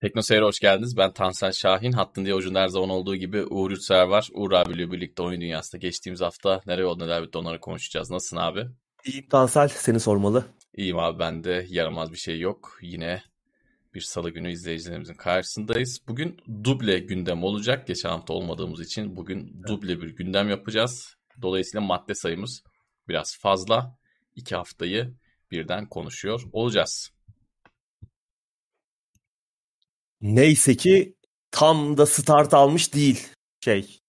Tekno Seyir'e hoş geldiniz. Ben Tansel Şahin. Hattın diye ucunda her zaman olduğu gibi Uğur Yurtsever var. Uğur abiyle birlikte oyun dünyasında geçtiğimiz hafta nereye oldu neler bitti onları konuşacağız. Nasılsın abi? İyiyim Tansel. Seni sormalı. İyiyim abi ben de. Yaramaz bir şey yok. Yine bir salı günü izleyicilerimizin karşısındayız. Bugün duble gündem olacak. Geçen hafta olmadığımız için bugün duble bir gündem yapacağız. Dolayısıyla madde sayımız biraz fazla. İki haftayı birden konuşuyor olacağız. Neyse ki tam da start almış değil. Şey,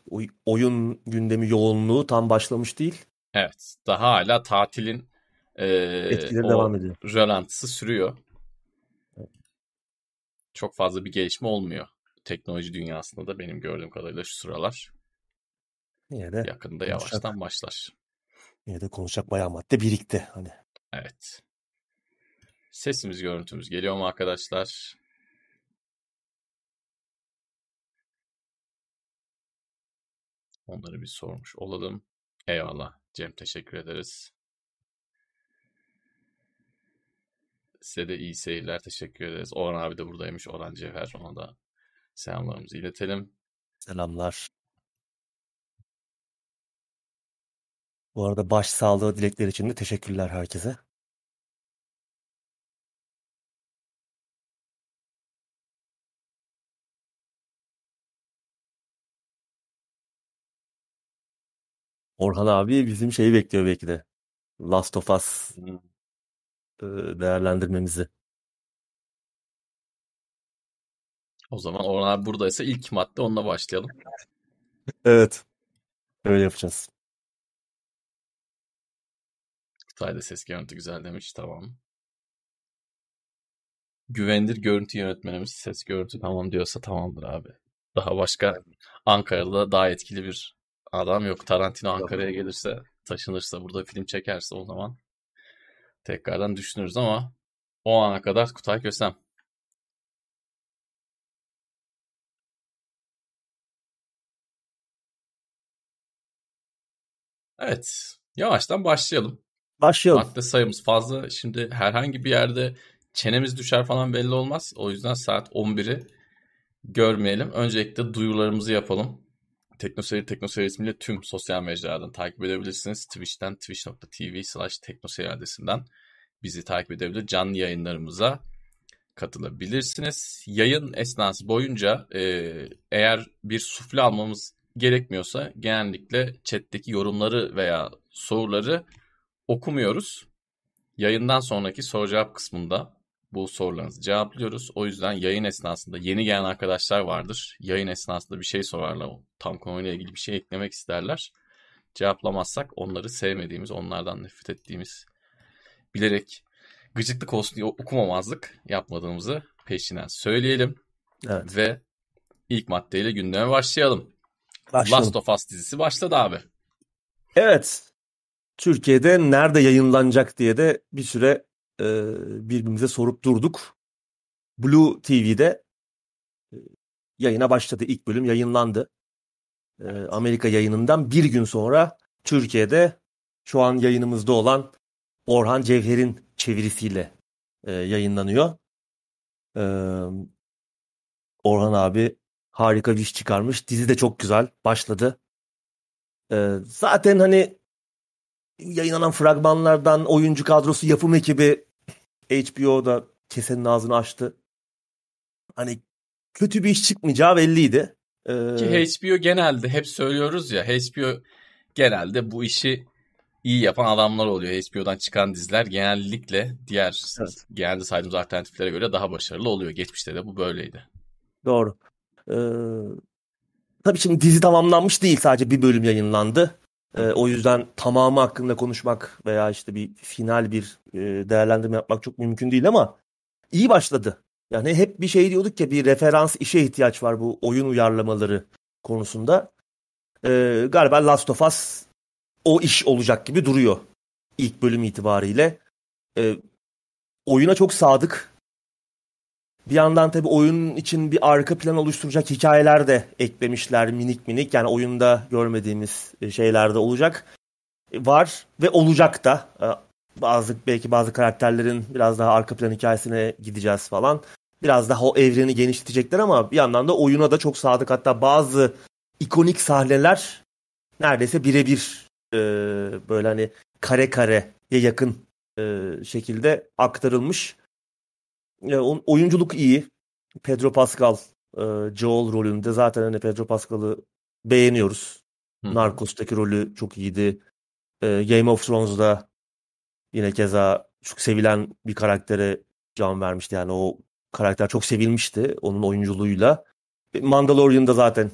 oyun gündemi yoğunluğu tam başlamış değil. Evet, daha hala tatilin e, etkileri devam ediyor. Rölantısı sürüyor. Çok fazla bir gelişme olmuyor. Teknoloji dünyasında da benim gördüğüm kadarıyla şu sıralar. Yine de yakında konuşacak, yavaştan başlar. Yine de konuşacak bayağı madde birikti hani. Evet. Sesimiz, görüntümüz geliyor mu arkadaşlar? Onları bir sormuş olalım. Eyvallah. Cem teşekkür ederiz. Size de iyi seyirler. Teşekkür ederiz. Orhan abi de buradaymış. Orhan Cevher. Ona da selamlarımızı iletelim. Selamlar. Bu arada baş sağlığı dilekleri için de teşekkürler herkese. Orhan abi bizim şeyi bekliyor belki de. Last of Us değerlendirmemizi. O zaman Orhan abi buradaysa ilk madde onunla başlayalım. evet. Öyle yapacağız. Kutay'da ses görüntü güzel demiş. Tamam. Güvenilir görüntü yönetmenimiz ses görüntü tamam diyorsa tamamdır abi. Daha başka Ankara'da daha etkili bir Adam yok. Tarantino Ankara'ya gelirse, taşınırsa, burada film çekerse o zaman tekrardan düşünürüz ama o ana kadar Kutay Kösem. Evet. Yavaştan başlayalım. Başlayalım. Madde sayımız fazla. Şimdi herhangi bir yerde çenemiz düşer falan belli olmaz. O yüzden saat 11'i görmeyelim. Öncelikle duyurularımızı yapalım. Teknoseyir Teknoseyir ismiyle tüm sosyal mecralardan takip edebilirsiniz. Twitch'ten twitch.tv slash teknoseyir adresinden bizi takip edebilir. Canlı yayınlarımıza katılabilirsiniz. Yayın esnası boyunca e, eğer bir sufle almamız gerekmiyorsa genellikle chat'teki yorumları veya soruları okumuyoruz. Yayından sonraki soru cevap kısmında bu sorularınızı cevaplıyoruz. O yüzden yayın esnasında yeni gelen arkadaşlar vardır. Yayın esnasında bir şey sorarlar. Tam konuyla ilgili bir şey eklemek isterler. Cevaplamazsak onları sevmediğimiz, onlardan nefret ettiğimiz, bilerek gıcıklık olsun diye okumamazlık yapmadığımızı peşinden söyleyelim. Evet. Ve ilk maddeyle gündeme başlayalım. başlayalım. Last of Us dizisi başladı abi. Evet. Türkiye'de nerede yayınlanacak diye de bir süre e, birbirimize sorup durduk. Blue TV'de e, yayına başladı. İlk bölüm yayınlandı. E, Amerika yayınından bir gün sonra Türkiye'de şu an yayınımızda olan Orhan Cevher'in çevirisiyle e, yayınlanıyor. E, Orhan abi harika bir iş çıkarmış. Dizi de çok güzel. Başladı. E, zaten hani yayınlanan fragmanlardan oyuncu kadrosu, yapım ekibi HBO'da kesenin ağzını açtı. Hani kötü bir iş çıkmayacağı belliydi. Ee... Ki HBO genelde hep söylüyoruz ya HBO genelde bu işi iyi yapan adamlar oluyor. HBO'dan çıkan diziler genellikle diğer evet. genelde saydığımız alternatiflere göre daha başarılı oluyor. Geçmişte de bu böyleydi. Doğru. Ee, tabii şimdi dizi tamamlanmış değil. Sadece bir bölüm yayınlandı. E, o yüzden tamamı hakkında konuşmak veya işte bir final bir e, değerlendirme yapmak çok mümkün değil ama iyi başladı. Yani hep bir şey diyorduk ki bir referans işe ihtiyaç var bu oyun uyarlamaları konusunda. E, galiba Last of Us o iş olacak gibi duruyor ilk bölüm itibariyle. E, oyuna çok sadık bir yandan tabii oyun için bir arka plan oluşturacak hikayeler de eklemişler minik minik. Yani oyunda görmediğimiz e, şeyler de olacak. E, var ve olacak da. E, bazı belki bazı karakterlerin biraz daha arka plan hikayesine gideceğiz falan. biraz daha o evreni genişletecekler ama bir yandan da oyuna da çok sadık. Hatta bazı ikonik sahneler neredeyse birebir e, böyle hani kare kareye yakın e, şekilde aktarılmış. E, oyunculuk iyi. Pedro Pascal e, Joel rolünde zaten hani Pedro Pascal'ı beğeniyoruz. Hı. Narcos'taki rolü çok iyiydi. E, Game of Thrones'da yine keza çok sevilen bir karaktere can vermişti. Yani o karakter çok sevilmişti onun oyunculuğuyla. Mandalorian'da zaten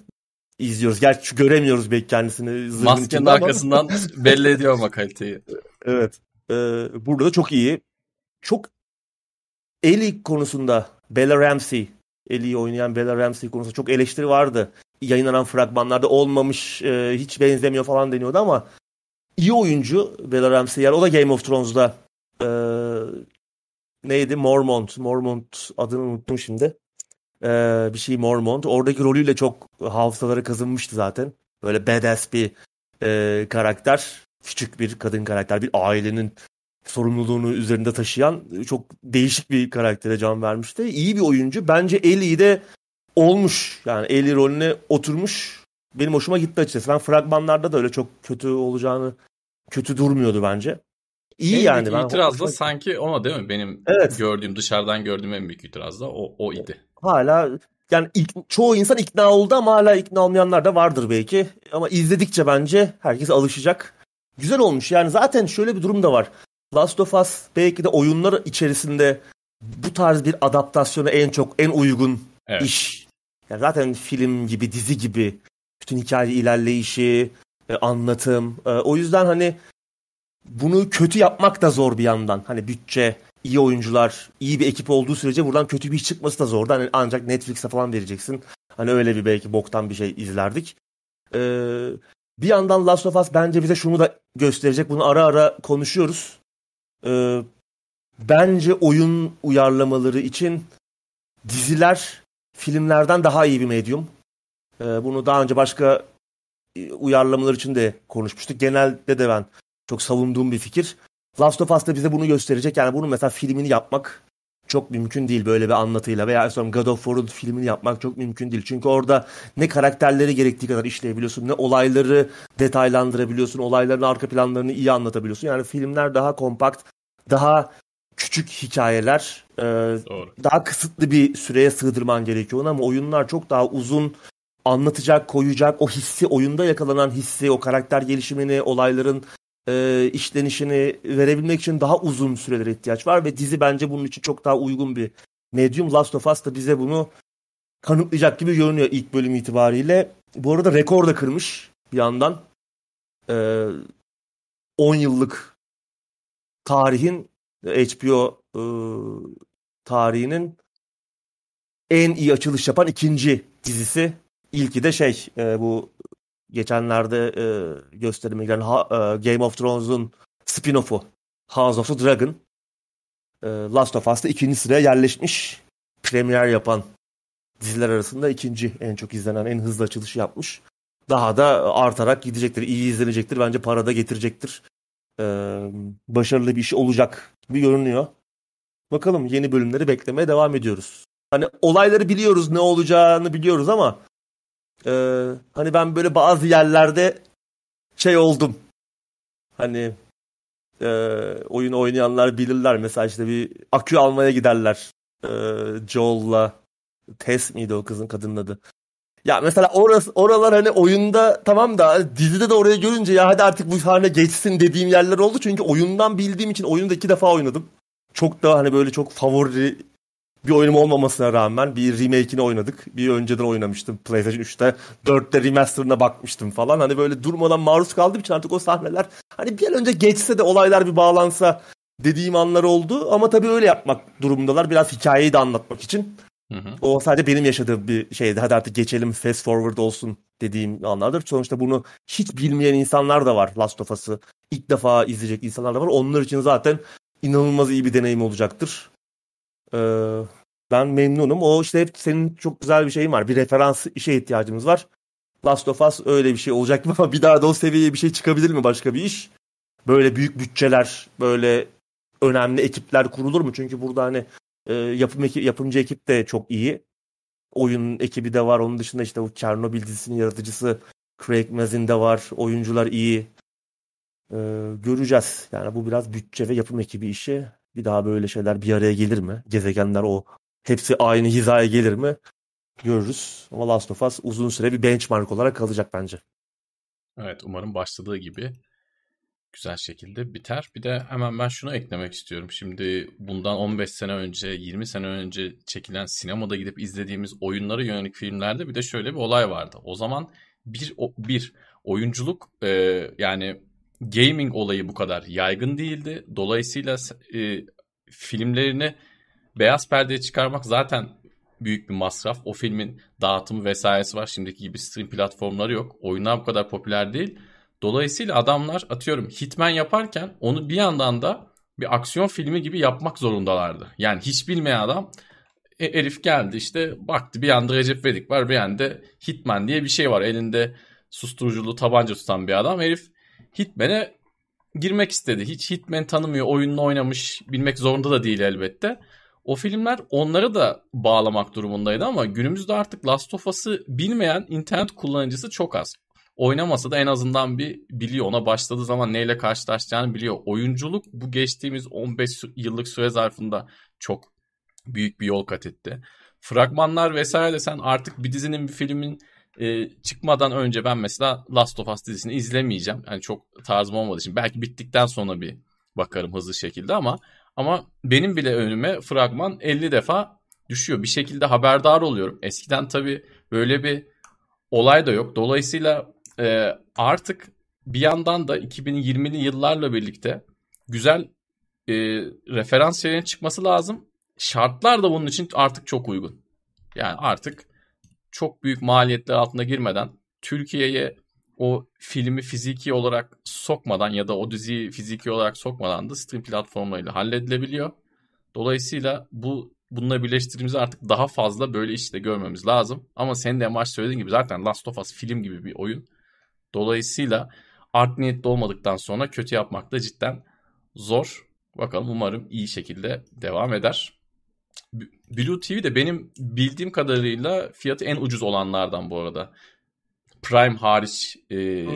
izliyoruz. Gerçi göremiyoruz belki kendisini. Maskenin arkasından belli ediyor ama kaliteyi. Evet. Ee, burada da çok iyi. Çok Ellie konusunda Bella Ramsey, Ellie'yi oynayan Bella Ramsey konusunda çok eleştiri vardı. Yayınlanan fragmanlarda olmamış, e, hiç benzemiyor falan deniyordu ama iyi oyuncu Bella Ramsey. Yani o da Game of Thrones'da e, neydi? Mormont. Mormont adını unuttum şimdi. Ee, bir şey Mormont. Oradaki rolüyle çok hafızaları kazınmıştı zaten. Böyle badass bir e, karakter. Küçük bir kadın karakter. Bir ailenin sorumluluğunu üzerinde taşıyan çok değişik bir karaktere can vermişti. İyi bir oyuncu. Bence Ellie de olmuş. Yani Ellie rolüne oturmuş. Benim hoşuma gitti açıkçası. Ben fragmanlarda da öyle çok kötü olacağını kötü durmuyordu bence. İyi en yani. Büyük itiraz da sanki ona değil mi? Benim evet. gördüğüm dışarıdan gördüğüm en büyük itiraz da o, o idi. Hala yani ilk, çoğu insan ikna oldu ama hala ikna olmayanlar da vardır belki. Ama izledikçe bence herkes alışacak. Güzel olmuş yani zaten şöyle bir durum da var. Last of Us belki de oyunlar içerisinde bu tarz bir adaptasyona en çok en uygun evet. iş. Yani zaten film gibi dizi gibi bütün hikaye ilerleyişi, e, anlatım. E, o yüzden hani bunu kötü yapmak da zor bir yandan. Hani bütçe, iyi oyuncular, iyi bir ekip olduğu sürece buradan kötü bir iş çıkması da zor. Hani ancak Netflix'e falan vereceksin. Hani öyle bir belki boktan bir şey izlerdik. Ee, bir yandan Last of Us bence bize şunu da gösterecek. Bunu ara ara konuşuyoruz. Ee, bence oyun uyarlamaları için diziler filmlerden daha iyi bir medyum. Ee, bunu daha önce başka e, uyarlamalar için de konuşmuştuk. Genelde de ben çok savunduğum bir fikir. Last of Us da bize bunu gösterecek. Yani bunun mesela filmini yapmak çok mümkün değil böyle bir anlatıyla veya sonra God of War'un filmini yapmak çok mümkün değil. Çünkü orada ne karakterleri gerektiği kadar işleyebiliyorsun ne olayları detaylandırabiliyorsun. Olayların arka planlarını iyi anlatabiliyorsun. Yani filmler daha kompakt, daha küçük hikayeler, e, daha kısıtlı bir süreye sığdırman gerekiyor ama oyunlar çok daha uzun anlatacak, koyacak, o hissi, oyunda yakalanan hissi, o karakter gelişimini, olayların e, işlenişini verebilmek için daha uzun sürelere ihtiyaç var ve dizi bence bunun için çok daha uygun bir medium. Last of Us da bize bunu kanıtlayacak gibi görünüyor ilk bölüm itibariyle. Bu arada rekor da kırmış bir yandan. E, 10 yıllık tarihin HBO e, tarihinin en iyi açılış yapan ikinci dizisi. İlki de şey e, bu geçenlerde e, gösterime giren ha, e, Game of Thrones'un spin-off'u House of the Dragon e, Last of Us'ta ikinci sıraya yerleşmiş. Premier yapan diziler arasında ikinci en çok izlenen, en hızlı açılışı yapmış. Daha da artarak gidecektir. iyi izlenecektir. Bence para da getirecektir. Ee, başarılı bir iş olacak gibi görünüyor. Bakalım yeni bölümleri beklemeye devam ediyoruz. Hani olayları biliyoruz, ne olacağını biliyoruz ama ee, hani ben böyle bazı yerlerde şey oldum. Hani e, oyun oynayanlar bilirler. Mesela işte bir akü almaya giderler. E, Joel'la Tess miydi o kızın kadının adı? Ya mesela orası, oralar hani oyunda tamam da dizide de orayı görünce ya hadi artık bu sahne geçsin dediğim yerler oldu. Çünkü oyundan bildiğim için oyunu da iki defa oynadım. Çok da hani böyle çok favori bir oyunum olmamasına rağmen bir remake'ini oynadık. Bir önceden oynamıştım PlayStation 3'te. 4'te remaster'ına bakmıştım falan. Hani böyle durmadan maruz kaldığım için artık o sahneler hani bir an önce geçse de olaylar bir bağlansa dediğim anlar oldu. Ama tabii öyle yapmak durumundalar. Biraz hikayeyi de anlatmak için. Hı hı. O sadece benim yaşadığım bir şeydi. Hadi artık geçelim fast forward olsun dediğim anlardır. Sonuçta bunu hiç bilmeyen insanlar da var Last of Us'ı. İlk defa izleyecek insanlar da var. Onlar için zaten inanılmaz iyi bir deneyim olacaktır. Ee, ben memnunum. O işte hep senin çok güzel bir şeyin var. Bir referans işe ihtiyacımız var. Last of Us öyle bir şey olacak mı bir daha da o seviyeye bir şey çıkabilir mi başka bir iş? Böyle büyük bütçeler, böyle önemli ekipler kurulur mu? Çünkü burada hani E, yapım eki, yapımcı ekip de çok iyi. Oyun ekibi de var. Onun dışında işte bu Chernobyl dizisinin yaratıcısı Craig Mazin de var. Oyuncular iyi. E, göreceğiz. Yani bu biraz bütçe ve yapım ekibi işi. Bir daha böyle şeyler bir araya gelir mi? Gezegenler o hepsi aynı hizaya gelir mi? Görürüz. Ama Last of Us uzun süre bir benchmark olarak kalacak bence. Evet umarım başladığı gibi güzel şekilde biter. Bir de hemen ben şunu eklemek istiyorum. Şimdi bundan 15 sene önce, 20 sene önce çekilen sinemada gidip izlediğimiz oyunlara yönelik filmlerde bir de şöyle bir olay vardı. O zaman bir bir oyunculuk e, yani gaming olayı bu kadar yaygın değildi. Dolayısıyla e, filmlerini beyaz perdeye çıkarmak zaten büyük bir masraf. O filmin dağıtımı vesairesi var. Şimdiki gibi stream platformları yok. Oyunlar bu kadar popüler değil. Dolayısıyla adamlar atıyorum Hitman yaparken onu bir yandan da bir aksiyon filmi gibi yapmak zorundalardı. Yani hiç bilmeyen adam e, Elif geldi işte baktı bir yanda Recep Vedik var bir yanda Hitman diye bir şey var. Elinde susturuculu tabanca tutan bir adam. Herif Hitman'e girmek istedi. Hiç Hitman tanımıyor, oyununu oynamış, bilmek zorunda da değil elbette. O filmler onları da bağlamak durumundaydı ama günümüzde artık Last of Us'ı bilmeyen internet kullanıcısı çok az. Oynamasa da en azından bir biliyor. Ona başladığı zaman neyle karşılaşacağını biliyor. Oyunculuk bu geçtiğimiz 15 yıllık süre zarfında çok büyük bir yol kat etti. Fragmanlar vesaire sen artık bir dizinin bir filmin e, çıkmadan önce ben mesela Last of Us dizisini izlemeyeceğim. Yani çok tarzım olmadığı için. Belki bittikten sonra bir bakarım hızlı şekilde ama ama benim bile önüme fragman 50 defa düşüyor. Bir şekilde haberdar oluyorum. Eskiden tabii böyle bir olay da yok. Dolayısıyla e, artık bir yandan da 2020'li yıllarla birlikte güzel e, referans şeylerin çıkması lazım. Şartlar da bunun için artık çok uygun. Yani artık çok büyük maliyetler altında girmeden Türkiye'ye o filmi fiziki olarak sokmadan ya da o diziyi fiziki olarak sokmadan da stream platformlarıyla halledilebiliyor. Dolayısıyla bu bununla birleştirdiğimizde artık daha fazla böyle işte görmemiz lazım. Ama senin de en söylediğin gibi zaten Last of Us film gibi bir oyun. Dolayısıyla art niyetli olmadıktan sonra kötü yapmak da cidden zor. Bakalım umarım iyi şekilde devam eder. Blue TV de benim bildiğim kadarıyla fiyatı en ucuz olanlardan bu arada. Prime hariç e, hmm.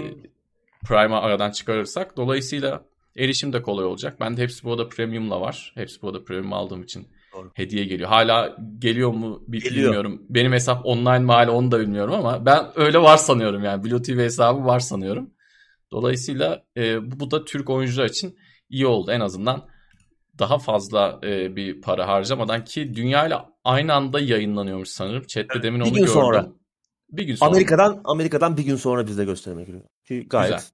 Prime'ı aradan çıkarırsak. Dolayısıyla erişim de kolay olacak. Ben de hepsi bu arada premium'la var. Hepsi bu arada premium aldığım için Doğru. hediye geliyor. Hala geliyor mu bilmiyorum. Geliyor. Benim hesap online mi hala onu da bilmiyorum ama ben öyle var sanıyorum yani. Blue TV hesabı var sanıyorum. Dolayısıyla e, bu da Türk oyuncular için iyi oldu. En azından daha fazla e, bir para harcamadan ki dünyayla aynı anda yayınlanıyormuş sanırım. Chat'te demin onu bir gün gördüm. Sonra. Bir gün sonra. Amerika'dan Amerika'dan bir gün sonra bizde gösterime giriyor. Ki gayet Güzel.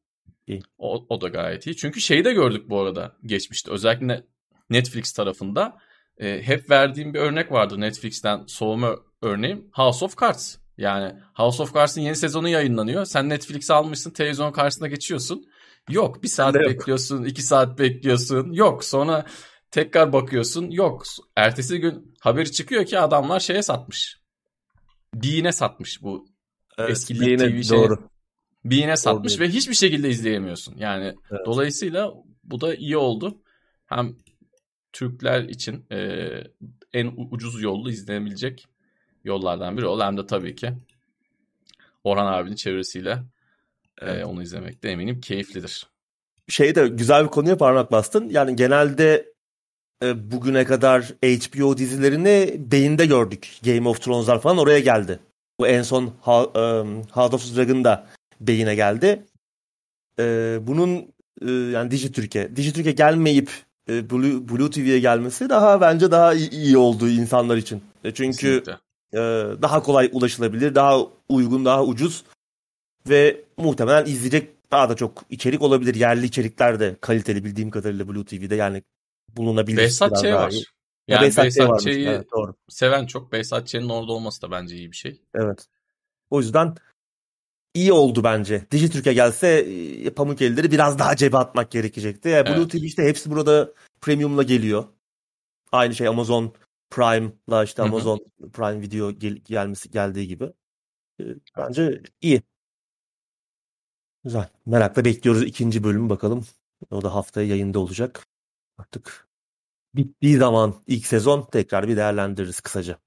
iyi. O, o da gayet iyi. Çünkü şeyi de gördük bu arada geçmişte. Özellikle Netflix tarafında e, hep verdiğim bir örnek vardı Netflix'ten soğuma örneğim. House of Cards. Yani House of Cards'ın yeni sezonu yayınlanıyor. Sen Netflix'i almışsın televizyon karşısına geçiyorsun. Yok bir saat bekliyorsun, iki saat bekliyorsun. Yok sonra tekrar bakıyorsun. Yok ertesi gün haberi çıkıyor ki adamlar şeye satmış. Bean'e satmış bu evet, eski Lig TV şey. Doğru. Bean'e satmış doğru. ve hiçbir şekilde izleyemiyorsun. Yani evet. dolayısıyla bu da iyi oldu. Hem Türkler için e, en ucuz yollu izlenebilecek yollardan biri oldu. Hem de tabii ki Orhan abinin çevresiyle e, evet. e, onu izlemek de eminim keyiflidir. Şey de güzel bir konuya parmak bastın. Yani genelde e, bugüne kadar HBO dizilerini beyinde gördük. Game of Thrones'lar falan oraya geldi. Bu en son House of Dragon'da beyine geldi. E, bunun e, yani Dijitürk'e, Dijitürk'e gelmeyip Blue, Blue TV'ye gelmesi daha bence daha iyi, iyi oldu insanlar için. Çünkü e, daha kolay ulaşılabilir, daha uygun, daha ucuz ve muhtemelen izleyecek daha da çok içerik olabilir. Yerli içerikler de kaliteli bildiğim kadarıyla Blue TV'de yani bulunabilir. Behzat Ç var. Yani Behzat, Behzat Ç'yi evet, doğru. seven çok. Behzat Ç'nin orada olması da bence iyi bir şey. Evet. O yüzden iyi oldu bence. Dijitürk'e gelse e, pamuk elleri biraz daha cebe atmak gerekecekti. Yani Blue evet. TV işte hepsi burada premiumla geliyor. Aynı şey Amazon Prime'la işte Amazon Hı-hı. Prime Video gel- gelmesi geldiği gibi. E, bence iyi. Güzel. Merakla bekliyoruz ikinci bölümü bakalım. O da haftaya yayında olacak. Artık bittiği zaman ilk sezon tekrar bir değerlendiririz kısaca.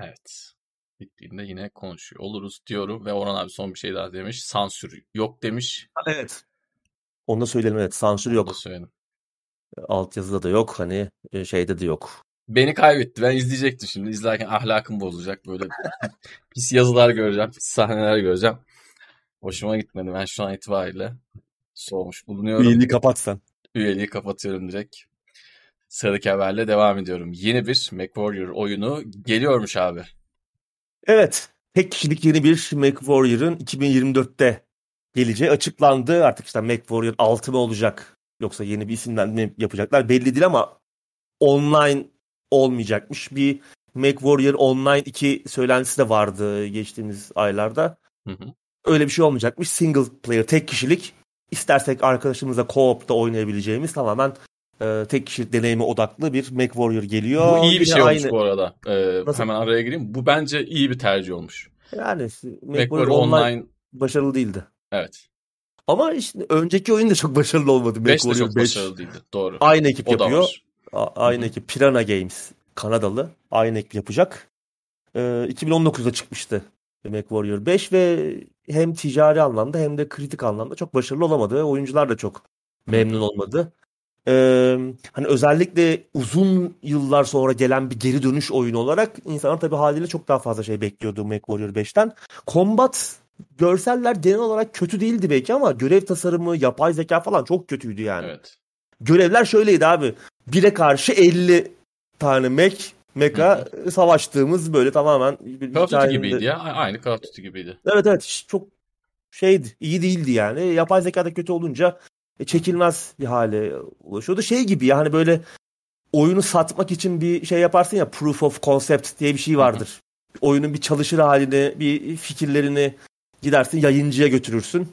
Evet. Bittiğinde yine konuşuyor oluruz diyorum ve Orhan abi son bir şey daha demiş. Sansür yok demiş. Evet. Onu da söyleyelim evet. Sansür Onu yok. söyleyelim. Altyazıda da yok. Hani e, şeyde de yok. Beni kaybetti. Ben izleyecektim şimdi. İzlerken ahlakım bozulacak. Böyle pis yazılar göreceğim. Pis sahneler göreceğim. Hoşuma gitmedi. Ben şu an itibariyle soğumuş bulunuyorum. Üyeliği kapatsan. Üyeliği kapatıyorum direkt. Sıradaki haberle devam ediyorum. Yeni bir MechWarrior oyunu geliyormuş abi. Evet. Tek kişilik yeni bir MechWarrior'ın 2024'te geleceği açıklandı. Artık işte MechWarrior 6 mı olacak yoksa yeni bir isimden mi yapacaklar belli değil ama online olmayacakmış. Bir MechWarrior Online 2 söylentisi de vardı geçtiğimiz aylarda. Hı hı. Öyle bir şey olmayacakmış. Single player tek kişilik istersek arkadaşımızla co-op'ta oynayabileceğimiz tamamen e, tek kişilik deneyime odaklı bir MechWarrior geliyor. Bu iyi bir Yine şey olmuş aynı- bu arada. Ee, Nasıl? hemen araya gireyim. Bu bence iyi bir tercih olmuş. Yani MechWarrior MechWarrior Online, Online başarılı değildi. evet. Ama işte önceki oyun da çok başarılı olmadı. 5 de çok 5. başarılı değildi. Doğru. Aynı ekip O yapıyor. aynı ekip Piranha Games Kanadalı. Aynı ekip yapacak. Ee, 2019'da çıkmıştı MechWarrior 5 ve hem ticari anlamda hem de kritik anlamda çok başarılı olamadı. Oyuncular da çok memnun olmadı. Ee, hani özellikle uzun yıllar sonra gelen bir geri dönüş oyunu olarak insanlar tabii haliyle çok daha fazla şey bekliyordu MechWarrior 5'ten. Combat görseller genel olarak kötü değildi belki ama görev tasarımı, yapay zeka falan çok kötüydü yani. Evet. Görevler şöyleydi abi. Bire karşı 50 tane mek meka savaştığımız böyle tamamen bir Call of Duty gibiydi ya. Aynı Call of Duty gibiydi. Evet evet çok şeydi iyi değildi yani. Yapay zeka da kötü olunca e, çekilmez bir hale ulaşıyordu. Şey gibi ya hani böyle oyunu satmak için bir şey yaparsın ya proof of concept diye bir şey vardır. Oyunun bir çalışır halini, bir fikirlerini gidersin yayıncıya götürürsün.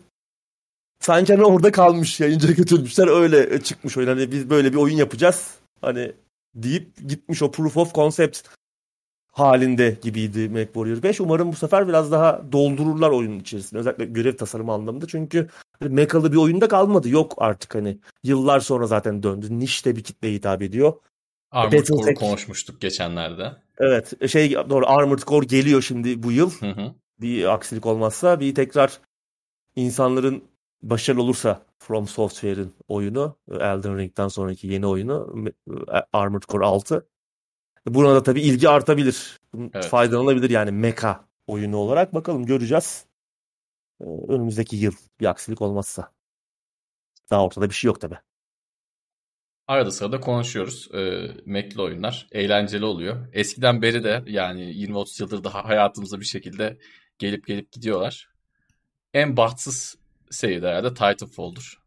Sanki hani orada kalmış yayıncıya götürmüşler öyle çıkmış oyun. Hani biz böyle bir oyun yapacağız. Hani deyip gitmiş o proof of concept halinde gibiydi MechWarrior 5. Umarım bu sefer biraz daha doldururlar oyunun içerisinde. Özellikle görev tasarımı anlamında. Çünkü mekalı bir oyunda kalmadı. Yok artık hani. Yıllar sonra zaten döndü. Nişte bir kitleye hitap ediyor. Armored Core'u konuşmuştuk geçenlerde. Evet şey doğru Armored Core geliyor şimdi bu yıl. Hı hı. Bir aksilik olmazsa bir tekrar insanların başarılı olursa From Software'in oyunu Elden Ring'den sonraki yeni oyunu Armored Core 6 buna da tabii ilgi artabilir. Evet. Faydalanabilir yani meka oyunu olarak. Bakalım göreceğiz. Ee, Önümüzdeki yıl bir aksilik olmazsa. Daha ortada bir şey yok tabii. Arada sırada konuşuyoruz. Ee, Mac'li oyunlar. Eğlenceli oluyor. Eskiden beri de yani 20-30 yıldır daha hayatımıza bir şekilde gelip gelip gidiyorlar. En bahtsız seri de herhalde Titanfall'dur.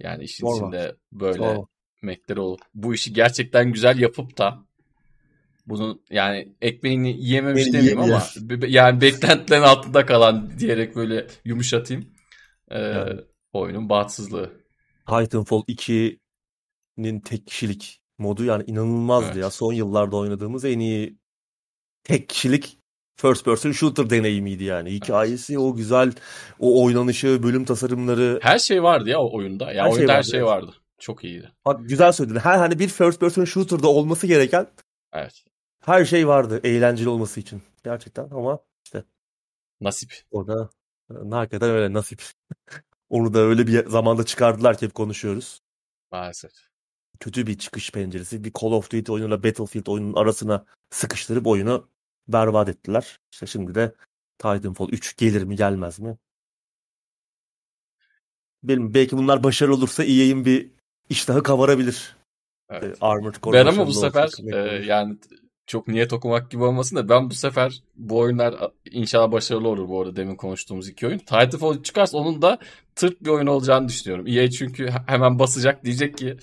Yani işin Doğru. içinde böyle Doğru. Mac'leri olup bu işi gerçekten güzel yapıp da bunun yani ekmeğini yiyememiş Beni demeyeyim ama yani beklentilerin altında kalan diyerek böyle yumuşatayım. Ee, Yani. oyunun bahtsızlığı. Titanfall 2'nin tek kişilik modu yani inanılmazdı Evet. ya. Son yıllarda oynadığımız en iyi tek kişilik first person shooter deneyimiydi yani. Hikayesi, o güzel, o oynanışı, bölüm tasarımları. Her şey vardı ya o oyunda. Ya Her şey oyunda her vardı, şey evet. vardı. Çok iyiydi. Bak güzel söyledin. Her hani bir first person shooter'da olması gereken Evet. her şey vardı eğlenceli olması için. Gerçekten ama Nasip. o da hakikaten öyle nasip. Onu da öyle bir zamanda çıkardılar ki hep konuşuyoruz. Maalesef. kötü bir çıkış penceresi. Bir Call of Duty oyunuyla Battlefield oyunun arasına sıkıştırıp oyunu berbat ettiler. İşte şimdi de Titanfall 3 gelir mi gelmez mi? Bilmiyorum. Belki bunlar başarılı olursa EA'in bir iştahı kabarabilir. Evet. Ee, Armored Core Ben ama bu sefer e, yani çok niyet okumak gibi olmasın da ben bu sefer bu oyunlar inşallah başarılı olur bu arada demin konuştuğumuz iki oyun. Titanfall çıkarsa onun da tırt bir oyun olacağını düşünüyorum. EA çünkü he- hemen basacak diyecek ki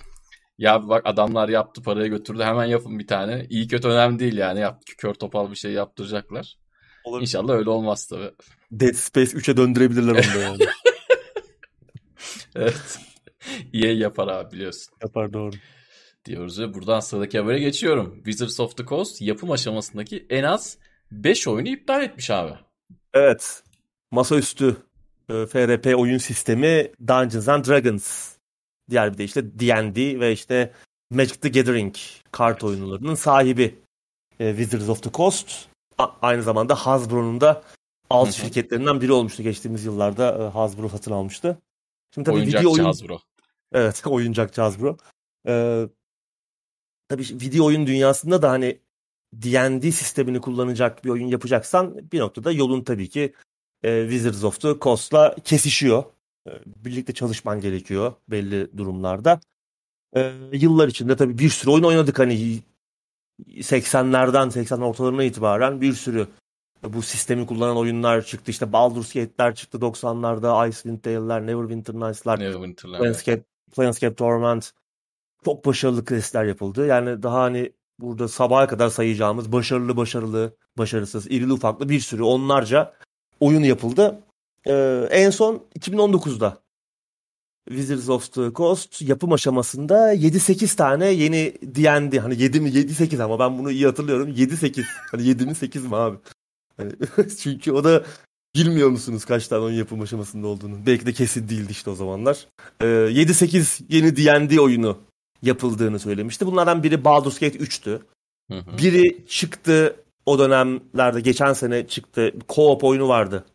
ya bak adamlar yaptı parayı götürdü hemen yapın bir tane. İyi kötü önemli değil yani yap, kör topal bir şey yaptıracaklar. Olur. İnşallah öyle olmaz tabii. Dead Space 3'e döndürebilirler onu da yani. Evet. EA yapar abi biliyorsun. Yapar doğru. diyoruz ve buradan sıradaki habere geçiyorum. Wizards of the Coast yapım aşamasındaki en az 5 oyunu iptal etmiş abi. Evet. Masaüstü e, FRP oyun sistemi Dungeons and Dragons. Diğer bir de işte D&D ve işte Magic the Gathering kart oyunlarının sahibi e, Wizards of the Coast. A- aynı zamanda Hasbro'nun da alt şirketlerinden biri olmuştu. Geçtiğimiz yıllarda e, Hasbro satın almıştı. Şimdi tabii Oyuncakçı video oyun... Hasbro. Evet, oyuncakçı Hasbro. Ee, tabii video oyun dünyasında da hani D&D sistemini kullanacak bir oyun yapacaksan bir noktada yolun tabii ki e, Wizards of the Coast'la kesişiyor. E, birlikte çalışman gerekiyor belli durumlarda. E, yıllar içinde tabii bir sürü oyun oynadık hani 80'lerden 80 ortalarına itibaren bir sürü bu sistemi kullanan oyunlar çıktı. İşte Baldur's Gate'ler çıktı 90'larda, Icewind Dale'ler, Neverwinter Nights'lar, Neverwinter'lar. Planescape, Planescape Torment. Çok başarılı questler yapıldı. Yani daha hani burada sabaha kadar sayacağımız başarılı başarılı, başarısız, irili ufaklı bir sürü onlarca oyun yapıldı. Ee, en son 2019'da Wizards of the Coast yapım aşamasında 7-8 tane yeni D&D hani 7 mi 7-8 ama ben bunu iyi hatırlıyorum. 7-8 hani 7 mi 8 mi abi? Hani, çünkü o da bilmiyor musunuz kaç tane oyun yapım aşamasında olduğunu? Belki de kesin değildi işte o zamanlar. Ee, 7-8 yeni D&D oyunu yapıldığını söylemişti. Bunlardan biri Baldur's Gate 3'tü biri çıktı o dönemlerde geçen sene çıktı. Co-op oyunu vardı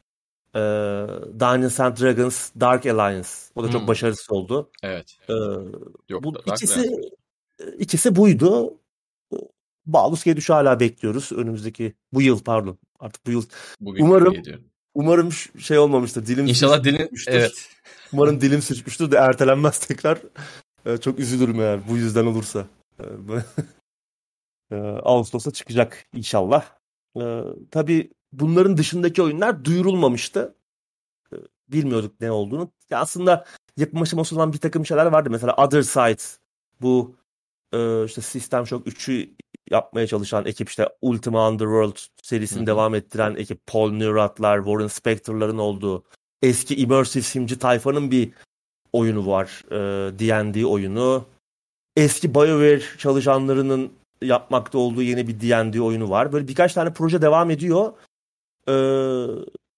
e, Dungeons and Dragons Dark Alliance. O da çok hmm. başarısız oldu. Evet. E, Yok, bu ikisi ikisi buydu. Baldur's Gate 3'ü hala bekliyoruz. Önümüzdeki bu yıl pardon. Artık bu yıl. Bugün umarım umarım şey olmamıştır. Dilim İnşallah dilin evet. Umarım dilim sürçmüştür de ertelenmez tekrar. Ee, çok üzülürüm eğer bu yüzden olursa. Ee, Ağustos'ta çıkacak inşallah. Ee, tabii bunların dışındaki oyunlar duyurulmamıştı. Ee, bilmiyorduk ne olduğunu. Ya aslında yapım aşaması olan bir takım şeyler vardı. Mesela Other Side bu e, işte System Shock 3'ü yapmaya çalışan ekip işte Ultima Underworld serisini Hı-hı. devam ettiren ekip Paul Neurath'lar, Warren Spector'ların olduğu eski immersive simci tayfanın bir oyunu var. E, D&D oyunu. Eski BioWare çalışanlarının yapmakta olduğu yeni bir D&D oyunu var. Böyle birkaç tane proje devam ediyor e,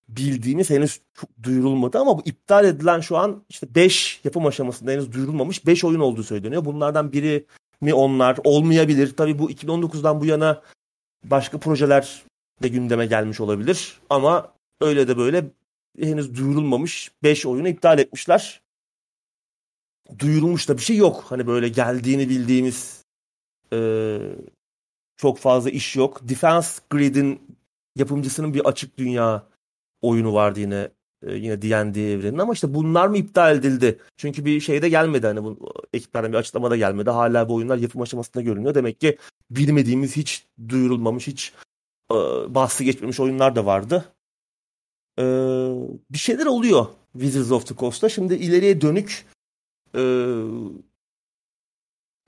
bildiğimiz henüz çok duyurulmadı ama bu iptal edilen şu an işte 5 yapım aşamasında henüz duyurulmamış 5 oyun olduğu söyleniyor. Bunlardan biri mi onlar olmayabilir. Tabii bu 2019'dan bu yana başka projeler de gündeme gelmiş olabilir ama öyle de böyle henüz duyurulmamış 5 oyunu iptal etmişler. Duyurulmuş da bir şey yok. Hani böyle geldiğini bildiğimiz e, çok fazla iş yok. Defense Grid'in yapımcısının bir açık dünya oyunu vardı yine e, yine D&D evreninin ama işte bunlar mı iptal edildi? Çünkü bir şey de gelmedi hani bu ekiplerden bir açıklama da gelmedi. Hala bu oyunlar yapım aşamasında görünüyor. Demek ki bilmediğimiz hiç duyurulmamış hiç e, bahsi geçmemiş oyunlar da vardı. E, bir şeyler oluyor Wizards of the Coast'ta. Şimdi ileriye dönük e,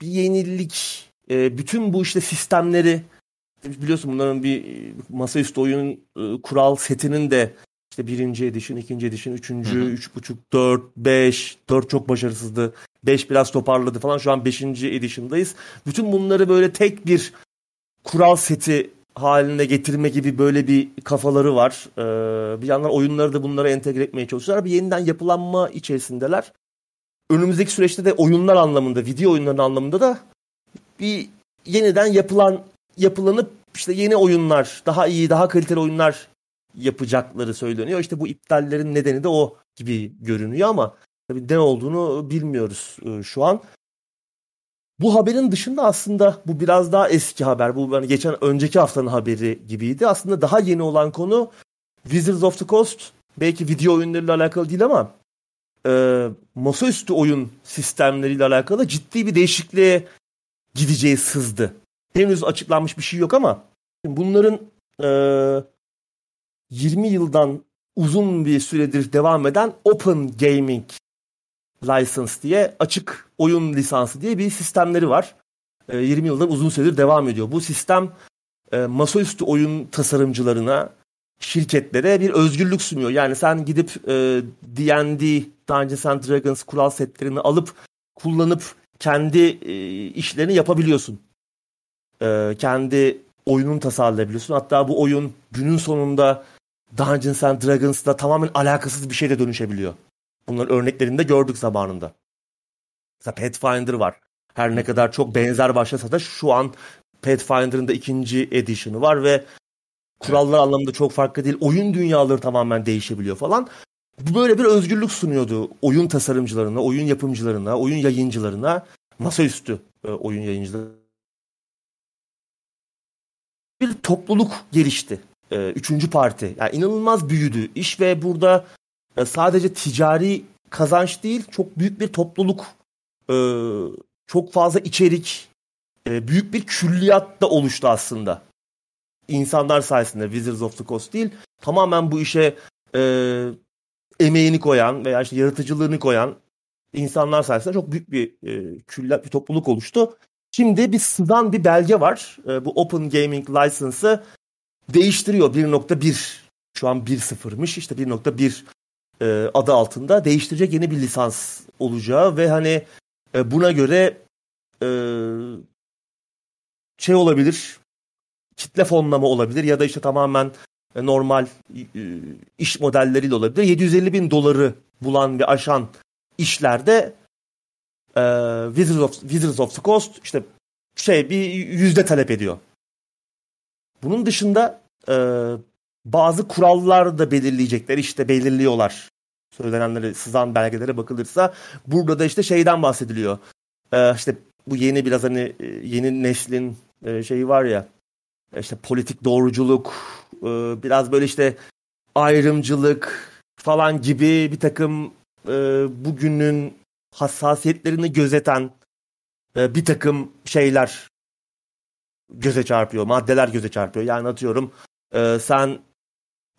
bir yenilik e, bütün bu işte sistemleri biliyorsun bunların bir masaüstü oyun e, kural setinin de işte birinci edition, ikinci edition, üçüncü, üç buçuk, dört, beş, dört çok başarısızdı. Beş biraz toparladı falan. Şu an beşinci edition'dayız. Bütün bunları böyle tek bir kural seti haline getirme gibi böyle bir kafaları var. Ee, bir yandan oyunları da bunlara entegre etmeye çalışıyorlar. Bir yeniden yapılanma içerisindeler. Önümüzdeki süreçte de oyunlar anlamında, video oyunların anlamında da bir yeniden yapılan yapılanıp işte yeni oyunlar, daha iyi, daha kaliteli oyunlar yapacakları söyleniyor. İşte bu iptallerin nedeni de o gibi görünüyor ama tabii ne olduğunu bilmiyoruz e, şu an. Bu haberin dışında aslında bu biraz daha eski haber. Bu yani geçen önceki haftanın haberi gibiydi. Aslında daha yeni olan konu Wizards of the Coast. Belki video oyunlarıyla alakalı değil ama e, masaüstü oyun sistemleriyle alakalı ciddi bir değişikliğe gideceği sızdı henüz açıklanmış bir şey yok ama bunların e, 20 yıldan uzun bir süredir devam eden Open Gaming License diye açık oyun lisansı diye bir sistemleri var. E, 20 yıldan uzun süredir devam ediyor. Bu sistem e, masaüstü oyun tasarımcılarına, şirketlere bir özgürlük sunuyor. Yani sen gidip e, D&D, Dungeons and Dragons kural setlerini alıp kullanıp kendi e, işlerini yapabiliyorsun e, kendi oyununu tasarlayabiliyorsun. Hatta bu oyun günün sonunda Dungeons and Dragons'la tamamen alakasız bir şeye de dönüşebiliyor. Bunların örneklerini de gördük zamanında. Mesela Pathfinder var. Her ne kadar çok benzer başlasa da şu an Pathfinder'ın da ikinci edition'ı var ve kurallar anlamında çok farklı değil. Oyun dünyaları tamamen değişebiliyor falan. Bu böyle bir özgürlük sunuyordu oyun tasarımcılarına, oyun yapımcılarına, oyun yayıncılarına, masaüstü e, oyun yayıncıları. Bir topluluk gelişti. E, üçüncü parti. Yani inanılmaz büyüdü iş ve burada e, sadece ticari kazanç değil, çok büyük bir topluluk, e, çok fazla içerik, e, büyük bir külliyat da oluştu aslında. İnsanlar sayesinde Wizards of the Coast değil, tamamen bu işe e, emeğini koyan veya işte yaratıcılığını koyan insanlar sayesinde çok büyük bir e, külliyat, bir topluluk oluştu. Şimdi bir sızan bir belge var. E, bu Open Gaming License'ı değiştiriyor 1.1 şu an 1.0'mış işte 1.1 e, adı altında değiştirecek yeni bir lisans olacağı ve hani e, buna göre e, şey olabilir kitle fonlama olabilir ya da işte tamamen normal iş modelleriyle olabilir. 750 bin doları bulan ve aşan işlerde e, Wizards, of, Wizards of the Coast işte şey bir yüzde talep ediyor. Bunun dışında e, bazı kurallar da belirleyecekler. işte belirliyorlar. Söylenenlere, sızan belgelere bakılırsa. Burada da işte şeyden bahsediliyor. E, işte bu yeni biraz hani e, yeni neslin e, şeyi var ya işte politik doğruculuk e, biraz böyle işte ayrımcılık falan gibi bir takım e, bugünün hassasiyetlerini gözeten e, bir takım şeyler göze çarpıyor. Maddeler göze çarpıyor. Yani atıyorum e, sen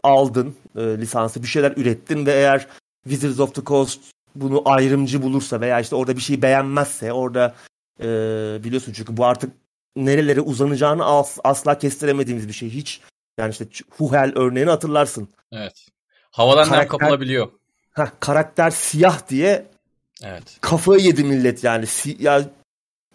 aldın e, lisansı bir şeyler ürettin ve eğer Wizards of the Coast bunu ayrımcı bulursa veya işte orada bir şey beğenmezse orada e, biliyorsun çünkü bu artık nerelere uzanacağını as, asla kestiremediğimiz bir şey hiç. Yani işte Huhel örneğini hatırlarsın. Evet. Havadan karakter, kapılabiliyor. Heh, karakter siyah diye evet. kafayı yedi millet yani. Si, ya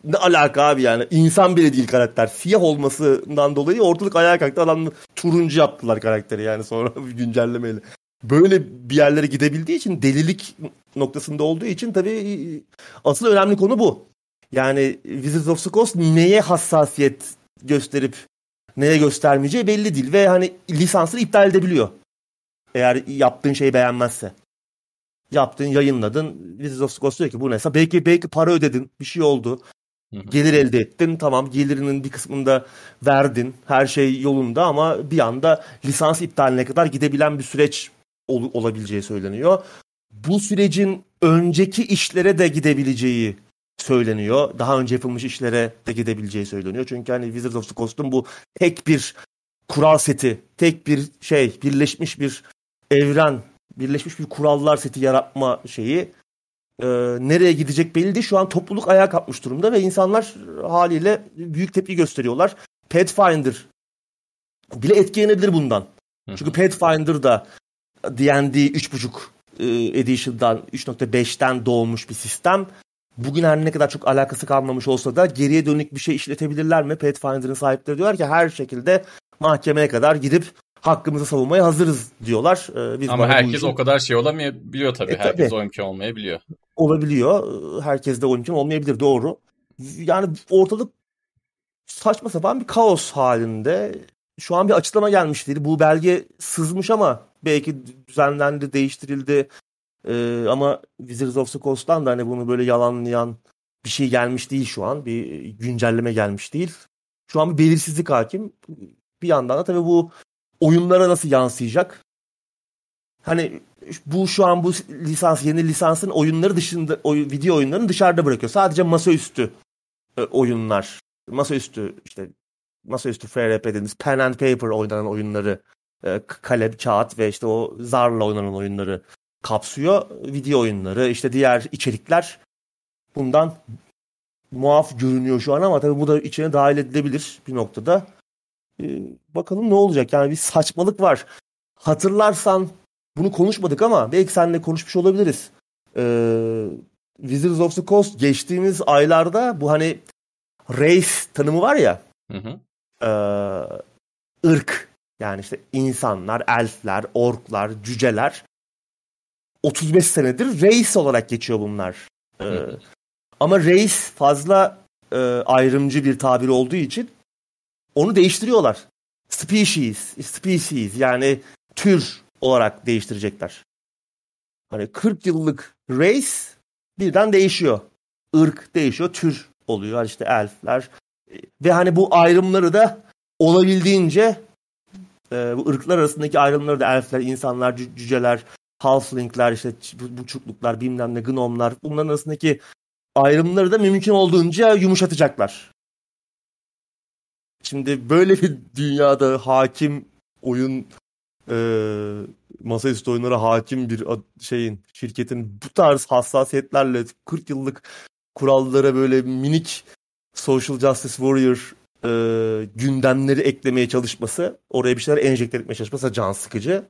ne alaka abi yani. insan bile değil karakter. Siyah olmasından dolayı ortalık ayağa kalktı. Adam turuncu yaptılar karakteri yani sonra güncellemeyle. Böyle bir yerlere gidebildiği için delilik noktasında olduğu için tabii asıl önemli konu bu. Yani Wizards of the Coast neye hassasiyet gösterip neye göstermeyeceği belli değil. Ve hani lisansını iptal edebiliyor. Eğer yaptığın şeyi beğenmezse. Yaptın, yayınladın. Wizards of the Coast diyor ki bu neyse. Belki, belki para ödedin. Bir şey oldu. Gelir elde ettin. Tamam gelirinin bir kısmını da verdin. Her şey yolunda ama bir anda lisans iptaline kadar gidebilen bir süreç ol, olabileceği söyleniyor. Bu sürecin önceki işlere de gidebileceği söyleniyor. Daha önce yapılmış işlere de gidebileceği söyleniyor. Çünkü hani Wizards of the Coast'un bu tek bir kural seti, tek bir şey, birleşmiş bir evren, birleşmiş bir kurallar seti yaratma şeyi e, nereye gidecek belli değil. Şu an topluluk ayağa kalkmış durumda ve insanlar haliyle büyük tepki gösteriyorlar. Pathfinder bile etkilenebilir bundan. Çünkü Pathfinder da D&D 3.5 e, Edition'dan 3.5'ten doğmuş bir sistem bugün her ne kadar çok alakası kalmamış olsa da geriye dönük bir şey işletebilirler mi? Pathfinder'ın sahipleri diyorlar ki her şekilde mahkemeye kadar gidip hakkımızı savunmaya hazırız diyorlar. Ee, biz Ama herkes işin... o kadar şey olamayabiliyor tabii. E, herkes tabii. o imkan olmayabiliyor. Olabiliyor. Herkes de o imkan olmayabilir doğru. Yani ortalık saçma sapan bir kaos halinde. Şu an bir açıklama gelmiş değil. Bu belge sızmış ama belki düzenlendi, değiştirildi. Ee, ama Wizards of the Coast'tan da hani bunu böyle yalanlayan bir şey gelmiş değil şu an. Bir güncelleme gelmiş değil. Şu an bir belirsizlik hakim. Bir yandan da tabii bu oyunlara nasıl yansıyacak? Hani bu şu an bu lisans yeni lisansın oyunları dışında oy, video oyunlarını dışarıda bırakıyor. Sadece masaüstü e, oyunlar. Masaüstü işte masaüstü FRP dediğimiz pen and paper oynanan oyunları e, kalem, kağıt ve işte o zarla oynanan oyunları kapsıyor. Video oyunları, işte diğer içerikler bundan muaf görünüyor şu an ama tabii bu da içine dahil edilebilir bir noktada. Ee, bakalım ne olacak? Yani bir saçmalık var. Hatırlarsan bunu konuşmadık ama belki seninle konuşmuş olabiliriz. Ee, Wizards of the Coast geçtiğimiz aylarda bu hani race tanımı var ya. Hı hı. E, ırk yani işte insanlar, elfler, orklar, cüceler 35 senedir reis olarak geçiyor bunlar. Ee, Ama race fazla e, ayrımcı bir tabir olduğu için onu değiştiriyorlar. Species, species yani tür olarak değiştirecekler. Hani 40 yıllık race birden değişiyor. Irk değişiyor, tür oluyor. İşte elfler ve hani bu ayrımları da olabildiğince e, bu ırklar arasındaki ayrımları da elfler, insanlar, cüceler, halflingler, işte buçukluklar, bilmem ne, gnomlar bunların arasındaki ayrımları da mümkün olduğunca yumuşatacaklar. Şimdi böyle bir dünyada hakim oyun e, masaüstü oyunlara hakim bir şeyin şirketin bu tarz hassasiyetlerle 40 yıllık kurallara böyle minik social justice warrior e, gündemleri eklemeye çalışması, oraya bir şeyler enjekte etmeye çalışması can sıkıcı.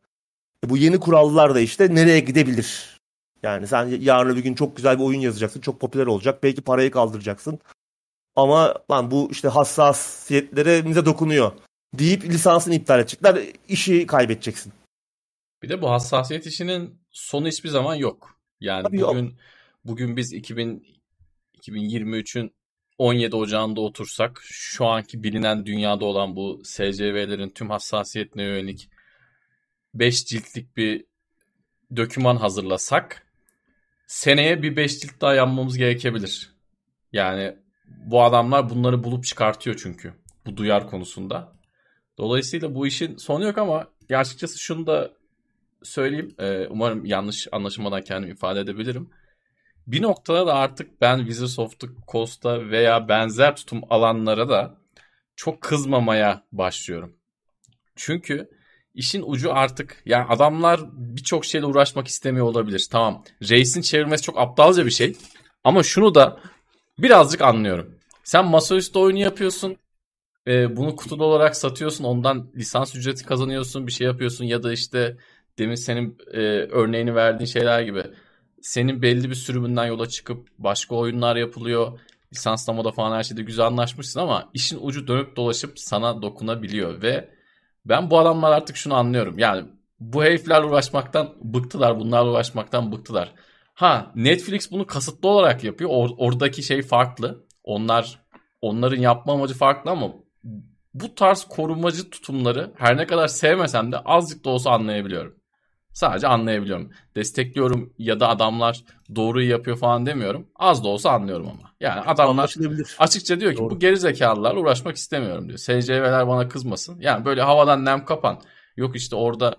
E, bu yeni kurallar da işte nereye gidebilir? Yani sen yarın bir gün çok güzel bir oyun yazacaksın, çok popüler olacak, belki parayı kaldıracaksın. Ama lan bu işte hassasiyetlerimize dokunuyor deyip lisansını iptal edecekler. işi kaybedeceksin. Bir de bu hassasiyet işinin sonu hiçbir zaman yok. Yani Tabii bugün yok. bugün biz 2000 2023'ün 17 Ocağı'nda otursak şu anki bilinen dünyada olan bu SCV'lerin tüm hassasiyetine yönelik 5 ciltlik bir döküman hazırlasak seneye bir 5 cilt daha yanmamız gerekebilir. Yani bu adamlar bunları bulup çıkartıyor çünkü bu duyar konusunda. Dolayısıyla bu işin sonu yok ama açıkçası şunu da söyleyeyim. Umarım yanlış anlaşılmadan kendimi ifade edebilirim bir noktada da artık ben Wizards of the Coast'a veya benzer tutum alanlara da çok kızmamaya başlıyorum. Çünkü işin ucu artık yani adamlar birçok şeyle uğraşmak istemiyor olabilir. Tamam. Reis'in çevirmesi çok aptalca bir şey. Ama şunu da birazcık anlıyorum. Sen masaüstü oyunu yapıyorsun. E, bunu kutuda olarak satıyorsun. Ondan lisans ücreti kazanıyorsun. Bir şey yapıyorsun. Ya da işte demin senin e, örneğini verdiğin şeyler gibi senin belli bir sürümünden yola çıkıp başka oyunlar yapılıyor. Lisanslamada falan her şeyde güzel anlaşmışsın ama işin ucu dönüp dolaşıp sana dokunabiliyor ve ben bu adamlar artık şunu anlıyorum. Yani bu heriflerle uğraşmaktan bıktılar. Bunlarla uğraşmaktan bıktılar. Ha Netflix bunu kasıtlı olarak yapıyor. Or- oradaki şey farklı. Onlar onların yapma amacı farklı ama bu tarz korumacı tutumları her ne kadar sevmesem de azıcık da olsa anlayabiliyorum. Sadece anlayabiliyorum. Destekliyorum ya da adamlar doğruyu yapıyor falan demiyorum. Az da olsa anlıyorum ama. Yani adamlar açıkça diyor ki Doğru. bu geri zekalılarla uğraşmak istemiyorum diyor. SCV'ler bana kızmasın. Yani böyle havadan nem kapan. Yok işte orada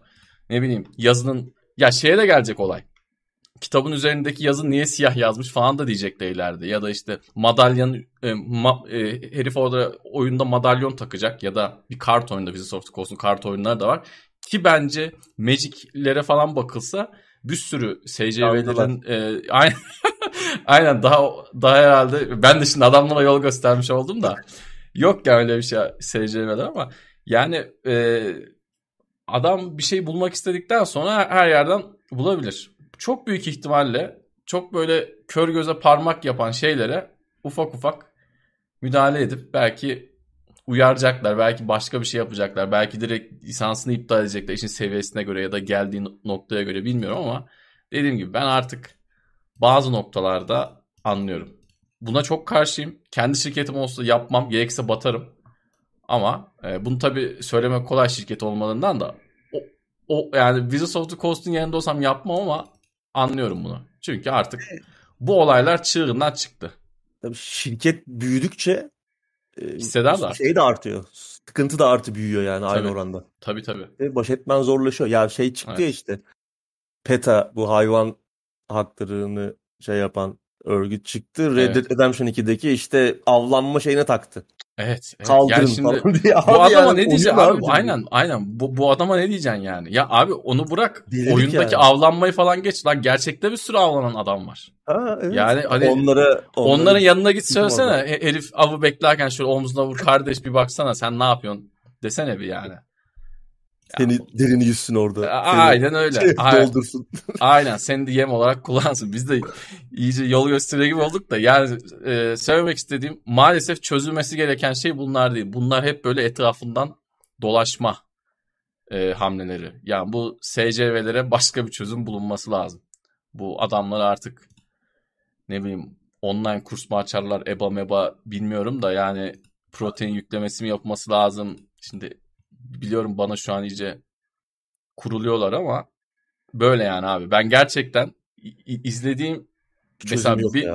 ne bileyim yazının ya şeye de gelecek olay. Kitabın üzerindeki yazı niye siyah yazmış falan da diyecekler ileride. Ya da işte madalyon e, ma, e, herif orada oyunda madalyon takacak ya da bir kart oyunda Wizards of Coast'un kart oyunları da var. Ki bence Magic'lere falan bakılsa bir sürü SCV'lerin e, aynen, aynen daha daha herhalde ben de şimdi adamlara yol göstermiş oldum da yok ya öyle bir şey SCV'ler ama yani e, adam bir şey bulmak istedikten sonra her yerden bulabilir. Çok büyük ihtimalle çok böyle kör göze parmak yapan şeylere ufak ufak müdahale edip belki uyaracaklar. Belki başka bir şey yapacaklar. Belki direkt lisansını iptal edecekler işin seviyesine göre ya da geldiği noktaya göre bilmiyorum ama dediğim gibi ben artık bazı noktalarda anlıyorum. Buna çok karşıyım. Kendi şirketim olsa yapmam. Gerekse batarım. Ama e, bunu tabii söylemek kolay şirket olmadığından da o, o yani Wizards of the Coast'un yerinde olsam yapmam ama anlıyorum bunu. Çünkü artık bu olaylar çığırından çıktı. Tabii şirket büyüdükçe e, Hisseder de Şey de artıyor. Sıkıntı da artı büyüyor yani tabii. aynı oranda. Tabii tabii. Ve baş etmen zorlaşıyor. Ya şey çıktı evet. ya işte. PETA bu hayvan haklarını şey yapan örgüt çıktı. Red Dead Redemption 2'deki işte avlanma şeyine taktı. Evet. evet. Kaldırın yani şimdi, falan diye. Bu adama yani, ne diyeceksin abi? abi? Aynen aynen. Bu, bu adama ne diyeceksin yani? Ya abi onu bırak. Delilik oyundaki yani. avlanmayı falan geç. Lan gerçekte bir sürü avlanan adam var. Ha, evet. Yani hani onları, onları onların yanına git söylesene. Herif avı beklerken şöyle omzuna vur kardeş bir baksana sen ne yapıyorsun desene bir yani. Seni ya, derini yüzsün orada. Seni aynen öyle. Şey, aynen. Doldursun. aynen seni de yem olarak kullansın. Biz de iyice yol gösteriyor gibi olduk da yani e, söylemek istediğim maalesef çözülmesi gereken şey bunlar değil. Bunlar hep böyle etrafından dolaşma e, hamleleri. Yani bu SCV'lere başka bir çözüm bulunması lazım. Bu adamlar artık ne bileyim online kurs mu açarlar EBA meba bilmiyorum da yani protein yüklemesi mi yapması lazım. Şimdi biliyorum bana şu an iyice kuruluyorlar ama böyle yani abi. Ben gerçekten izlediğim mesela bir,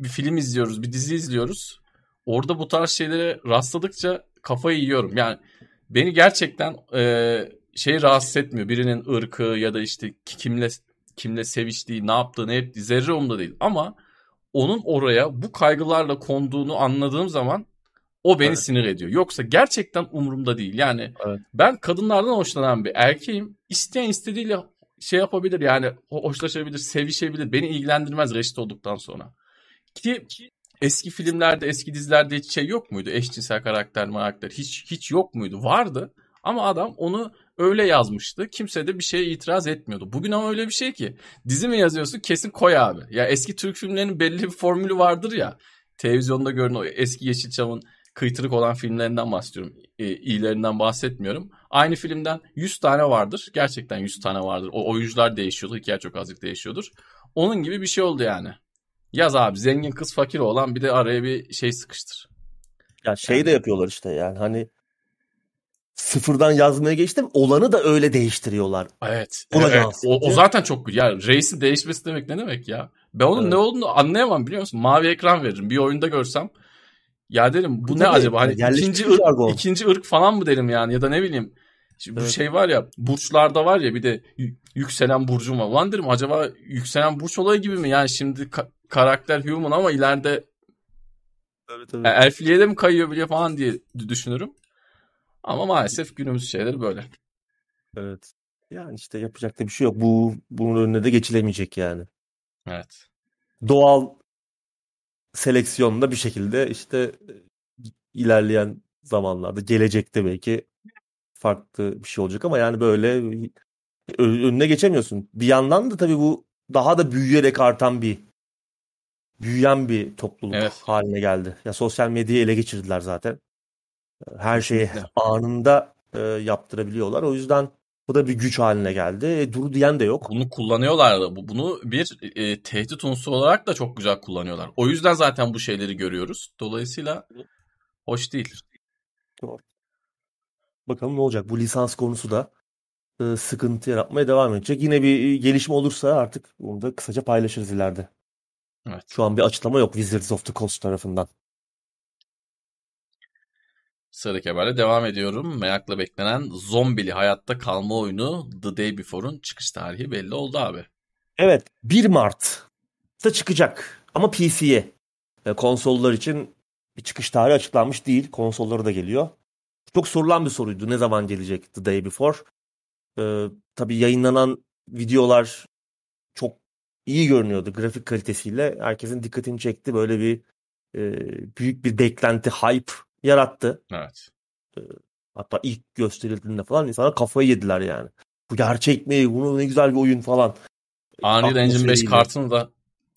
bir film izliyoruz, bir dizi izliyoruz. Orada bu tarz şeylere rastladıkça kafayı yiyorum. Yani beni gerçekten e, şey rahatsız etmiyor. Birinin ırkı ya da işte kimle kimle seviştiği, ne yaptığı, ne ettiği zerre umda değil. Ama onun oraya bu kaygılarla konduğunu anladığım zaman o beni evet. sinir ediyor. Yoksa gerçekten umurumda değil. Yani evet. ben kadınlardan hoşlanan bir erkeğim. İsteyen istediğiyle şey yapabilir yani hoşlaşabilir, sevişebilir. Beni ilgilendirmez reşit olduktan sonra. Ki eski filmlerde, eski dizilerde hiç şey yok muydu? Eşcinsel karakter, karakter hiç hiç yok muydu? Vardı. Ama adam onu öyle yazmıştı. Kimse de bir şeye itiraz etmiyordu. Bugün ama öyle bir şey ki dizi mi yazıyorsun kesin koy abi. Ya eski Türk filmlerinin belli bir formülü vardır ya. Televizyonda görünen o eski Yeşilçam'ın kıytırık olan filmlerinden bahsediyorum. E, iyilerinden bahsetmiyorum. Aynı filmden 100 tane vardır. Gerçekten 100 tane vardır. O oyuncular değişiyordur. Hikaye çok azıcık değişiyordur. Onun gibi bir şey oldu yani. Yaz abi zengin kız fakir olan bir de araya bir şey sıkıştır. Ya şey yani. de yapıyorlar işte yani hani sıfırdan yazmaya geçtim. Olanı da öyle değiştiriyorlar. Evet. Ona evet. O, o zaten çok güzel. Ya reisin değişmesi demek ne demek ya? Ben onun evet. ne olduğunu anlayamam biliyor musun? Mavi ekran veririm. Bir oyunda görsem ya derim bu Tabii, ne acaba? Hani ikinci ırk, ikinci ırk falan mı derim yani ya da ne bileyim. Şimdi evet. Bu şey var ya burçlarda var ya bir de yükselen burcum var. Lan derim acaba yükselen burç olayı gibi mi? Yani şimdi ka- karakter human ama ileride evet, evet. elfliğe de mi kayıyor bile falan diye düşünürüm. Ama maalesef günümüz şeyleri böyle. Evet. Yani işte yapacak da bir şey yok. Bu bunun önüne de geçilemeyecek yani. Evet. Doğal seleksiyonda bir şekilde işte ilerleyen zamanlarda gelecekte belki farklı bir şey olacak ama yani böyle önüne geçemiyorsun. Bir yandan da tabii bu daha da büyüyerek artan bir büyüyen bir topluluk evet. haline geldi. Ya sosyal medyayı ele geçirdiler zaten. Her şeyi anında e, yaptırabiliyorlar. O yüzden bu da bir güç haline geldi. E, dur diyen de yok. Bunu kullanıyorlar da. Bunu bir e, tehdit unsuru olarak da çok güzel kullanıyorlar. O yüzden zaten bu şeyleri görüyoruz. Dolayısıyla hoş değil. Doğru. Bakalım ne olacak. Bu lisans konusu da e, sıkıntı yaratmaya devam edecek. Yine bir gelişme olursa artık bunu da kısaca paylaşırız ileride. Evet. Şu an bir açıklama yok Wizards of the Coast tarafından. Sıradaki haberle devam ediyorum. Merakla beklenen zombili hayatta kalma oyunu The Day Before'un çıkış tarihi belli oldu abi. Evet 1 Mart'ta çıkacak ama PC'ye. Konsollar için bir çıkış tarihi açıklanmış değil. Konsolları da geliyor. Çok sorulan bir soruydu. Ne zaman gelecek The Day Before? Ee, tabii yayınlanan videolar çok iyi görünüyordu grafik kalitesiyle. Herkesin dikkatini çekti. Böyle bir e, büyük bir beklenti, hype yarattı. Evet. Ee, hatta ilk gösterildiğinde falan insanlar kafayı yediler yani. Bu gerçek mi? Bunu ne güzel bir oyun falan. Unreal Engine 5 kartını da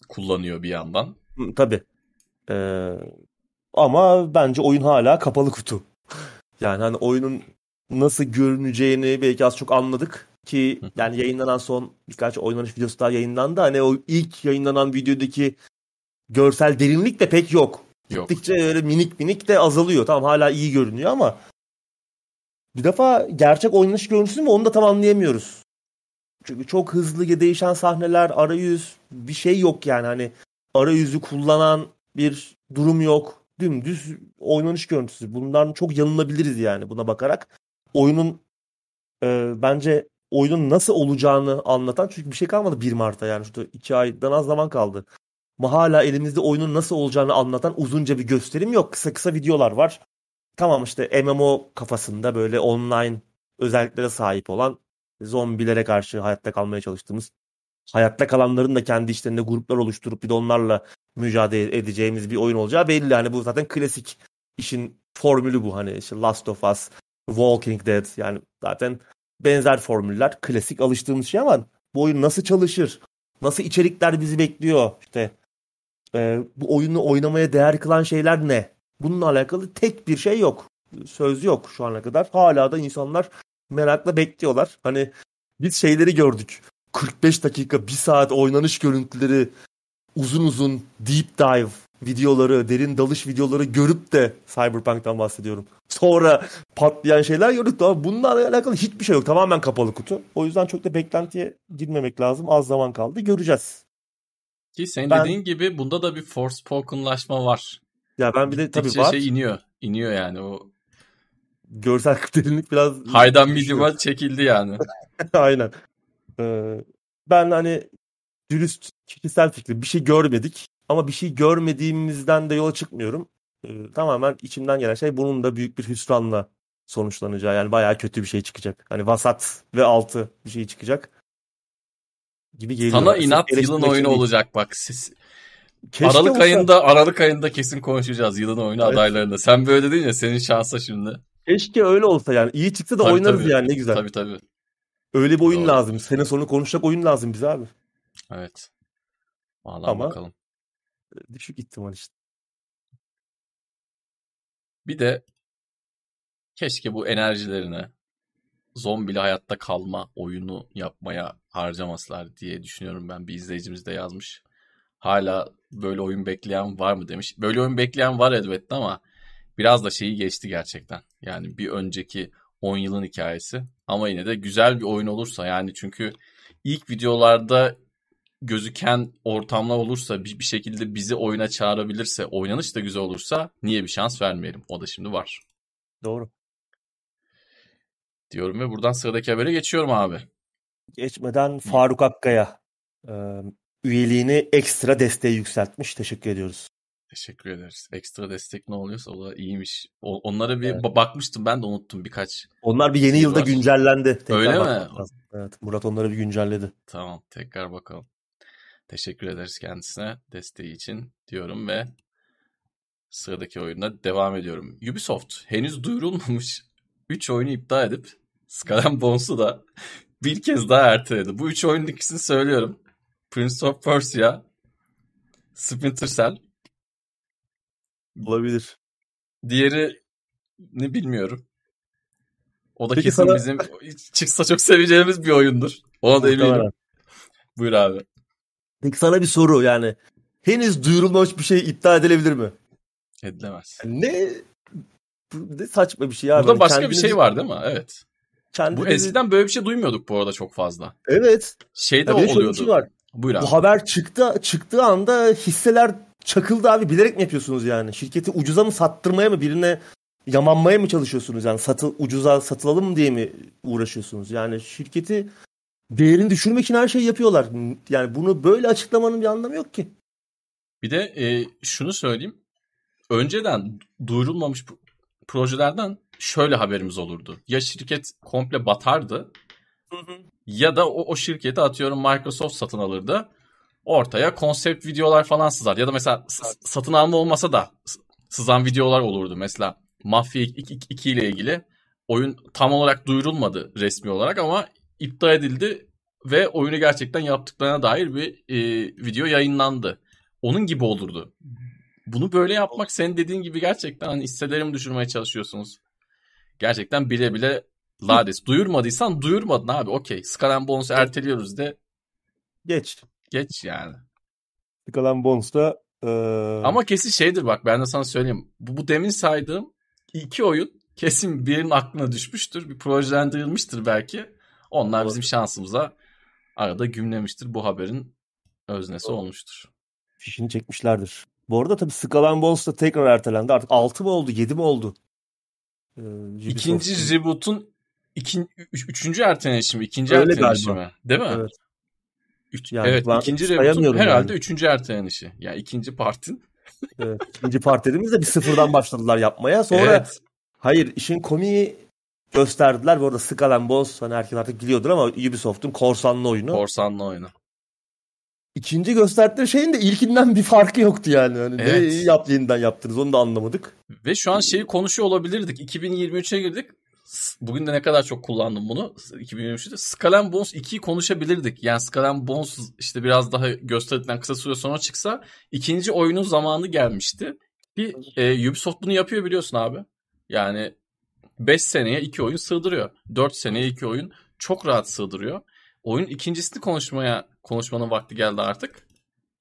kullanıyor bir yandan. Hı, tabii. Ee, ama bence oyun hala kapalı kutu. Yani hani oyunun nasıl görüneceğini belki az çok anladık ki yani yayınlanan son birkaç oynanış videosu daha yayınlandı. Hani o ilk yayınlanan videodaki görsel derinlik de pek yok. Gittikçe öyle minik minik de azalıyor. Tamam hala iyi görünüyor ama bir defa gerçek oynanış görüntüsü mü onu da tam anlayamıyoruz. Çünkü çok hızlı değişen sahneler, arayüz bir şey yok yani hani arayüzü kullanan bir durum yok. Dümdüz oynanış görüntüsü. Bundan çok yanılabiliriz yani buna bakarak. Oyunun e, bence oyunun nasıl olacağını anlatan çünkü bir şey kalmadı 1 Mart'ta yani şurada 2 aydan az zaman kaldı. Hala elimizde oyunun nasıl olacağını anlatan uzunca bir gösterim yok. Kısa kısa videolar var. Tamam işte MMO kafasında böyle online özelliklere sahip olan zombilere karşı hayatta kalmaya çalıştığımız hayatta kalanların da kendi işlerinde gruplar oluşturup bir de onlarla mücadele edeceğimiz bir oyun olacağı belli. Hani bu zaten klasik işin formülü bu hani işte Last of Us, Walking Dead yani zaten benzer formüller klasik alıştığımız şey ama bu oyun nasıl çalışır? Nasıl içerikler bizi bekliyor? İşte e, bu oyunu oynamaya değer kılan şeyler ne? Bununla alakalı tek bir şey yok. Söz yok şu ana kadar. Hala da insanlar merakla bekliyorlar. Hani biz şeyleri gördük. 45 dakika, 1 saat oynanış görüntüleri uzun uzun deep dive videoları, derin dalış videoları görüp de Cyberpunk'tan bahsediyorum. Sonra patlayan şeyler gördük ama bunlarla alakalı hiçbir şey yok. Tamamen kapalı kutu. O yüzden çok da beklentiye girmemek lazım. Az zaman kaldı. Göreceğiz. Ki senin ben, dediğin gibi bunda da bir Forspoken'laşma var. Ya ben bir de tabii var. şey iniyor. İniyor yani o. Görsel derinlik biraz... Haydan medium'a çekildi yani. Aynen. Ee, ben hani dürüst kişisel fikri bir şey görmedik. Ama bir şey görmediğimizden de yola çıkmıyorum. Ee, tamamen içimden gelen şey bunun da büyük bir hüsranla sonuçlanacağı. Yani bayağı kötü bir şey çıkacak. Hani vasat ve altı bir şey çıkacak gibi geliyor. Sana inat yılın oyunu değil. olacak bak. Siz Keşke Aralık olsa... ayında Aralık ayında kesin konuşacağız yılın oyunu evet. adaylarında. Sen böyle dedin ya senin şansa şimdi. Keşke öyle olsa yani. iyi çıksa da tabii, oynarız tabii. yani ne güzel. Tabii tabii. Öyle bir oyun Doğru. lazım. Sene sonu konuşacak oyun lazım bize abi. Evet. Vallahi Ama bakalım. Düşük ihtimal işte. Bir de keşke bu enerjilerini zombili hayatta kalma oyunu yapmaya harcamaslar diye düşünüyorum ben. Bir izleyicimiz de yazmış. Hala böyle oyun bekleyen var mı demiş. Böyle oyun bekleyen var elbette ama biraz da şeyi geçti gerçekten. Yani bir önceki 10 yılın hikayesi. Ama yine de güzel bir oyun olursa yani çünkü ilk videolarda gözüken ortamlar olursa bir, bir şekilde bizi oyuna çağırabilirse oynanış da güzel olursa niye bir şans vermeyelim? O da şimdi var. Doğru. Diyorum ve buradan sıradaki habere geçiyorum abi. Geçmeden Faruk Akkaya e, üyeliğini ekstra desteği yükseltmiş. Teşekkür ediyoruz. Teşekkür ederiz. Ekstra destek ne oluyorsa o da iyiymiş. O, onlara bir evet. bakmıştım ben de unuttum birkaç. Onlar bir yeni şey yılda var. güncellendi. Tekrar Öyle mi? Evet Murat onları bir güncelledi. Tamam tekrar bakalım. Teşekkür ederiz kendisine desteği için diyorum ve sıradaki oyunda devam ediyorum. Ubisoft henüz duyurulmamış 3 oyunu iptal edip Skull Bones'u da bir kez daha erteledi. Bu 3 oyunun ikisini söylüyorum. Prince of Persia, Splinter Cell. Olabilir. Diğeri ne bilmiyorum. O da Peki kesin sana... bizim çıksa çok seveceğimiz bir oyundur. Ona da eminim. Buyur abi. Peki sana bir soru yani. Henüz duyurulmamış bir şey iptal edilebilir mi? Edilemez. Ne ne saçma bir şey abi. Burada hani başka kendinizi... bir şey var değil mi? Evet. Kendinizi... Bu eskiden böyle bir şey duymuyorduk bu arada çok fazla. Evet. Şeyde ya oluyordu. Şey var. Buyur abi. Bu haber çıktı çıktığı anda hisseler çakıldı abi. Bilerek mi yapıyorsunuz yani? Şirketi ucuza mı sattırmaya mı birine yamanmaya mı çalışıyorsunuz yani? Satıl, ucuza satılalım diye mi uğraşıyorsunuz? Yani şirketi değerini düşürmek için her şeyi yapıyorlar. Yani bunu böyle açıklamanın bir anlamı yok ki. Bir de e, şunu söyleyeyim. Önceden duyurulmamış projelerden şöyle haberimiz olurdu. Ya şirket komple batardı hı hı. ya da o, o şirketi atıyorum Microsoft satın alırdı. Ortaya konsept videolar falan sızar. Ya da mesela satın alma olmasa da sızan videolar olurdu. Mesela Mafia 2 ile ilgili oyun tam olarak duyurulmadı resmi olarak ama iptal edildi ve oyunu gerçekten yaptıklarına dair bir e, video yayınlandı. Onun gibi olurdu. Bunu böyle yapmak senin dediğin gibi gerçekten hani hisselerimi düşürmeye çalışıyorsunuz. Gerçekten bile bile lades. Duyurmadıysan duyurmadın abi okey. Skull Bones'u erteliyoruz de. Geç. Geç yani. Skull Bones'ta ee... Ama kesin şeydir bak ben de sana söyleyeyim. Bu, bu demin saydığım iki oyun kesin birinin aklına düşmüştür. Bir projelendirilmiştir belki. Onlar bizim şansımıza arada gümlemiştir. Bu haberin öznesi olmuştur. Fişini çekmişlerdir. Bu arada tabii Skull Bones da tekrar ertelendi. Artık 6 mı oldu 7 mi oldu? Ee, İkinci reboot'un ikin, üç, üçüncü ertelenişi mi? İkinci Öyle ertelenişi mi? Değil mi? Evet. Üç, yani evet ikinci reboot'un herhalde yani. üçüncü ertelenişi. Yani ikinci partin. evet, ikinci part dediğimizde bir sıfırdan başladılar yapmaya. Sonra evet. hayır işin komiği gösterdiler. Bu arada Skull Bones hani herkes artık biliyordur ama Ubisoft'un korsanlı oyunu. Korsanlı oyunu. İkinci gösterdikleri şeyin de ilkinden bir farkı yoktu yani. yani evet. Ne yap yeniden yaptınız onu da anlamadık. Ve şu an şeyi konuşuyor olabilirdik. 2023'e girdik. Bugün de ne kadar çok kullandım bunu 2023'te. Skull Bones 2'yi konuşabilirdik. Yani Skull Bones işte biraz daha gösterildikten kısa süre sonra çıksa ikinci oyunun zamanı gelmişti. Bir e, Ubisoft bunu yapıyor biliyorsun abi. Yani 5 seneye 2 oyun sığdırıyor. 4 seneye 2 oyun çok rahat sığdırıyor. Oyun ikincisini konuşmaya konuşmanın vakti geldi artık.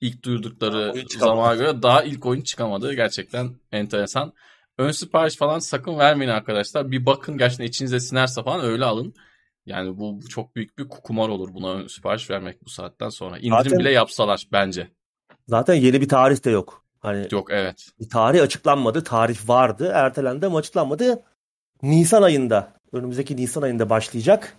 ilk duyurdukları zamana göre daha ilk oyun çıkamadı. Gerçekten enteresan. Ön sipariş falan sakın vermeyin arkadaşlar. Bir bakın gerçekten içinize sinerse falan öyle alın. Yani bu, bu çok büyük bir kumar olur buna ön sipariş vermek bu saatten sonra. İndirim Zaten... bile yapsalar bence. Zaten yeni bir tarih de yok. Hani yok evet. Bir tarih açıklanmadı. Tarih vardı. Ertelendi ama açıklanmadı. Nisan ayında, önümüzdeki Nisan ayında başlayacak.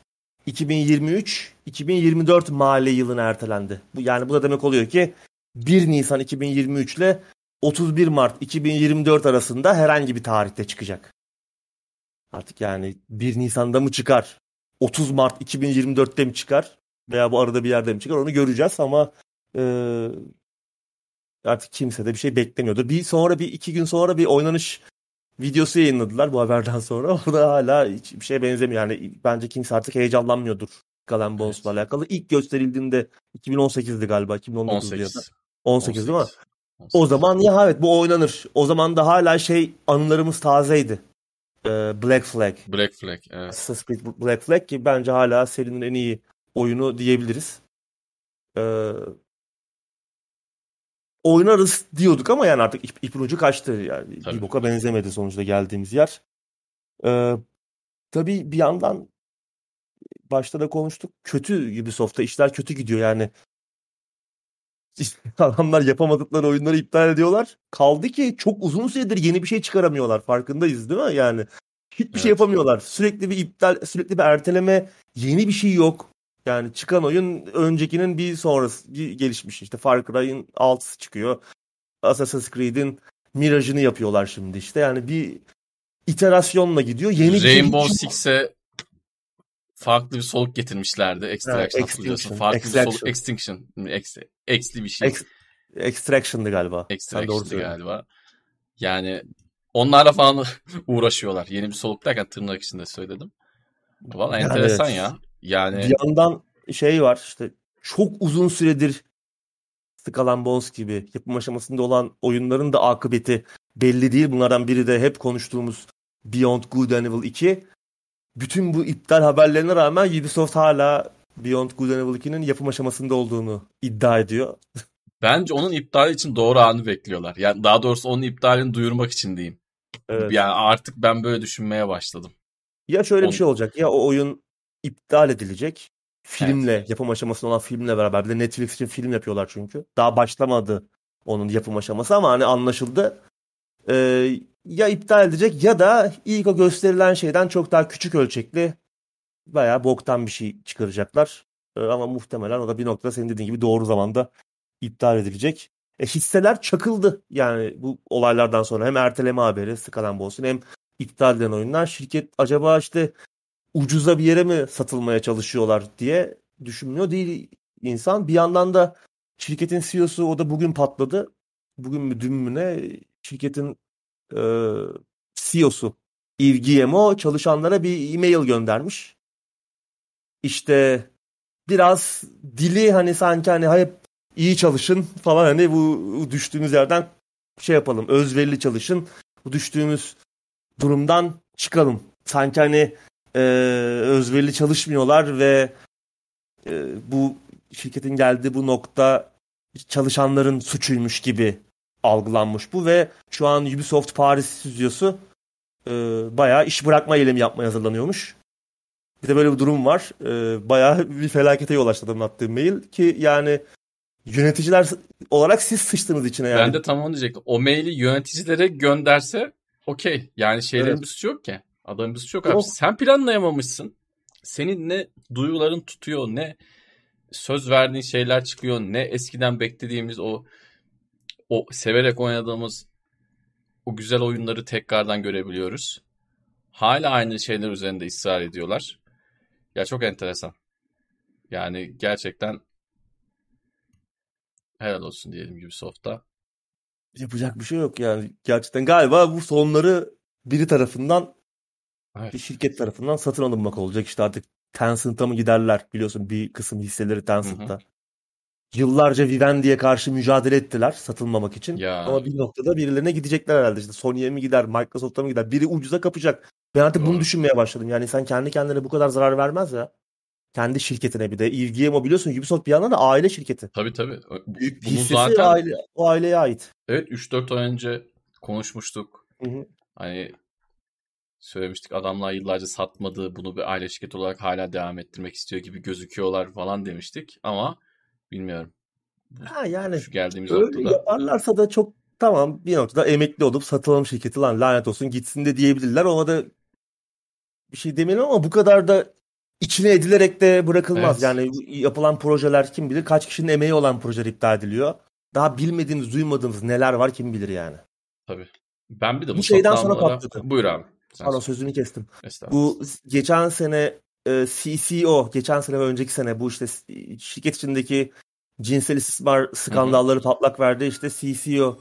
2023-2024 mali yılına ertelendi. Bu yani bu da demek oluyor ki 1 Nisan 2023 ile 31 Mart 2024 arasında herhangi bir tarihte çıkacak. Artık yani 1 Nisan'da mı çıkar? 30 Mart 2024'te mi çıkar? Veya bu arada bir yerde mi çıkar? Onu göreceğiz ama e, artık kimse de bir şey beklemiyordur. Bir sonra bir iki gün sonra bir oynanış videosu yayınladılar bu haberden sonra. Orada hala hiçbir şeye benzemiyor. Yani bence kimse artık heyecanlanmıyordur Galen Bones'la evet. alakalı. İlk gösterildiğinde 2018'di galiba. 2019 18. ya da. 18, 18 değil mi? 18. O zaman ya evet bu oynanır. O zaman da hala şey anılarımız tazeydi. Ee, Black Flag. Black Flag evet. Assassin's Creed Black Flag ki bence hala serinin en iyi oyunu diyebiliriz. Ee, oynarız diyorduk ama yani artık ip, ipin ucu kaçtı. Yani tabii. bir boka benzemedi sonuçta geldiğimiz yer. Ee, tabii bir yandan başta da konuştuk. Kötü Ubisoft'ta işler kötü gidiyor yani. Adamlar yapamadıkları oyunları iptal ediyorlar. Kaldı ki çok uzun süredir yeni bir şey çıkaramıyorlar. Farkındayız değil mi? Yani hiçbir şey evet. şey yapamıyorlar. Sürekli bir iptal, sürekli bir erteleme, yeni bir şey yok. Yani çıkan oyun öncekinin bir sonrası gelişmiş. İşte Far Cry'in 6'sı çıkıyor. Assassin's Creed'in Mirage'ını yapıyorlar şimdi işte. Yani bir iterasyonla gidiyor. Yeni Rainbow bir Six'e farklı bir soluk getirmişlerdi. Extraction evet, hatırlıyorsun. Farklı Extraction. bir soluk. Extinction. Ex, exli bir şey. Ex, extraction'dı galiba. Extraction'dı galiba. Yani onlarla falan uğraşıyorlar. Yeni bir soluk derken tırnak içinde söyledim. Valla enteresan evet. ya. Yani bir yandan şey var işte çok uzun süredir Skull and Bones gibi yapım aşamasında olan oyunların da akıbeti belli değil. Bunlardan biri de hep konuştuğumuz Beyond Good and Evil 2. Bütün bu iptal haberlerine rağmen Ubisoft hala Beyond Good and Evil 2'nin yapım aşamasında olduğunu iddia ediyor. Bence onun iptali için doğru anı bekliyorlar. Yani daha doğrusu onun iptalini duyurmak için diyeyim. Evet. Yani artık ben böyle düşünmeye başladım. Ya şöyle Onu... bir şey olacak. Ya o oyun iptal edilecek. Filmle, evet. yapım aşamasında olan filmle beraber. Bir de Netflix için film yapıyorlar çünkü. Daha başlamadı onun yapım aşaması ama hani anlaşıldı. Ee, ya iptal edecek ya da ilk o gösterilen şeyden çok daha küçük ölçekli bayağı boktan bir şey çıkaracaklar. Ee, ama muhtemelen o da bir noktada senin dediğin gibi doğru zamanda iptal edilecek. E, hisseler çakıldı yani bu olaylardan sonra hem erteleme haberi sıkalan olsun hem iptal edilen oyunlar. Şirket acaba işte ucuza bir yere mi satılmaya çalışıyorlar diye düşünmüyor değil insan. Bir yandan da şirketin CEO'su o da bugün patladı. Bugün mü dün mü ne şirketin e, CEO'su Yves çalışanlara bir e-mail göndermiş. İşte biraz dili hani sanki hani hep iyi çalışın falan hani bu düştüğümüz yerden şey yapalım özverili çalışın bu düştüğümüz durumdan çıkalım. Sanki hani e, özverili çalışmıyorlar ve e, bu şirketin geldiği bu nokta çalışanların suçuymuş gibi algılanmış bu ve şu an Ubisoft Paris stüdyosu e, bayağı iş bırakma eylemi yapmaya hazırlanıyormuş. Bir de böyle bir durum var. E, bayağı bir felakete yol açtı adamın attığı mail ki yani yöneticiler olarak siz sıçtınız içine yani. Ben de tam onu diyecektim. O maili yöneticilere gönderse okey. Yani şeylerin evet. bir suçu yok ki. Suçu yok abi. Sen planlayamamışsın. Senin ne duyuların tutuyor ne söz verdiğin şeyler çıkıyor ne eskiden beklediğimiz o o severek oynadığımız o güzel oyunları tekrardan görebiliyoruz. Hala aynı şeyler üzerinde ısrar ediyorlar. Ya çok enteresan. Yani gerçekten helal olsun diyelim gibi softa. Yapacak bir şey yok yani. Gerçekten galiba bu sonları biri tarafından evet. bir şirket tarafından satın alınmak olacak. İşte artık Tencent'a mı giderler biliyorsun bir kısım hisseleri Tencent'ta. Hı hı. Yıllarca Vivendi'ye karşı mücadele ettiler satılmamak için. Ya. Ama bir noktada birilerine gidecekler herhalde. İşte Sony'ye mi gider, Microsoft'a mı gider? Biri ucuza kapacak. Ben artık Doğru. bunu düşünmeye başladım. Yani sen kendi kendine bu kadar zarar vermez ya. kendi şirketine bir de. EVGMO biliyorsun Ubisoft bir yandan da aile şirketi. Tabii tabii. Büyük Bunu hissesi zaten aile, o aileye ait. Evet 3-4 ay önce konuşmuştuk. Hı hı. Hani söylemiştik adamlar yıllarca satmadı bunu bir aile şirketi olarak hala devam ettirmek istiyor gibi gözüküyorlar falan demiştik ama bilmiyorum. Ha yani şu geldiğimiz öyle noktada. yaparlarsa da çok tamam bir noktada emekli olup satılalım şirketi lan lanet olsun gitsin de diyebilirler. Ona da bir şey demeyelim ama bu kadar da içine edilerek de bırakılmaz. Evet. Yani yapılan projeler kim bilir kaç kişinin emeği olan projeler iptal ediliyor. Daha bilmediğimiz, duymadığımız neler var kim bilir yani. Tabii. Ben bir de bu, bu şeyden sonra patladı. Buyur abi. Pardon sözünü kestim. Bu geçen sene e, CCO, geçen sene ve önceki sene bu işte şirket içindeki cinsel istismar skandalları Hı-hı. patlak verdi. İşte CCO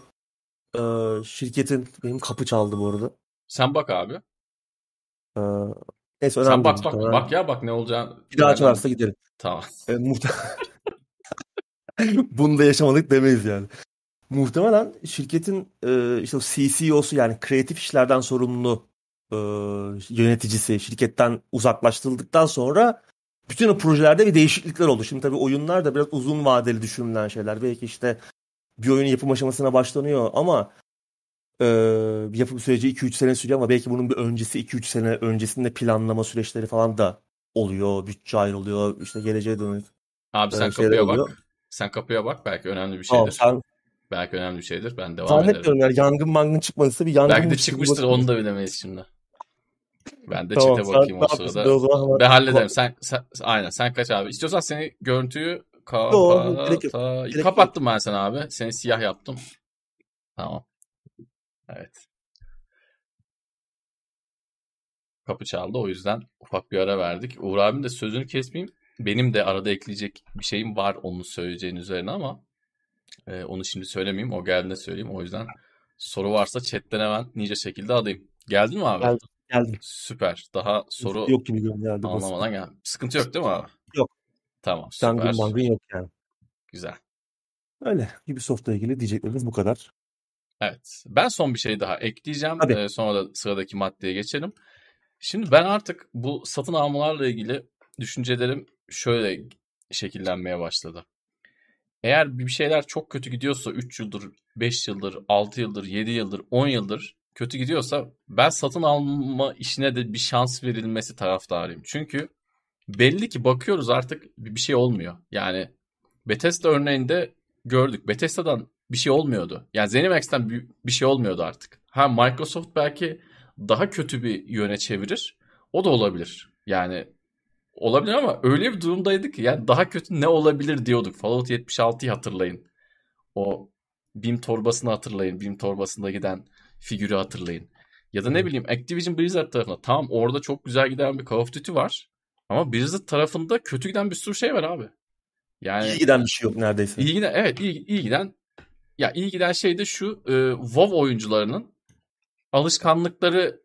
e, şirketin benim kapı çaldı bu arada. Sen bak abi. Ee, neyse Sen bak bak muhtemelen. bak ya bak ne olacağını. Bir daha çalarsa gidelim. Tamam. E, muhtemelen. Bunu da yaşamadık demeyiz yani. Muhtemelen şirketin e, işte CCO'su yani kreatif işlerden sorumlu e, yöneticisi şirketten uzaklaştırıldıktan sonra bütün o projelerde bir değişiklikler oldu. Şimdi tabii oyunlar da biraz uzun vadeli düşünülen şeyler. Belki işte bir oyunun yapım aşamasına başlanıyor ama e, yapım süreci 2-3 sene sürüyor ama belki bunun bir öncesi 2-3 sene öncesinde planlama süreçleri falan da oluyor. Bütçe ayrılıyor. işte geleceğe dönük. Abi sen kapıya oluyor. bak. Sen kapıya bak. Belki önemli bir şeydir. Tamam, sen... Belki önemli bir şeydir. Ben devam Zannetmiyorum ederim. yani yangın mangın çıkmadıysa bir yangın Belki de çıkmıştır onu da bilemeyiz şimdi. Ben de tamam, çete bakayım o sırada. O zaman ben hallederim. Sen, sen, aynen sen kaç abi. İstiyorsan seni görüntüyü kapa kapattım ben sana abi. Seni siyah yaptım. Tamam. Evet. Kapı çaldı o yüzden ufak bir ara verdik. Uğur abim de sözünü kesmeyeyim. Benim de arada ekleyecek bir şeyim var onun söyleyeceğin üzerine ama e, onu şimdi söylemeyeyim. O geldiğinde söyleyeyim. O yüzden soru varsa chatten hemen nice şekilde alayım. Geldin mi abi? Geldim. Geldim. Süper. Daha soru yok gibi geldi. Anlamadan gel. Sıkıntı yok değil mi abi? Yok. Tamam süper. Yangın mangın yok yani. Güzel. Öyle. Ubisoft'la ilgili diyeceklerimiz bu kadar. Evet. Ben son bir şey daha ekleyeceğim. Ee, sonra da sıradaki maddeye geçelim. Şimdi ben artık bu satın almalarla ilgili düşüncelerim şöyle şekillenmeye başladı. Eğer bir şeyler çok kötü gidiyorsa 3 yıldır, 5 yıldır, 6 yıldır, 7 yıldır, 10 yıldır kötü gidiyorsa ben satın alma işine de bir şans verilmesi taraftarıyım. Çünkü belli ki bakıyoruz artık bir şey olmuyor. Yani Bethesda örneğinde gördük. Bethesda'dan bir şey olmuyordu. Yani ZeniMax'ten bir, şey olmuyordu artık. Ha Microsoft belki daha kötü bir yöne çevirir. O da olabilir. Yani olabilir ama öyle bir durumdaydık ki yani daha kötü ne olabilir diyorduk. Fallout 76'yı hatırlayın. O BIM torbasını hatırlayın. BIM torbasında giden figürü hatırlayın. Ya da ne bileyim Activision Blizzard tarafında tamam orada çok güzel giden bir Call of Duty var. Ama Blizzard tarafında kötü giden bir sürü şey var abi. Yani iyi giden bir şey yok neredeyse. İyi giden evet iyi, iyi giden ya iyi giden şey de şu e, WoW oyuncularının alışkanlıkları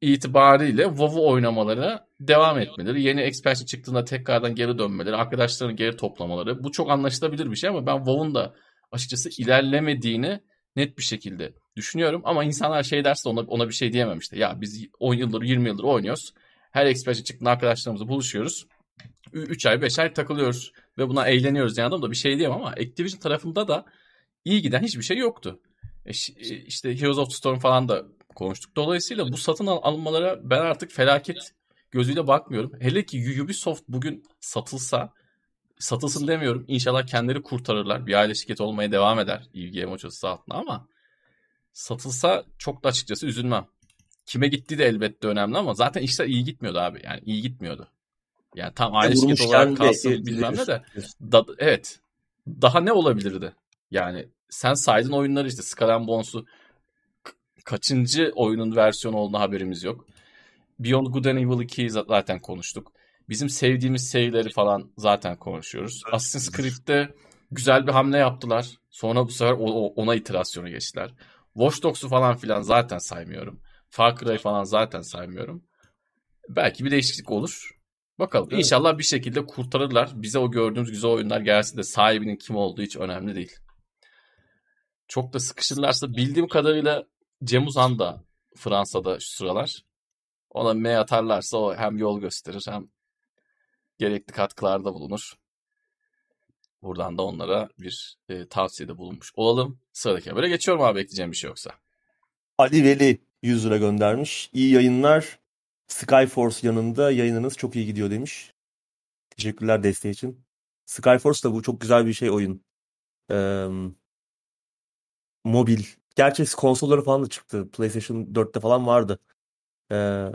itibariyle WoW'u oynamaları devam etmeleri, yeni expansion çıktığında tekrardan geri dönmeleri, arkadaşlarını geri toplamaları. Bu çok anlaşılabilir bir şey ama ben WoW'un da açıkçası ilerlemediğini net bir şekilde düşünüyorum. Ama insanlar şey derse ona, ona bir şey diyemem işte. Ya biz 10 yıldır 20 yıldır oynuyoruz. Her expansion çıktığında arkadaşlarımızla buluşuyoruz. 3 ay 5 ay takılıyoruz ve buna eğleniyoruz yani da bir şey diyemem ama Activision tarafında da iyi giden hiçbir şey yoktu. E, e, işte Heroes of the Storm falan da konuştuk. Dolayısıyla bu satın almalara ben artık felaket gözüyle bakmıyorum. Hele ki Ubisoft bugün satılsa satılsın demiyorum. İnşallah kendileri kurtarırlar. Bir aile şirketi olmaya devam eder İlgi çatısı altında ama satılsa çok da açıkçası üzülmem. Kime gittiği de elbette önemli ama zaten işler iyi gitmiyordu abi. Yani iyi gitmiyordu. Yani tam aile şirketi olarak kalsın bilmem ne de. Da, evet. Daha ne olabilirdi? Yani sen saydın oyunları işte Skull Bones'u kaçıncı oyunun versiyonu olduğunu haberimiz yok. Beyond Good and Evil 2'yi zaten konuştuk. Bizim sevdiğimiz serileri falan zaten konuşuyoruz. Evet. Assassin's Creed'de güzel bir hamle yaptılar. Sonra bu sefer ona iterasyonu geçtiler. Watch Dogs'u falan filan zaten saymıyorum. Far Cry falan zaten saymıyorum. Belki bir değişiklik olur. Bakalım. Evet. İnşallah bir şekilde kurtarırlar. Bize o gördüğümüz güzel oyunlar gelsin de sahibinin kim olduğu hiç önemli değil. Çok da sıkışırlarsa bildiğim kadarıyla Cem Uzan da Fransa'da şu sıralar. Ona M atarlarsa o hem yol gösterir hem gerekli katkılarda bulunur. Buradan da onlara bir e, tavsiyede bulunmuş olalım. Sıradaki habere geçiyorum abi ekleyeceğim bir şey yoksa. Ali Veli 100 lira göndermiş. İyi yayınlar. Skyforce yanında yayınınız çok iyi gidiyor demiş. Teşekkürler desteği için. Skyforce da bu çok güzel bir şey oyun. Ee, mobil. Gerçi konsolları falan da çıktı. PlayStation 4'te falan vardı. Ee,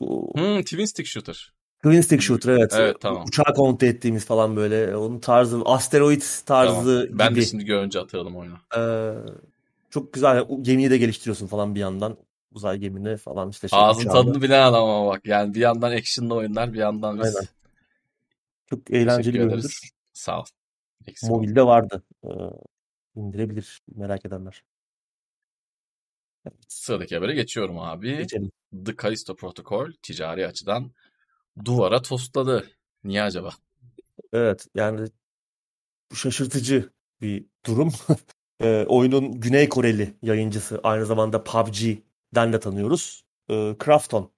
bu... Hmm, Twin Stick Shooter. Twin Stick Shooter evet. Evet tamam. Uçağı kontrol ettiğimiz falan böyle. Onun tarzı, asteroid tarzı tamam. ben gibi. Ben de şimdi görünce hatırladım oyunu. Ee, çok güzel. Gemiyi de geliştiriyorsun falan bir yandan. Uzay gemini falan işte. Şey, Ağzın tadını bilen adam ama bak. Yani bir yandan action'lı oyunlar bir yandan biz. Aynen. Çok eğlenceli bir oyundur. Sağ ol. Eksik Mobilde vardı. Ee, indirebilir merak edenler. Evet. Sıradaki habere geçiyorum abi. Geçelim. The Callisto Protocol ticari açıdan duvara tostladı. Niye acaba? Evet yani şaşırtıcı bir durum. e, oyunun Güney Koreli yayıncısı aynı zamanda PUBG'den de tanıyoruz. E, Krafton.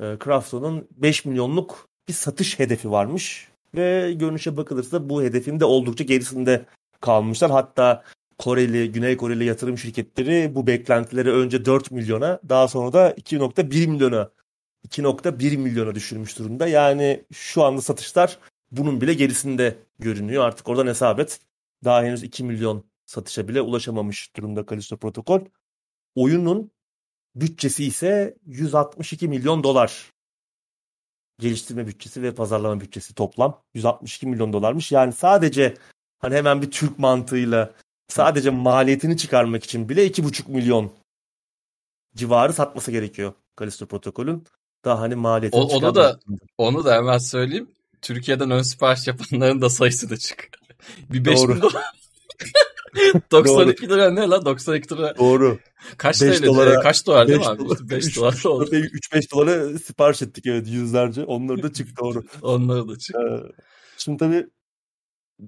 E, Krafton'un 5 milyonluk bir satış hedefi varmış. Ve görünüşe bakılırsa bu hedefin de oldukça gerisinde kalmışlar. Hatta Koreli, Güney Koreli yatırım şirketleri bu beklentileri önce 4 milyona daha sonra da 2.1 milyona 2.1 milyona düşürmüş durumda. Yani şu anda satışlar bunun bile gerisinde görünüyor. Artık oradan hesap et. Daha henüz 2 milyon satışa bile ulaşamamış durumda Kalisto Protokol. Oyunun bütçesi ise 162 milyon dolar. Geliştirme bütçesi ve pazarlama bütçesi toplam 162 milyon dolarmış. Yani sadece hani hemen bir Türk mantığıyla sadece maliyetini çıkarmak için bile 2,5 milyon civarı satması gerekiyor Kalisto protokolün. Daha hani maliyetini o, onu da onu da hemen söyleyeyim. Türkiye'den ön sipariş yapanların da sayısı da çık. bir 5 bin dolar. 92 lira ne lan 92 lira. Doğru. Kaç TL? Dolara, kaç dolar değil mi abi? 5 dolar oldu. 3-5 dolara sipariş ettik evet yüzlerce. Onları da çıktı doğru. Onları da çıktı. Ee, şimdi tabii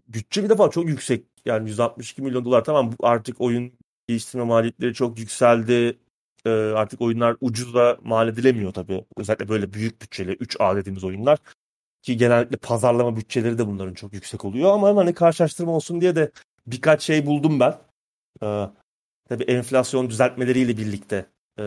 bütçe bir defa çok yüksek. Yani 162 milyon dolar tamam artık oyun geliştirme maliyetleri çok yükseldi. Ee, artık oyunlar ucuza mal edilemiyor tabii. Özellikle böyle büyük bütçeli 3A dediğimiz oyunlar. Ki genellikle pazarlama bütçeleri de bunların çok yüksek oluyor. Ama hani karşılaştırma olsun diye de birkaç şey buldum ben. Ee, tabii enflasyon düzeltmeleriyle birlikte e,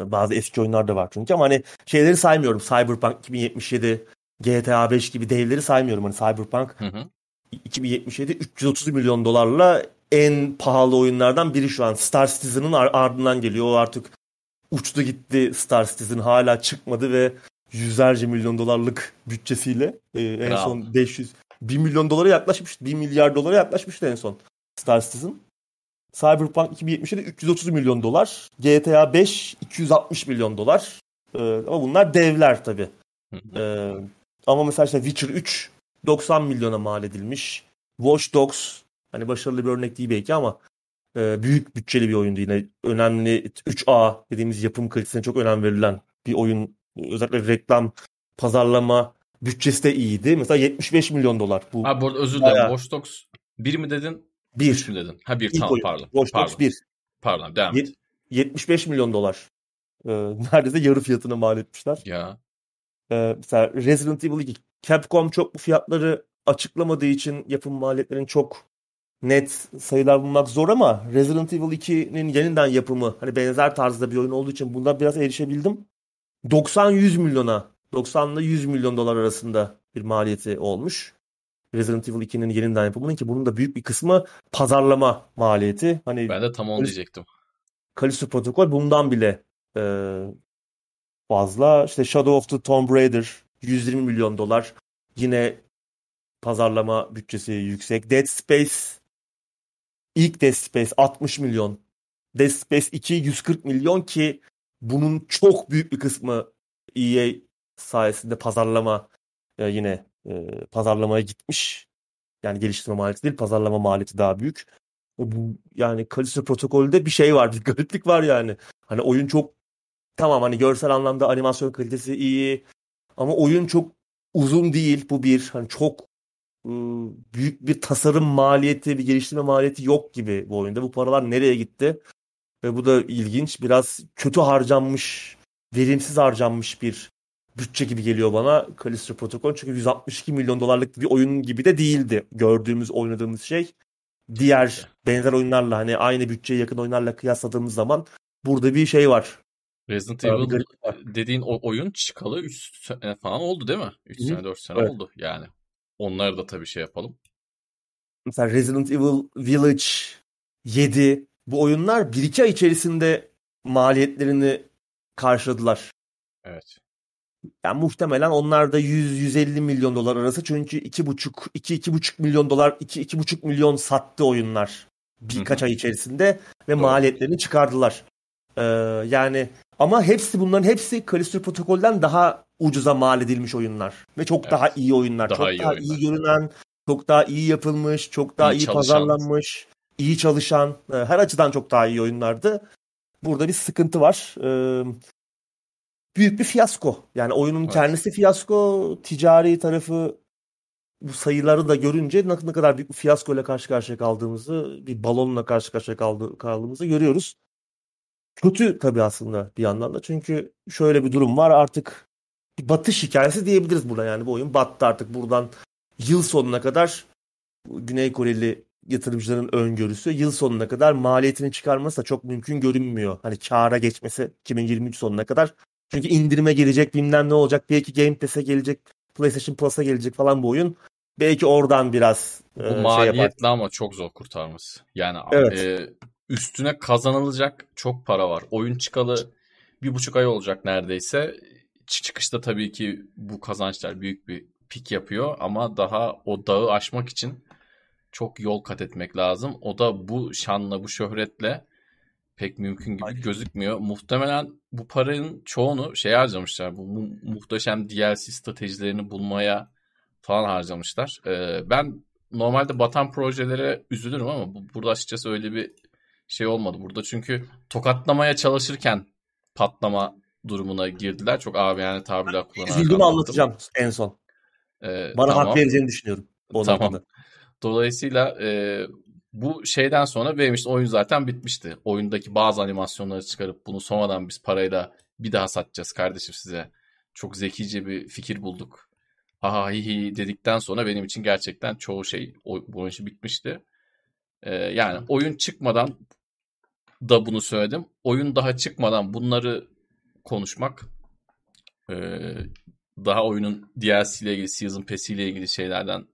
bazı eski oyunlar da var çünkü ama hani şeyleri saymıyorum. Cyberpunk 2077, GTA 5 gibi devleri saymıyorum. Hani Cyberpunk hı hı. 2077 330 milyon dolarla en pahalı oyunlardan biri şu an. Star Citizen'ın ardından geliyor. O artık uçtu gitti Star Citizen hala çıkmadı ve yüzlerce milyon dolarlık bütçesiyle e, en Bravo. son 500 1 milyon dolara yaklaşmış. 1 milyar dolara yaklaşmıştı en son Star Citizen. Cyberpunk 2077 330 milyon dolar. GTA 5 260 milyon dolar. Ee, ama bunlar devler tabii. ee, ama mesela işte Witcher 3 90 milyona mal edilmiş. Watch Dogs hani başarılı bir örnek değil belki ama e, büyük bütçeli bir oyundu yine. Önemli 3A dediğimiz yapım kalitesine çok önem verilen bir oyun. Özellikle reklam, pazarlama, bütçesi de iyiydi. Mesela 75 milyon dolar. Bu Abi bu arada özür dilerim. Bayağı... Watch Dogs 1 mi dedin? 1. 3 mü dedin? Ha 1 tamam oyun. pardon. Watch Dogs pardon. 1. Pardon devam et. 75 milyon dolar. Ee, neredeyse yarı fiyatını mal etmişler. Ya. Ee, mesela Resident Evil 2. Capcom çok bu fiyatları açıklamadığı için yapım maliyetlerinin çok net sayılar bulmak zor ama Resident Evil 2'nin yeniden yapımı hani benzer tarzda bir oyun olduğu için bundan biraz erişebildim. 90-100 milyona 90 ile 100 milyon dolar arasında bir maliyeti olmuş. Resident Evil 2'nin yeniden yapımının ki bunun da büyük bir kısmı pazarlama maliyeti. Hani ben de tam onu diyecektim. Callisto Protocol bundan bile e, fazla. İşte Shadow of the Tomb Raider 120 milyon dolar. Yine pazarlama bütçesi yüksek. Dead Space ilk Dead Space 60 milyon. Dead Space 2 140 milyon ki bunun çok büyük bir kısmı EA sayesinde pazarlama e, yine e, pazarlamaya gitmiş. Yani geliştirme maliyeti değil pazarlama maliyeti daha büyük. Bu yani Callisto protokolde bir şey var, bir gariplik var yani. Hani oyun çok tamam hani görsel anlamda animasyon kalitesi iyi ama oyun çok uzun değil. Bu bir hani çok büyük bir tasarım maliyeti, bir geliştirme maliyeti yok gibi bu oyunda. Bu paralar nereye gitti? Ve bu da ilginç. Biraz kötü harcanmış, verimsiz harcanmış bir bütçe gibi geliyor bana Callisto Protocol. Çünkü 162 milyon dolarlık bir oyun gibi de değildi gördüğümüz, oynadığımız şey. Diğer benzer oyunlarla hani aynı bütçeye yakın oyunlarla kıyasladığımız zaman burada bir şey var. Resident Evil dediğin o oyun çıkalı 3 sene falan oldu değil mi? 3 sene 4 sene evet. oldu yani. Onları da tabii şey yapalım. Mesela Resident Evil Village 7 bu oyunlar 1-2 ay içerisinde maliyetlerini karşıladılar. Evet. Yani muhtemelen onlar da 100-150 milyon dolar arası çünkü 2,5 2-2,5 milyon dolar 2-2,5 milyon sattı oyunlar birkaç ay içerisinde ve Doğru. maliyetlerini çıkardılar. Ee, yani ama hepsi bunların hepsi Callisto Protokol'den daha ucuza mal edilmiş oyunlar ve çok evet. daha iyi oyunlar. Daha çok iyi daha oyunlar. iyi görünen, çok daha iyi yapılmış, çok daha iyi, iyi pazarlanmış, iyi çalışan, e, her açıdan çok daha iyi oyunlardı. Burada bir sıkıntı var. Ee, büyük bir fiyasko. Yani oyunun evet. kendisi fiyasko, ticari tarafı bu sayıları da görünce ne, kadar büyük bir fiyasko ile karşı karşıya kaldığımızı, bir balonla karşı karşıya kaldı, kaldığımızı görüyoruz. Kötü tabii aslında bir yandan da. Çünkü şöyle bir durum var artık batış hikayesi diyebiliriz burada yani bu oyun battı artık buradan yıl sonuna kadar Güney Koreli yatırımcıların öngörüsü yıl sonuna kadar maliyetini çıkarması da çok mümkün görünmüyor. Hani kâra geçmesi 2023 sonuna kadar. Çünkü indirime gelecek bilmem ne olacak. Belki Game Pass'e gelecek, PlayStation Plus'a gelecek falan bu oyun. Belki oradan biraz bu e, maliyetli şey ama çok zor kurtarması. Yani evet. e, üstüne kazanılacak çok para var. Oyun çıkalı bir buçuk ay olacak neredeyse. Çıkışta tabii ki bu kazançlar büyük bir pik yapıyor ama daha o dağı aşmak için çok yol kat etmek lazım. O da bu şanla, bu şöhretle pek mümkün gibi Aynen. gözükmüyor. Muhtemelen bu paranın çoğunu şey harcamışlar. Bu mu- muhteşem DLC stratejilerini bulmaya falan harcamışlar. Ee, ben normalde batan projelere üzülürüm ama bu, burada açıkçası öyle bir şey olmadı burada. Çünkü tokatlamaya çalışırken patlama durumuna girdiler. Çok abi yani tabirler kullanarak Üzüldüm anlatacağım en son. Ee, Bana tamam. hak vereceğini düşünüyorum. O tamam. Noktada. Dolayısıyla e, bu şeyden sonra benim işte oyun zaten bitmişti. Oyundaki bazı animasyonları çıkarıp bunu sonradan biz parayla bir daha satacağız kardeşim size. Çok zekice bir fikir bulduk. Ha hi hi dedikten sonra benim için gerçekten çoğu şey bu oyun işi bitmişti. Ee, yani oyun çıkmadan da bunu söyledim. Oyun daha çıkmadan bunları konuşmak e, daha oyunun DLC ile ilgili, Season Pass ile ilgili şeylerden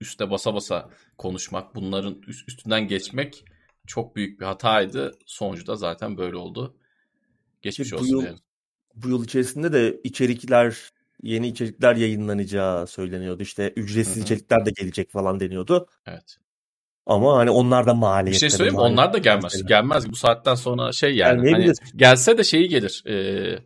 üste basa basa konuşmak, bunların üstünden geçmek çok büyük bir hataydı. Sonucu da zaten böyle oldu. Geçmiş bu olsun yıl, Bu yıl içerisinde de içerikler, yeni içerikler yayınlanacağı söyleniyordu. İşte ücretsiz Hı-hı. içerikler de gelecek falan deniyordu. Evet. Ama hani onlar da maliyet. Bir şey söyleyeyim mi? Onlar da gelmez. Mesela. Gelmez. Bu saatten sonra şey yani. Hani gelse de şeyi gelir. Ee,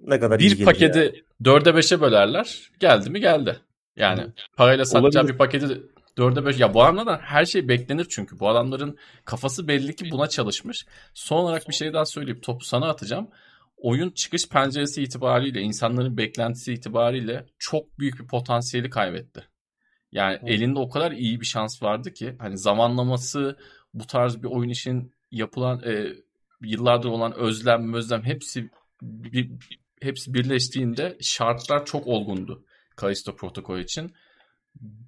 ne kadar bir paketi yani. dörde beşe bölerler. Geldi mi geldi. Yani Hı. parayla satacağı Olabilir. bir paketi dörde beş. Ya bu adamlardan her şey beklenir çünkü. Bu adamların kafası belli ki buna çalışmış. Son olarak bir şey daha söyleyip topu sana atacağım. Oyun çıkış penceresi itibariyle, insanların beklentisi itibariyle çok büyük bir potansiyeli kaybetti. Yani Hı. elinde o kadar iyi bir şans vardı ki hani zamanlaması bu tarz bir oyun için yapılan e, yıllardır olan özlem, özlem hepsi bir, hepsi birleştiğinde şartlar çok olgundu Kalisto protokol için.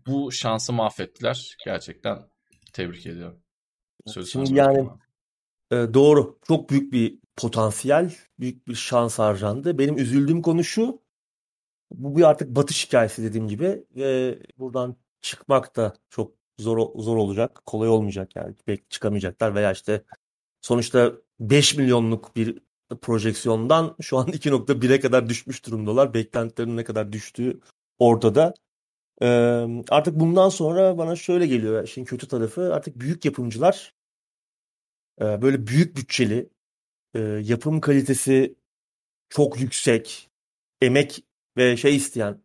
Bu şansı mahvettiler. Gerçekten tebrik ediyorum. Söz Şimdi yani e, doğru. Çok büyük bir potansiyel, büyük bir şans harcandı. Benim üzüldüğüm konu şu. Bu bir artık batış hikayesi dediğim gibi ve buradan çıkmak da çok zor zor olacak. Kolay olmayacak yani. Belki çıkamayacaklar veya işte sonuçta 5 milyonluk bir projeksiyondan şu an 2.1'e kadar düşmüş durumdalar. Beklentilerin ne kadar düştüğü ortada. Ee, artık bundan sonra bana şöyle geliyor. Şimdi kötü tarafı artık büyük yapımcılar e, böyle büyük bütçeli e, yapım kalitesi çok yüksek emek ve şey isteyen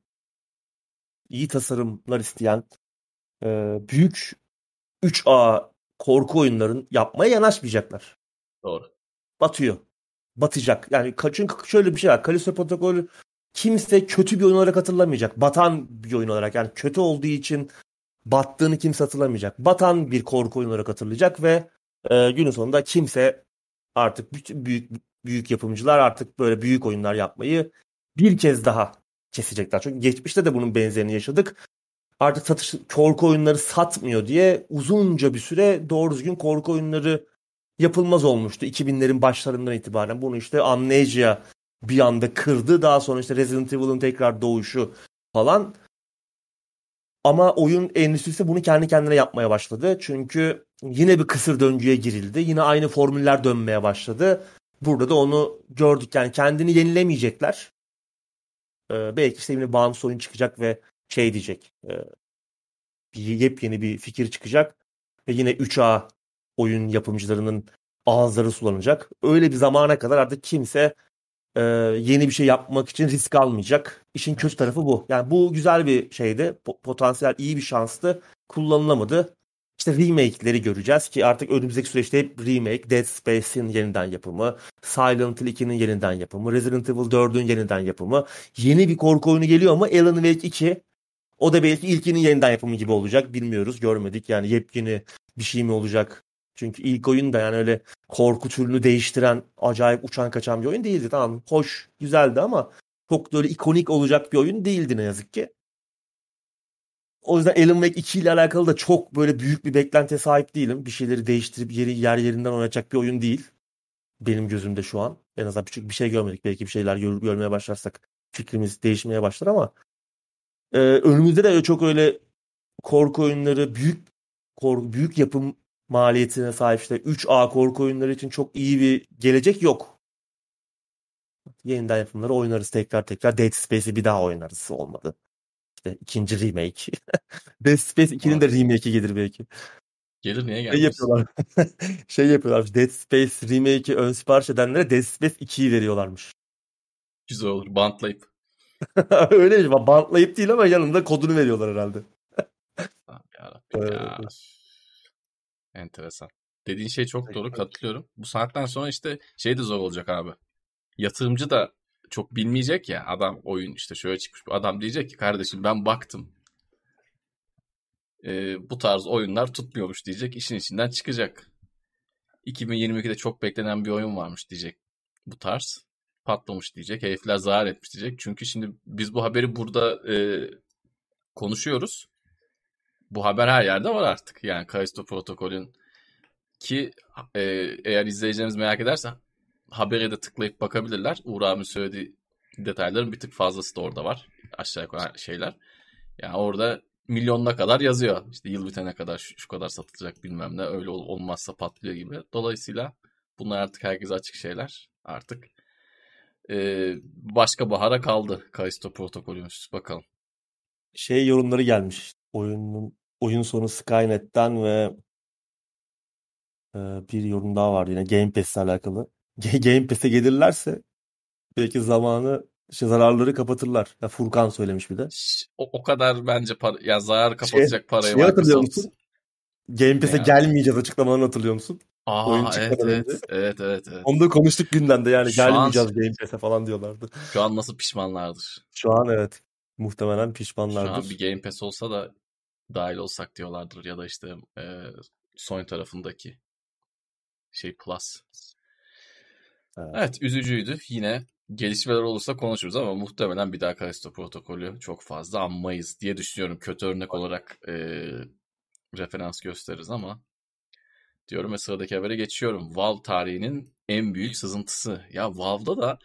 iyi tasarımlar isteyen e, büyük 3A korku oyunların yapmaya yanaşmayacaklar. Doğru. Batıyor. Batacak. Yani çünkü şöyle bir şey var. Callisto Protocol kimse kötü bir oyun olarak hatırlamayacak. Batan bir oyun olarak. Yani kötü olduğu için battığını kimse hatırlamayacak. Batan bir korku oyunu olarak hatırlayacak ve e, günün sonunda kimse artık büyük büyük yapımcılar artık böyle büyük oyunlar yapmayı bir kez daha kesecekler. Çünkü geçmişte de bunun benzerini yaşadık. Artık satış korku oyunları satmıyor diye uzunca bir süre doğru düzgün korku oyunları yapılmaz olmuştu 2000'lerin başlarından itibaren. Bunu işte Amnesia bir anda kırdı. Daha sonra işte Resident Evil'ın tekrar doğuşu falan. Ama oyun endüstrisi bunu kendi kendine yapmaya başladı. Çünkü yine bir kısır döngüye girildi. Yine aynı formüller dönmeye başladı. Burada da onu gördük. Yani kendini yenilemeyecekler. Ee, belki işte yine bağımsız oyun çıkacak ve şey diyecek. E, bir yepyeni bir fikir çıkacak. Ve yine 3A oyun yapımcılarının ağızları sulanacak. Öyle bir zamana kadar artık kimse e, yeni bir şey yapmak için risk almayacak. İşin kötü tarafı bu. Yani bu güzel bir şeydi. Potansiyel iyi bir şanstı. Kullanılamadı. İşte remake'leri göreceğiz ki artık önümüzdeki süreçte hep remake, Dead Space'in yeniden yapımı, Silent Hill 2'nin yeniden yapımı, Resident Evil 4'ün yeniden yapımı. Yeni bir korku oyunu geliyor ama Alan Wake 2 o da belki ilkinin yeniden yapımı gibi olacak. Bilmiyoruz, görmedik. Yani yepyeni bir şey mi olacak? Çünkü ilk oyun da yani öyle korku türünü değiştiren, acayip uçan kaçan bir oyun değildi. Tamam, hoş, güzeldi ama çok böyle ikonik olacak bir oyun değildi ne yazık ki. O yüzden Alan Wake 2 ile alakalı da çok böyle büyük bir beklentiye sahip değilim. Bir şeyleri değiştirip yeri yer yerinden oynayacak bir oyun değil. Benim gözümde şu an. En azından küçük bir şey görmedik. Belki bir şeyler gör, görmeye başlarsak fikrimiz değişmeye başlar ama e, önümüzde de çok öyle korku oyunları büyük korku, büyük yapım maliyetine sahip işte 3A korku oyunları için çok iyi bir gelecek yok. Yeniden yapımları oynarız tekrar tekrar. Dead Space'i bir daha oynarız olmadı. İşte ikinci remake. Dead Space 2'nin de remake'i gelir belki. Gelir niye gelmez? Şey yapıyorlar. şey yapıyorlar. Dead Space remake'i ön sipariş edenlere Dead Space 2'yi veriyorlarmış. Güzel olur. Bantlayıp. Öyle mi? Bantlayıp değil ama yanında kodunu veriyorlar herhalde. Yarabbim ya. Enteresan. Dediğin şey çok doğru katılıyorum. Bu saatten sonra işte şey de zor olacak abi. Yatırımcı da çok bilmeyecek ya adam oyun işte şöyle çıkmış. Adam diyecek ki kardeşim ben baktım. Ee, bu tarz oyunlar tutmuyormuş diyecek. işin içinden çıkacak. 2022'de çok beklenen bir oyun varmış diyecek bu tarz. Patlamış diyecek. Herifler zarar etmiş diyecek. Çünkü şimdi biz bu haberi burada e, konuşuyoruz. Bu haber her yerde var artık. Yani Kaisto protokolün ki e, eğer izleyicilerimiz merak ederse habere de tıklayıp bakabilirler. Uğur abi söylediği detayların bir tık fazlası da orada var. Aşağı yukarı şeyler. Yani orada milyonuna kadar yazıyor. İşte yıl bitene kadar şu, şu kadar satılacak bilmem ne. Öyle ol, olmazsa patlıyor gibi. Dolayısıyla bunlar artık herkese açık şeyler. Artık ee, başka bahara kaldı Kaisto protokolümüz. Bakalım. Şey yorumları gelmiş. Oyunun oyun sonu Skynet'ten ve e, bir yorum daha var yine Game Pass'le alakalı. Game Pass'e gelirlerse belki zamanı işte zararları kapatırlar. Ya Furkan söylemiş bir de. O, o kadar bence para, ya zarar kapatacak şey, parayı şey hatırlıyor musun? Game Pass'e gelmeyeceğiz açıklamalarını hatırlıyor musun? Aa, Oyun evet, evet, evet, evet, evet. Onu da konuştuk gündemde yani şu gelmeyeceğiz an, Game Pass'e falan diyorlardı. Şu an nasıl pişmanlardır? Şu an evet. Muhtemelen pişmanlardır. Şu an bir Game Pass olsa da dahil olsak diyorlardır ya da işte e, Sony tarafındaki şey Plus. Evet. üzücüydü. Yine gelişmeler olursa konuşuruz ama muhtemelen bir daha Kalisto protokolü çok fazla anmayız diye düşünüyorum. Kötü örnek olarak e, referans gösteririz ama diyorum ve sıradaki habere geçiyorum. Valve tarihinin en büyük sızıntısı. Ya Valve'da da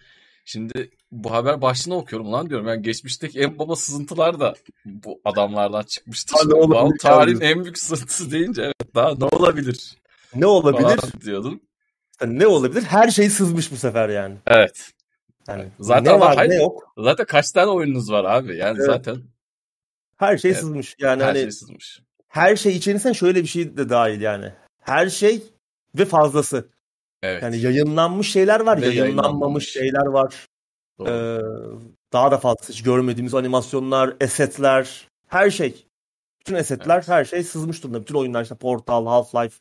şimdi bu haber başlığını okuyorum lan diyorum. Yani geçmişteki en baba sızıntılar da bu adamlardan çıkmıştı. Valve tarihin en büyük sızıntısı deyince evet daha ne olabilir? Ne olabilir? diyordum. Ne olabilir? Her şey sızmış bu sefer yani. Evet. Yani zaten ne var hayır, ne yok. Zaten kaç tane oyununuz var abi? Yani evet. zaten her şey evet. sızmış. Yani her hani şey sızmış. Her şey içerisinde şöyle bir şey de dahil yani. Her şey ve fazlası. Evet. Yani yayınlanmış şeyler var, ve yayınlanmamış şeyler var. Ee, daha da fazla hiç görmediğimiz animasyonlar, esetler, her şey. Bütün esetler, evet. her şey sızmış durumda. Bütün oyunlar işte Portal, Half-Life,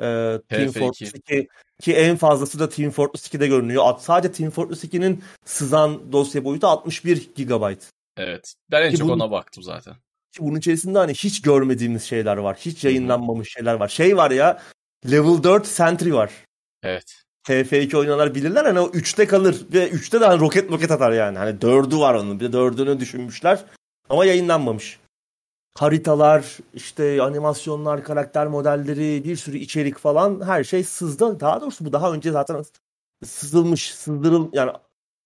e, Team Fortress 2 ki en fazlası da Team Fortress 2'de görünüyor. Sadece Team Fortress 2'nin sızan dosya boyutu 61 GB. Evet. Ben en ki çok bunun, ona baktım zaten. Ki bunun içerisinde hani hiç görmediğimiz şeyler var. Hiç yayınlanmamış şeyler var. Şey var ya Level 4 Sentry var. Evet. TF2 oynayanlar bilirler hani o 3'te kalır ve 3'te de hani roket roket atar yani. Hani 4'ü var onun. Bir de 4'ünü düşünmüşler ama yayınlanmamış. Haritalar, işte animasyonlar, karakter modelleri, bir sürü içerik falan her şey sızdı. Daha doğrusu bu daha önce zaten sızılmış, sızdırıl yani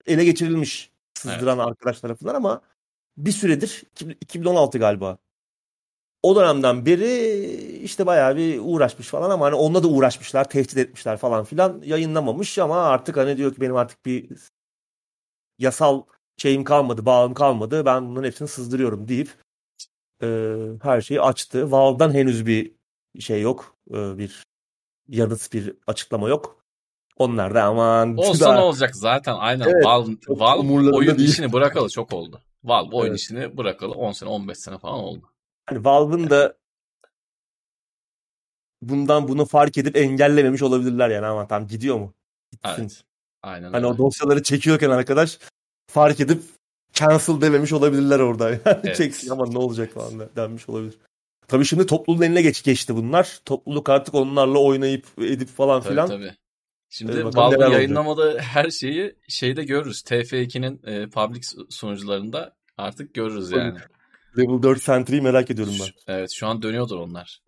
ele geçirilmiş sızdıran evet. arkadaş tarafından ama bir süredir 2016 galiba. O dönemden beri işte bayağı bir uğraşmış falan ama hani onunla da uğraşmışlar, tehdit etmişler falan filan. Yayınlamamış ama artık hani diyor ki benim artık bir yasal şeyim kalmadı, bağım kalmadı. Ben bunların hepsini sızdırıyorum deyip e, her şeyi açtı. Valve'dan henüz bir şey yok. E, bir yanıt, bir açıklama yok. Onlar da aman. Olsa ne olacak zaten aynen. Evet, Valve, Valve oyun değil. işini bırakalı çok oldu. Valve oyun evet. işini bırakalı 10 sene 15 sene falan oldu. Hani Valve'ın da bundan bunu fark edip engellememiş olabilirler yani ama tam gidiyor mu? Gitsin. Evet. Aynen hani öyle. o dosyaları çekiyorken arkadaş fark edip cancel dememiş olabilirler orada. Yani evet. çeksin ama ne olacak falan denmiş olabilir. Tabii şimdi topluluğun eline geç geçti bunlar. Topluluk artık onlarla oynayıp edip falan tabii, filan. Tabii. Şimdi ee, Valve yayınlamadığı her şeyi şeyde görürüz. TF2'nin e, public sunucularında artık görürüz yani. Level 4 Sentry'yi merak ediyorum ben. Evet şu an dönüyordur onlar.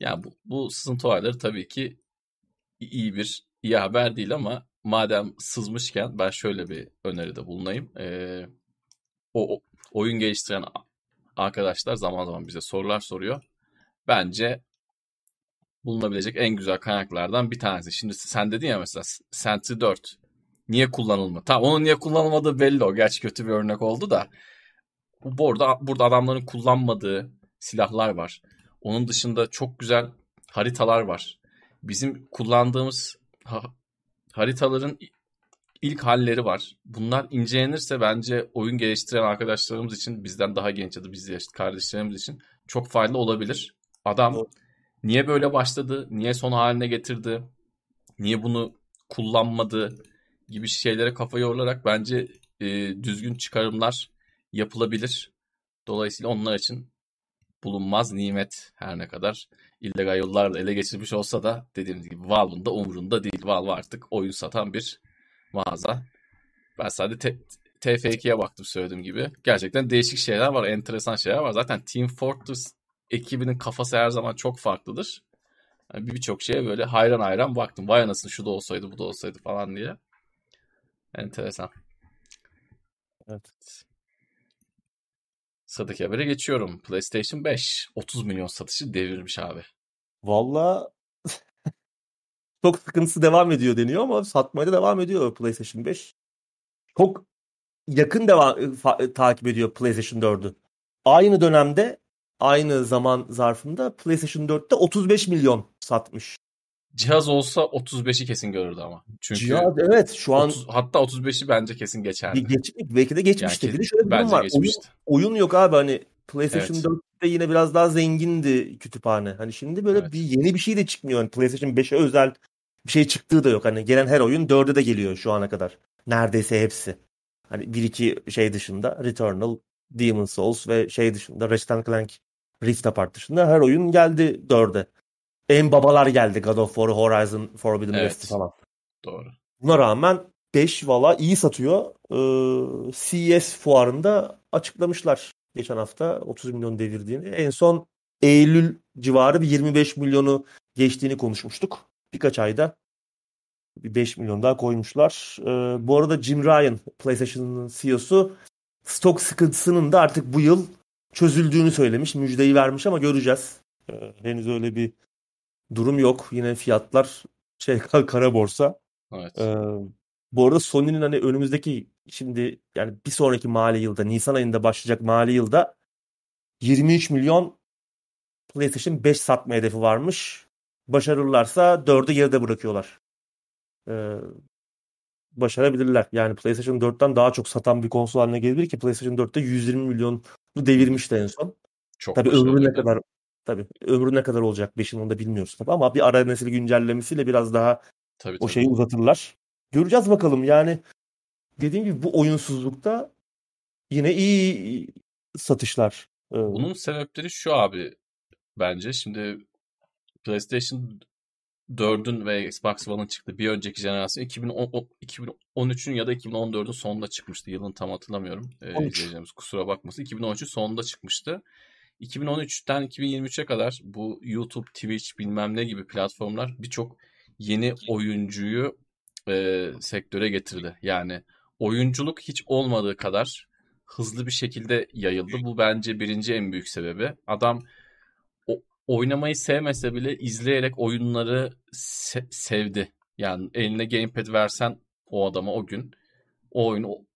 Ya yani bu, bu sızıntı olayları tabii ki iyi bir iyi haber değil ama madem sızmışken ben şöyle bir öneride bulunayım. Ee, o, o oyun geliştiren arkadaşlar zaman zaman bize sorular soruyor. Bence bulunabilecek en güzel kaynaklardan bir tanesi. Şimdi sen dedin ya mesela Sentry 4 niye kullanılmadı? Tamam onun niye kullanılmadığı belli o. Gerçi kötü bir örnek oldu da. Burada, burada adamların kullanmadığı silahlar var. Onun dışında çok güzel haritalar var. Bizim kullandığımız haritaların ilk halleri var. Bunlar incelenirse bence oyun geliştiren arkadaşlarımız için bizden daha genç ya da biz yaşlı kardeşlerimiz için çok faydalı olabilir. Adam niye böyle başladı? Niye son haline getirdi? Niye bunu kullanmadı? Gibi şeylere kafa yorularak bence e, düzgün çıkarımlar yapılabilir. Dolayısıyla onlar için bulunmaz nimet her ne kadar illegal yollarla ele geçirmiş olsa da dediğimiz gibi Valve'ın da umurunda değil. Valve artık oyun satan bir mağaza. Ben sadece TF2'ye baktım söylediğim gibi. Gerçekten değişik şeyler var, enteresan şeyler var. Zaten Team Fortress ekibinin kafası her zaman çok farklıdır. Yani Birçok şeye böyle hayran hayran baktım. Vay anasını şu da olsaydı bu da olsaydı falan diye. Enteresan. Evet. Sıradaki habere geçiyorum. PlayStation 5 30 milyon satışı devirmiş abi. Valla çok sıkıntısı devam ediyor deniyor ama satmaya da devam ediyor PlayStation 5. Çok yakın devam fa- takip ediyor PlayStation 4'ü. Aynı dönemde aynı zaman zarfında PlayStation 4'te 35 milyon satmış. Cihaz olsa 35'i kesin görürdü ama. Çünkü Cihaz evet şu an 30, hatta 35'i bence kesin geçerdi. Geç, belki de geçmişti. Yani, bir de şöyle bir durum var. Geçmişti. Oyun, oyun yok abi hani PlayStation evet. 4'te yine biraz daha zengindi kütüphane. Hani şimdi böyle evet. bir yeni bir şey de çıkmıyor. Yani PlayStation 5'e özel bir şey çıktığı da yok. Hani gelen her oyun 4'e de geliyor şu ana kadar. Neredeyse hepsi. Hani bir iki şey dışında Returnal, Demon's Souls ve şey dışında Ratchet Clank Rift Apart dışında her oyun geldi 4'e en babalar geldi God of War, Horizon, Forbidden evet. West falan. Doğru. Buna rağmen 5 valla iyi satıyor. Ee, CES fuarında açıklamışlar geçen hafta 30 milyon devirdiğini. En son Eylül civarı bir 25 milyonu geçtiğini konuşmuştuk. Birkaç ayda bir 5 milyon daha koymuşlar. Ee, bu arada Jim Ryan, PlayStation'ın CEO'su stok sıkıntısının da artık bu yıl çözüldüğünü söylemiş. Müjdeyi vermiş ama göreceğiz. Ee, henüz öyle bir durum yok. Yine fiyatlar şey kara borsa. Evet. Ee, bu arada Sony'nin hani önümüzdeki şimdi yani bir sonraki mali yılda Nisan ayında başlayacak mali yılda 23 milyon PlayStation 5 satma hedefi varmış. Başarırlarsa 4'ü geride bırakıyorlar. Ee, başarabilirler. Yani PlayStation 4'ten daha çok satan bir konsol haline gelebilir ki PlayStation 4'te 120 milyonu devirmişti en son. Çok Tabii ömrü ne kadar Tabii ömrü ne kadar olacak 5'in onu da bilmiyoruz tabii ama bir ara nesil güncellemesiyle biraz daha tabii, o tabii. şeyi uzatırlar. Göreceğiz bakalım yani dediğim gibi bu oyunsuzlukta yine iyi satışlar. Ee, Bunun sebepleri şu abi bence şimdi PlayStation 4'ün ve Xbox One'ın çıktı. Bir önceki jenerasyon 2010, 2013'ün ya da 2014'ün sonunda çıkmıştı. Yılını tam hatırlamıyorum. Ee, izleyeceğimiz kusura bakmasın. 2013'ün sonunda çıkmıştı. 2013'ten 2023'e kadar bu YouTube, Twitch bilmem ne gibi platformlar birçok yeni oyuncuyu e, sektöre getirdi. Yani oyunculuk hiç olmadığı kadar hızlı bir şekilde yayıldı. Bu bence birinci en büyük sebebi. Adam o, oynamayı sevmese bile izleyerek oyunları se- sevdi. Yani eline gamepad versen o adama o gün o oyunu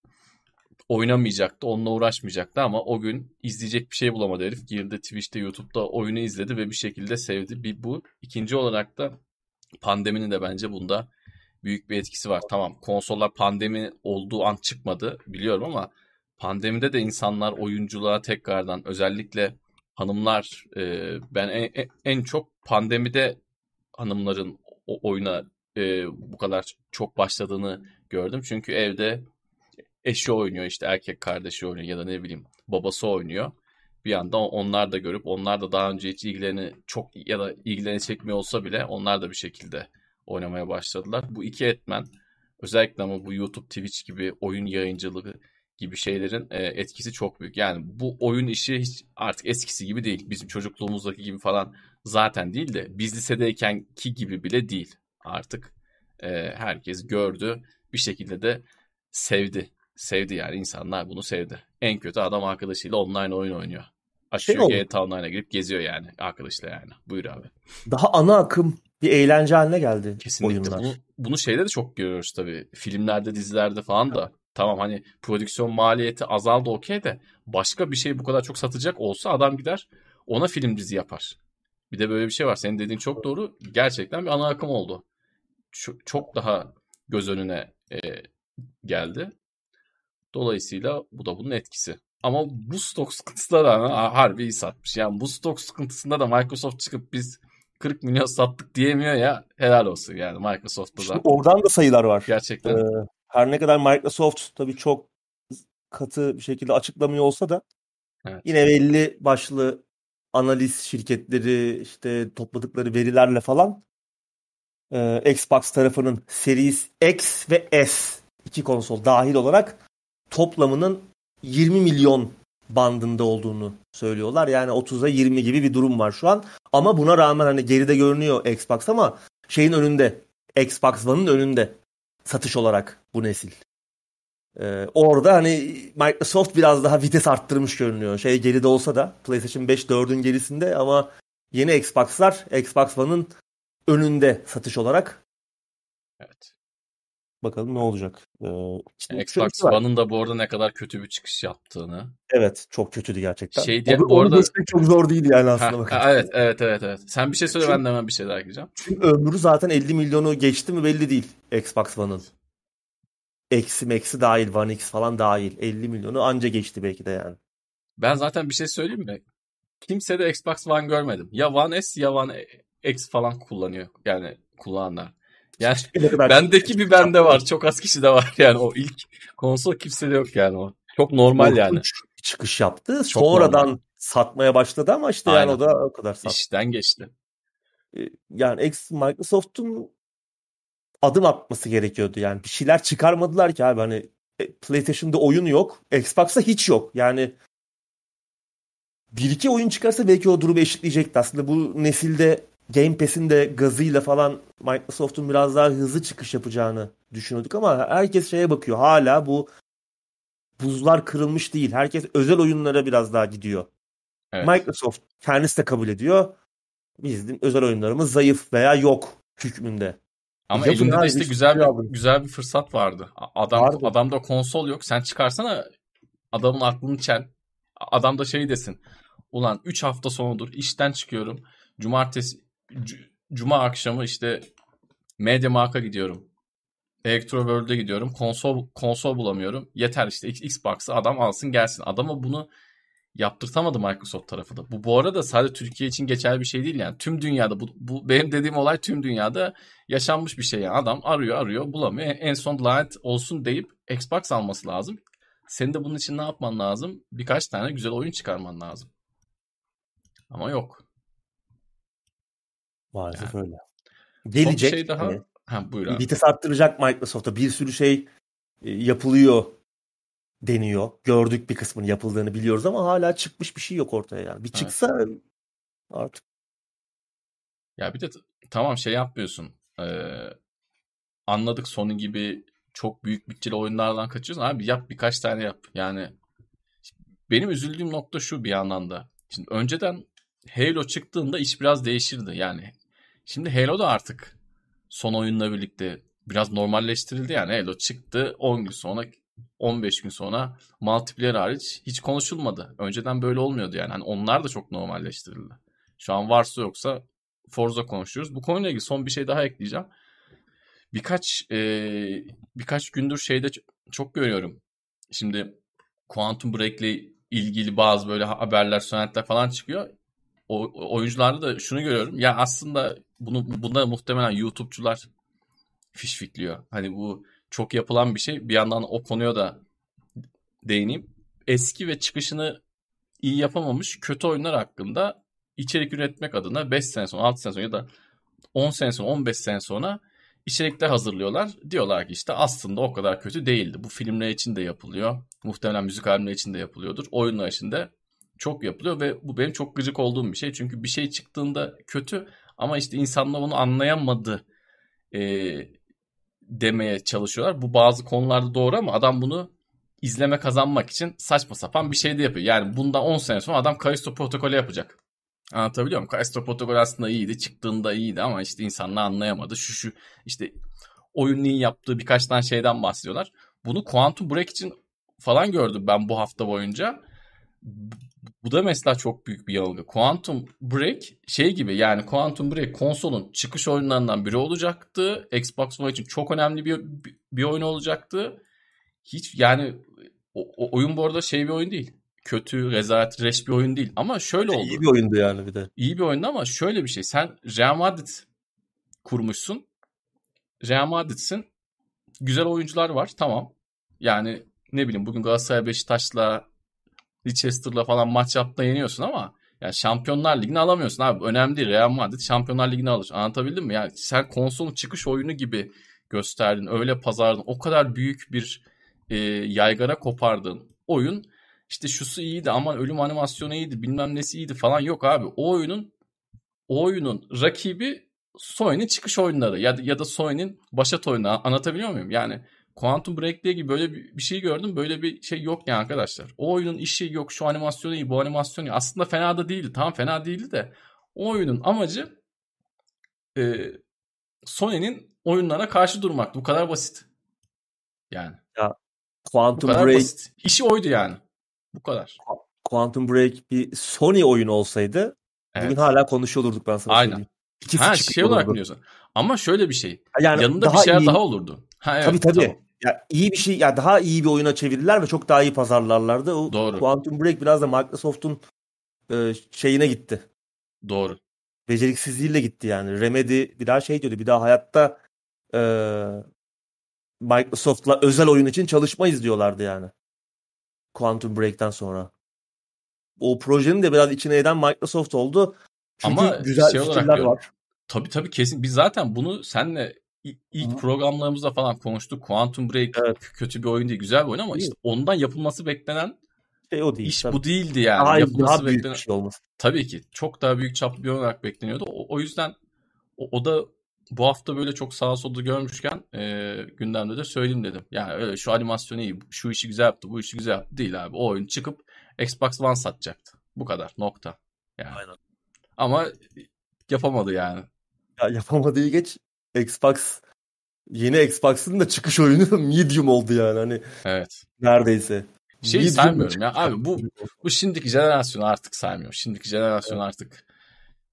oynamayacaktı, onunla uğraşmayacaktı ama o gün izleyecek bir şey bulamadı herif. Girdi Twitch'te, YouTube'da oyunu izledi ve bir şekilde sevdi. Bir bu. İkinci olarak da pandeminin de bence bunda büyük bir etkisi var. Tamam konsollar pandemi olduğu an çıkmadı biliyorum ama pandemide de insanlar oyunculuğa tekrardan özellikle hanımlar e, ben en, en çok pandemide hanımların oyuna e, bu kadar çok başladığını gördüm. Çünkü evde eşi oynuyor işte erkek kardeşi oynuyor ya da ne bileyim babası oynuyor. Bir anda onlar da görüp onlar da daha önce hiç ilgilerini çok ya da ilgilerini çekmiyor olsa bile onlar da bir şekilde oynamaya başladılar. Bu iki etmen özellikle ama bu YouTube, Twitch gibi oyun yayıncılığı gibi şeylerin e, etkisi çok büyük. Yani bu oyun işi hiç artık eskisi gibi değil. Bizim çocukluğumuzdaki gibi falan zaten değil de biz lisedeyken ki gibi bile değil artık. E, herkes gördü bir şekilde de sevdi. Sevdi yani insanlar bunu sevdi. En kötü adam arkadaşıyla online oyun oynuyor. Açıyor şey GTA Online'a girip geziyor yani arkadaşla yani. Buyur abi. Daha ana akım bir eğlence haline geldi Kesinlikle. oyunlar. Bunu, bunu şeyde de çok görüyoruz tabii. Filmlerde, dizilerde falan da. Tamam hani prodüksiyon maliyeti azaldı okey de başka bir şey bu kadar çok satacak olsa adam gider ona film dizi yapar. Bir de böyle bir şey var. Senin dediğin çok doğru. Gerçekten bir ana akım oldu. Çok, çok daha göz önüne e, geldi. Dolayısıyla bu da bunun etkisi. Ama bu stok sıkıntısına da harbi iyi satmış. Yani bu stok sıkıntısında da Microsoft çıkıp biz 40 milyon sattık diyemiyor ya helal olsun yani Microsoft'ta da. Oradan da sayılar var. Gerçekten. Ee, her ne kadar Microsoft tabii çok katı bir şekilde açıklamıyor olsa da evet. yine belli başlı analiz şirketleri işte topladıkları verilerle falan e, Xbox tarafının Series X ve S iki konsol dahil olarak toplamının 20 milyon bandında olduğunu söylüyorlar. Yani 30'a 20 gibi bir durum var şu an. Ama buna rağmen hani geride görünüyor Xbox ama şeyin önünde. Xbox One'ın önünde satış olarak bu nesil. Ee, orada hani Microsoft biraz daha vites arttırmış görünüyor. Şey geride olsa da PlayStation 5 4'ün gerisinde ama yeni Xbox'lar Xbox One'ın önünde satış olarak. Evet. Bakalım ne olacak. Ee, Xbox One'ın da bu arada ne kadar kötü bir çıkış yaptığını. Evet çok kötüydü gerçekten. Şey diye, bu arada... çok zor değil yani aslında. Ha, evet evet evet evet. Sen bir şey söyle ben de hemen bir şey daha ekleyeceğim. Çünkü ömrü zaten 50 milyonu geçti mi belli değil Xbox One'ın. Eksi meksi dahil One X falan dahil 50 milyonu anca geçti belki de yani. Ben zaten bir şey söyleyeyim mi? Kimse de Xbox One görmedim. Ya One S ya One X falan kullanıyor. Yani kullananlar. Yani bendeki bir bende var. Çok az kişi de var yani o ilk konsol kimse de yok yani o. Çok normal yani. Çıkış yaptı. Çok Sonradan normal. satmaya başladı ama işte Aynen. yani o da o kadar sattı. İşten geçti. Yani X Microsoft'un adım atması gerekiyordu yani. Bir şeyler çıkarmadılar ki abi hani e, PlayStation'da oyun yok. Xbox'ta hiç yok. Yani bir iki oyun çıkarsa belki o durumu eşitleyecekti. Aslında bu nesilde Game Pass'in de gazıyla falan Microsoft'un biraz daha hızlı çıkış yapacağını düşünüyorduk ama herkes şeye bakıyor. Hala bu buzlar kırılmış değil. Herkes özel oyunlara biraz daha gidiyor. Evet. Microsoft kendisi de kabul ediyor. Bizim özel oyunlarımız zayıf veya yok hükmünde. Ama Yapın elinde de işte güzel bir, abi. güzel bir fırsat vardı. Adam vardı. adamda konsol yok. Sen çıkarsana adamın aklını çel. Adam da şey desin. Ulan 3 hafta sonudur işten çıkıyorum. Cumartesi cuma akşamı işte Media Mark'a gidiyorum. Electro World'e gidiyorum. Konsol konsol bulamıyorum. Yeter işte Xbox'ı adam alsın gelsin. Adama bunu yaptırtamadı Microsoft tarafı da. Bu bu arada sadece Türkiye için geçerli bir şey değil yani. Tüm dünyada bu, bu benim dediğim olay tüm dünyada yaşanmış bir şey yani. Adam arıyor arıyor bulamıyor. En son lanet olsun deyip Xbox alması lazım. Senin de bunun için ne yapman lazım? Birkaç tane güzel oyun çıkarman lazım. Ama yok. Maalesef yani. öyle. Gelecek. Son şey daha. Hani, ha, buyur abi. vites arttıracak Microsoft'ta. Bir sürü şey e, yapılıyor deniyor. Gördük bir kısmını yapıldığını biliyoruz ama hala çıkmış bir şey yok ortaya yani. Bir çıksa evet. artık. Ya bir de tamam şey yapmıyorsun. Ee, anladık Sony gibi çok büyük bütçeli oyunlardan kaçıyorsun. Abi yap birkaç tane yap. Yani benim üzüldüğüm nokta şu bir yandan da. Şimdi önceden Halo çıktığında iş biraz değişirdi. Yani şimdi Halo da artık son oyunla birlikte biraz normalleştirildi. Yani Halo çıktı 10 gün sonra 15 gün sonra multiplayer hariç hiç konuşulmadı. Önceden böyle olmuyordu yani. Hani onlar da çok normalleştirildi. Şu an varsa yoksa Forza konuşuyoruz. Bu konuyla ilgili son bir şey daha ekleyeceğim. Birkaç e, birkaç gündür şeyde çok görüyorum. Şimdi Quantum Break'le ilgili bazı böyle haberler, söylentiler falan çıkıyor. O, oyuncularda da şunu görüyorum. Ya aslında bunu bunda muhtemelen YouTube'cular fişfikliyor. Hani bu çok yapılan bir şey. Bir yandan o konuya da değineyim. Eski ve çıkışını iyi yapamamış kötü oyunlar hakkında içerik üretmek adına 5 sene sonra, 6 sene sonra ya da 10 sene sonra, 15 sene sonra içerikler hazırlıyorlar. Diyorlar ki işte aslında o kadar kötü değildi. Bu filmler için de yapılıyor. Muhtemelen müzik albümleri için de yapılıyordur. Oyunlar için de çok yapılıyor ve bu benim çok gıcık olduğum bir şey. Çünkü bir şey çıktığında kötü ama işte insanlar onu anlayamadı e, demeye çalışıyorlar. Bu bazı konularda doğru ama adam bunu izleme kazanmak için saçma sapan bir şey de yapıyor. Yani bundan 10 sene sonra adam Kaisto protokolü yapacak. Anlatabiliyor muyum? Kaisto protokolü aslında iyiydi. Çıktığında iyiydi ama işte insanlar anlayamadı. Şu şu işte oyunun yaptığı birkaç tane şeyden bahsediyorlar. Bunu Quantum Break için falan gördüm ben bu hafta boyunca. Bu da mesela çok büyük bir yanılgı. Quantum Break şey gibi yani Quantum Break konsolun çıkış oyunlarından biri olacaktı. Xbox One için çok önemli bir, bir oyun olacaktı. Hiç yani o, o oyun bu arada şey bir oyun değil. Kötü, rezalet, reş bir oyun değil. Ama şöyle oldu. İyi bir oyundu yani bir de. İyi bir oyundu ama şöyle bir şey. Sen Real Madrid kurmuşsun. Real Madrid'sin. Güzel oyuncular var. Tamam. Yani ne bileyim bugün Galatasaray Beşiktaş'la Leicester'la falan maç yaptığında yeniyorsun ama yani Şampiyonlar Ligi'ni alamıyorsun abi. Önemli değil. Real Madrid Şampiyonlar Ligi'ni alır. Anlatabildim mi? Yani sen konsolun çıkış oyunu gibi gösterdin. Öyle pazardın. O kadar büyük bir e, yaygara kopardın. Oyun işte şusu iyiydi ama ölüm animasyonu iyiydi bilmem nesi iyiydi falan yok abi. O oyunun o oyunun rakibi Sony'nin çıkış oyunları ya da, ya da Sony'nin başat oyunu anlatabiliyor muyum? Yani Quantum Break diye gibi böyle bir, bir şey gördüm. Böyle bir şey yok yani arkadaşlar. O oyunun işi yok. Şu animasyonu iyi, bu animasyonu iyi. Aslında fena da değildi. Tamam fena değildi de o oyunun amacı e, Sony'nin oyunlara karşı durmak. Bu kadar basit. Yani. Ya Quantum Break basit. işi oydu yani. Bu kadar. Quantum Break bir Sony oyunu olsaydı evet. bugün hala konuşuyor olurduk ben sana Aynen. söyleyeyim. İki ha şey olarak olurdu. biliyorsun. Ama şöyle bir şey. Yani yanında bir şeyler iyi. daha olurdu. Ha, evet, tabii tabii. Tamam. Ya iyi bir şey ya daha iyi bir oyuna çevirirler ve çok daha iyi pazarlarlardı. O Doğru. Quantum Break biraz da Microsoft'un e, şeyine gitti. Doğru. Beceriksizliğiyle gitti yani. Remedy bir daha şey diyordu. Bir daha hayatta e, Microsoft'la özel oyun için çalışmayız diyorlardı yani. Quantum Break'ten sonra. O projenin de biraz içine eden Microsoft oldu. Çünkü Ama güzel şey fikirler var. Tabii tabii kesin. Biz zaten bunu senle ilk Hı. programlarımızda falan konuştuk. Quantum Break evet. kötü bir oyun değil, güzel bir oyun ama değil. işte ondan yapılması beklenen şey o değil, iş tabii. bu değildi yani. Daha, yapılması daha büyük beklenen... bir şey olması. Tabii ki. Çok daha büyük çaplı bir oyun olarak bekleniyordu. O, o yüzden o, o da bu hafta böyle çok sağa solda görmüşken e, gündemde de söyleyeyim dedim. Yani öyle şu animasyonu iyi, şu işi güzel yaptı, bu işi güzel yaptı değil abi. O oyun çıkıp Xbox One satacaktı. Bu kadar. Nokta. Yani. Aynen. Ama yapamadı yani. Ya yapamadığı geç Xbox yeni Xbox'ın da çıkış oyunu medium oldu yani hani. Evet. Neredeyse. Şey medium saymıyorum ya abi bu bu şimdiki jenerasyon artık saymıyor. Şimdiki jenerasyon evet. artık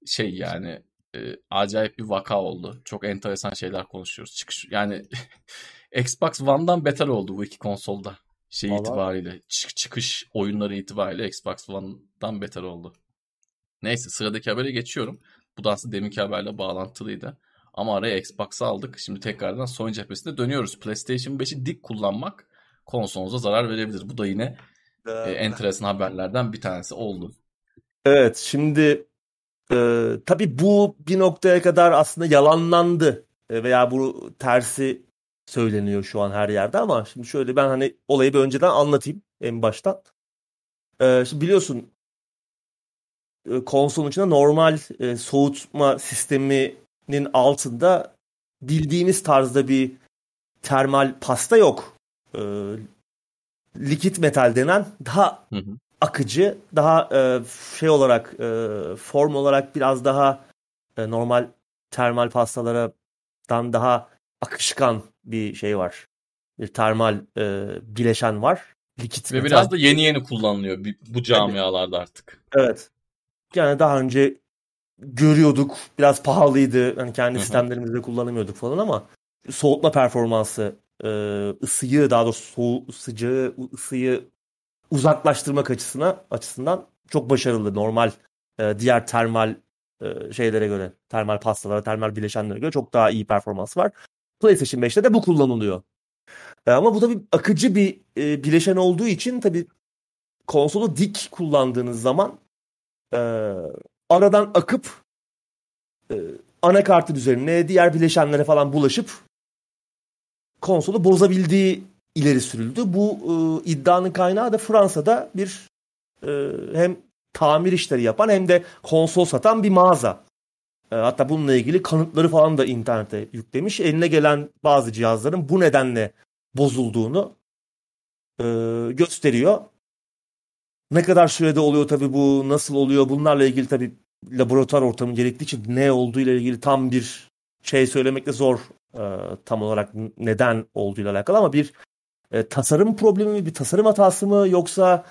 şey yani e, acayip bir vaka oldu. Çok enteresan şeyler konuşuyoruz. Çıkış yani Xbox One'dan beter oldu bu iki konsolda. Şey Vallahi. itibariyle çık çıkış oyunları itibariyle Xbox One'dan beter oldu. Neyse sıradaki habere geçiyorum. Bu da aslında deminki haberle bağlantılıydı. Ama araya Xbox'ı aldık. Şimdi tekrardan Sony cephesine dönüyoruz. PlayStation 5'i dik kullanmak konsolunuza zarar verebilir. Bu da yine e, enteresan haberlerden bir tanesi oldu. Evet şimdi Ee, tabii bu bir noktaya kadar aslında yalanlandı Ee, veya bu tersi söyleniyor şu an her yerde ama şimdi şöyle ben hani olayı bir önceden anlatayım en baştan. Ee, şimdi biliyorsun e, konsolun içinde normal e, soğutma sisteminin altında bildiğimiz tarzda bir termal pasta yok. Ee, likit metal denen daha Hı hı. akıcı, daha e, şey olarak e, form olarak biraz daha e, normal termal pastalardan daha akışkan bir şey var. Bir termal e, bileşen var. Likit Ve metal. biraz da yeni yeni kullanılıyor bu camialarda artık. Evet. Yani daha önce görüyorduk. Biraz pahalıydı. Hani kendi sistemlerimizde kullanamıyorduk falan ama soğutma performansı e, ısıyı daha doğrusu soğu, sıcağı ısıyı uzaklaştırmak açısına açısından çok başarılı. Normal e, diğer termal e, şeylere göre, termal pastalara, termal bileşenlere göre çok daha iyi performans var. PlayStation 5'te de bu kullanılıyor. Ama bu tabii akıcı bir bileşen olduğu için tabii konsolu dik kullandığınız zaman aradan akıp e, anakartın üzerine diğer bileşenlere falan bulaşıp konsolu bozabildiği ileri sürüldü. Bu e, iddianın kaynağı da Fransa'da bir e, hem tamir işleri yapan hem de konsol satan bir mağaza. E, hatta bununla ilgili kanıtları falan da internete yüklemiş. Eline gelen bazı cihazların bu nedenle bozulduğunu e, gösteriyor. Ne kadar sürede oluyor tabii bu, nasıl oluyor bunlarla ilgili tabii laboratuvar ortamı gerektiği için ne olduğu ile ilgili tam bir şey söylemek de zor e, tam olarak neden olduğuyla alakalı ama bir e, tasarım problemi mi, bir tasarım hatası mı yoksa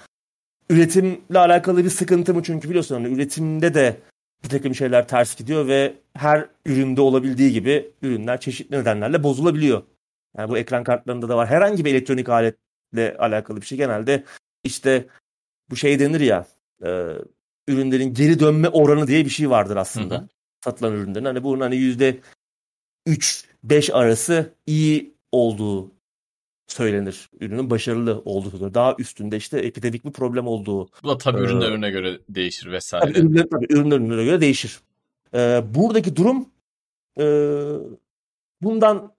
üretimle alakalı bir sıkıntı mı? Çünkü biliyorsun hani üretimde de bir takım şeyler ters gidiyor ve her üründe olabildiği gibi ürünler çeşitli nedenlerle bozulabiliyor. Yani bu ekran kartlarında da var. Herhangi bir elektronik aletle alakalı bir şey genelde işte bu şey denir ya e, ürünlerin geri dönme oranı diye bir şey vardır aslında. Hı hı. Satılan ürünlerin. Hani bunun hani yüzde 3-5 arası iyi olduğu söylenir. Ürünün başarılı olduğu söylenir. Daha üstünde işte epidemik bir problem olduğu. Bu da tabii Ee, üründen ürüne göre değişir vesaire. Tabii ürünler, tabii ürünler ürünlere göre değişir. Ee, buradaki durum e, bundan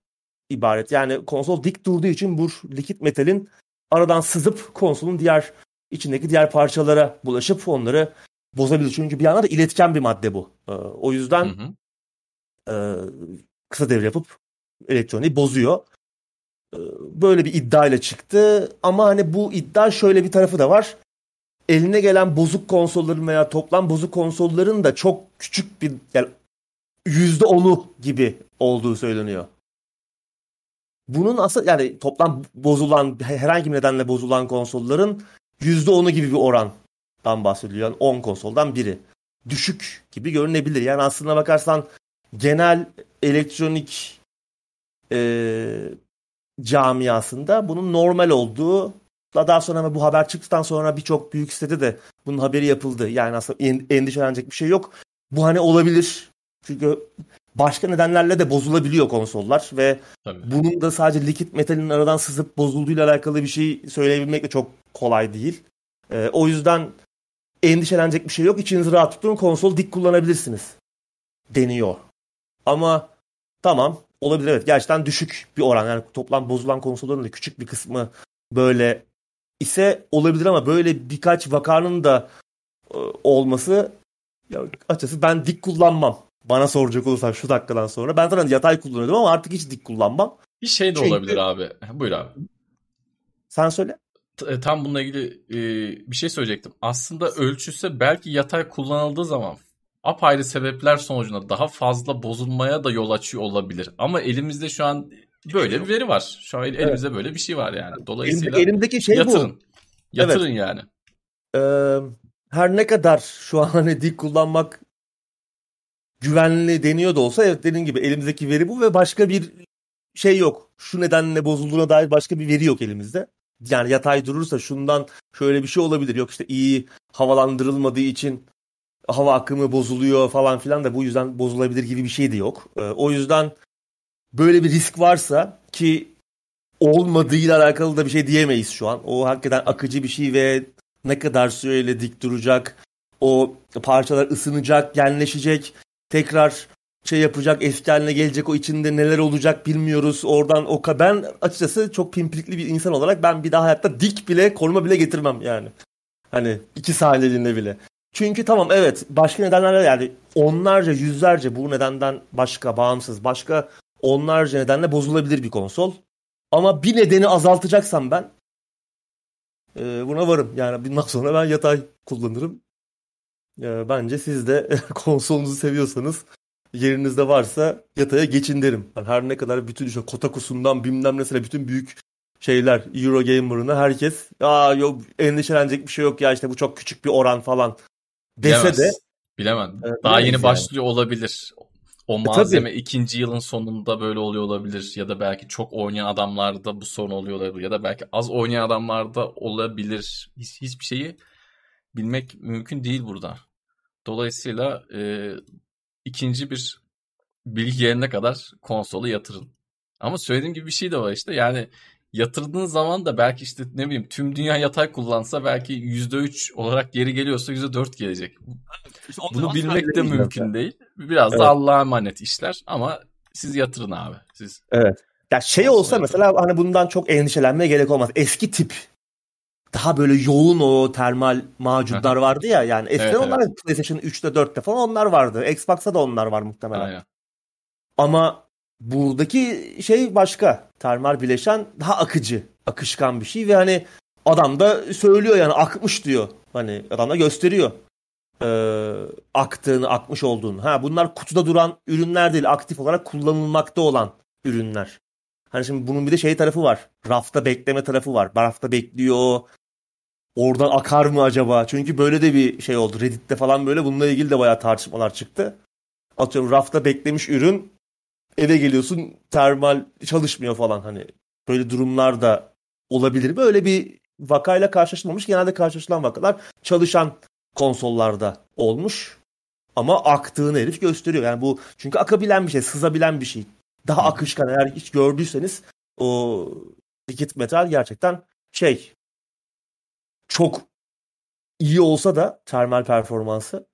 ibaret. Yani konsol dik durduğu için bu likit metalin aradan sızıp konsolun diğer içindeki diğer parçalara bulaşıp onları bozabilir. Çünkü bir yandan da iletken bir madde bu. Ee, o yüzden Hı hı. e, kısa devre yapıp elektroniği bozuyor. E, Böyle bir iddiayla çıktı ama hani bu iddia şöyle bir tarafı da var. Eline gelen bozuk konsolların veya toplam bozuk konsolların da çok küçük bir yani yüzde onu gibi olduğu söyleniyor. Bunun asıl yani toplam bozulan herhangi bir nedenle bozulan konsolların yüzde onu gibi bir orandan bahsediliyor. Yani 10 konsoldan biri. Düşük gibi görünebilir. Yani aslına bakarsan genel elektronik e, camiasında bunun normal olduğu daha sonra ama bu haber çıktıktan sonra birçok büyük sitede de bunun haberi yapıldı. Yani aslında en- endişelenecek bir şey yok. Bu hani olabilir. Çünkü başka nedenlerle de bozulabiliyor konsollar ve Tabii. bunun da sadece likit metalin aradan sızıp bozulduğuyla alakalı bir şey söyleyebilmek de çok kolay değil. Ee, o yüzden endişelenecek bir şey yok. İçinizi rahat tutun. Konsol dik kullanabilirsiniz. Deniyor. Ama tamam olabilir evet. Gerçekten düşük bir oran. Yani toplam bozulan konsolların da küçük bir kısmı böyle ise olabilir ama böyle birkaç vakanın da e, olması ya açıkçası ben dik kullanmam. Bana soracak olursan şu dakikadan sonra. Ben zaten yatay kullanıyordum ama artık hiç dik kullanmam. Bir şey de Çünkü- olabilir abi. Buyur abi. Sen söyle. E, Tam bununla ilgili e, bir şey söyleyecektim. Aslında ölçüse belki yatay kullanıldığı zaman apayrı sebepler sonucunda daha fazla bozulmaya da yol açıyor olabilir. Ama elimizde şu an böyle bir veri var. Şu an el- elimizde böyle bir şey var yani. Dolayısıyla Elimde, elimdeki şey bu. yatırın. Yatırın yani. Ee, her ne kadar şu an hani dik kullanmak güvenli deniyor da olsa evet dediğin gibi elimizdeki veri bu ve başka bir şey yok. Şu nedenle bozulduğuna dair başka bir veri yok elimizde. Yani yatay durursa şundan şöyle bir şey olabilir. Yok işte iyi havalandırılmadığı için hava akımı bozuluyor falan filan da bu yüzden bozulabilir gibi bir şey de yok. Ee, o yüzden böyle bir risk varsa ki olmadığıyla alakalı da bir şey diyemeyiz şu an. O hakikaten akıcı bir şey ve ne kadar süreyle dik duracak O parçalar ısınacak, genleşecek, tekrar şey yapacak, eski haline gelecek, o içinde neler olacak bilmiyoruz. Oradan o ben açıkçası çok pimpirikli bir insan olarak ben bir daha hayatta dik bile, koruma bile getirmem yani. Hani iki saniyeliğinde bile. Çünkü tamam evet başka nedenlerle yani onlarca yüzlerce bu nedenden başka bağımsız başka onlarca nedenle bozulabilir bir konsol. Ama bir nedeni azaltacaksam ben e, buna varım. Yani bundan sonra ben yatay kullanırım. E, bence siz de konsolunuzu seviyorsanız yerinizde varsa yataya geçin derim. Yani her ne kadar bütün işte Kotaku'sundan bilmem nesine bütün büyük şeyler Eurogamer'ına herkes aa yok endişelenecek bir şey yok ya işte bu çok küçük bir oran falan dese Bilemez. de Bilemem. e, Daha yeni bilemeyiz başlıyor olabilir. O E, malzeme ikinci yılın sonunda böyle oluyor olabilir. Ya da belki çok oynayan adamlarda bu sorun oluyor olabilir. Ya da belki az oynayan adamlarda olabilir. Hiç, hiçbir şeyi bilmek mümkün değil burada. Dolayısıyla e, ikinci bir bilgi gelene kadar konsolu yatırın. Ama söylediğim gibi bir şey de var işte. Yani yatırdığın zaman da belki işte ne bileyim tüm dünya yatay kullansa belki %3 olarak geri geliyorsa %4 gelecek. İşte Bunu bilmek de mümkün zaten. değil. Biraz Evet. da Allah'a emanet işler ama siz yatırın abi. Siz Evet. Ya şey olsa mesela hani bundan çok endişelenmeye gerek olmaz. Eski tip daha böyle yoğun o termal macunlar vardı ya yani eskiden Evet, onlar PlayStation 3'te 4'te falan onlar vardı. Xbox'ta da onlar var muhtemelen. aynen. Ama buradaki şey başka. Termal bileşen daha akıcı, akışkan bir şey ve hani adam da söylüyor yani akmış diyor. Hani adam da gösteriyor. Ee, aktığını, akmış olduğunu. Ha bunlar kutuda duran ürünler değil, aktif olarak kullanılmakta olan ürünler. Hani şimdi bunun bir de şey tarafı var. Rafta bekleme tarafı var. Rafta bekliyor. Oradan akar mı acaba? Çünkü böyle de bir şey oldu. Reddit'te falan böyle bununla ilgili de bayağı tartışmalar çıktı. Atıyorum rafta beklemiş ürün eve geliyorsun termal çalışmıyor falan hani. Böyle durumlar da olabilir. Böyle bir vakayla karşılaşılmamış. Genelde karşılaşılan vakalar çalışan konsollarda olmuş. Ama aktığını herif gösteriyor. Yani bu çünkü akabilen bir şey, sızabilen bir şey. Daha akışkan eğer hiç gördüyseniz o likit metal gerçekten şey çok iyi olsa da termal performansı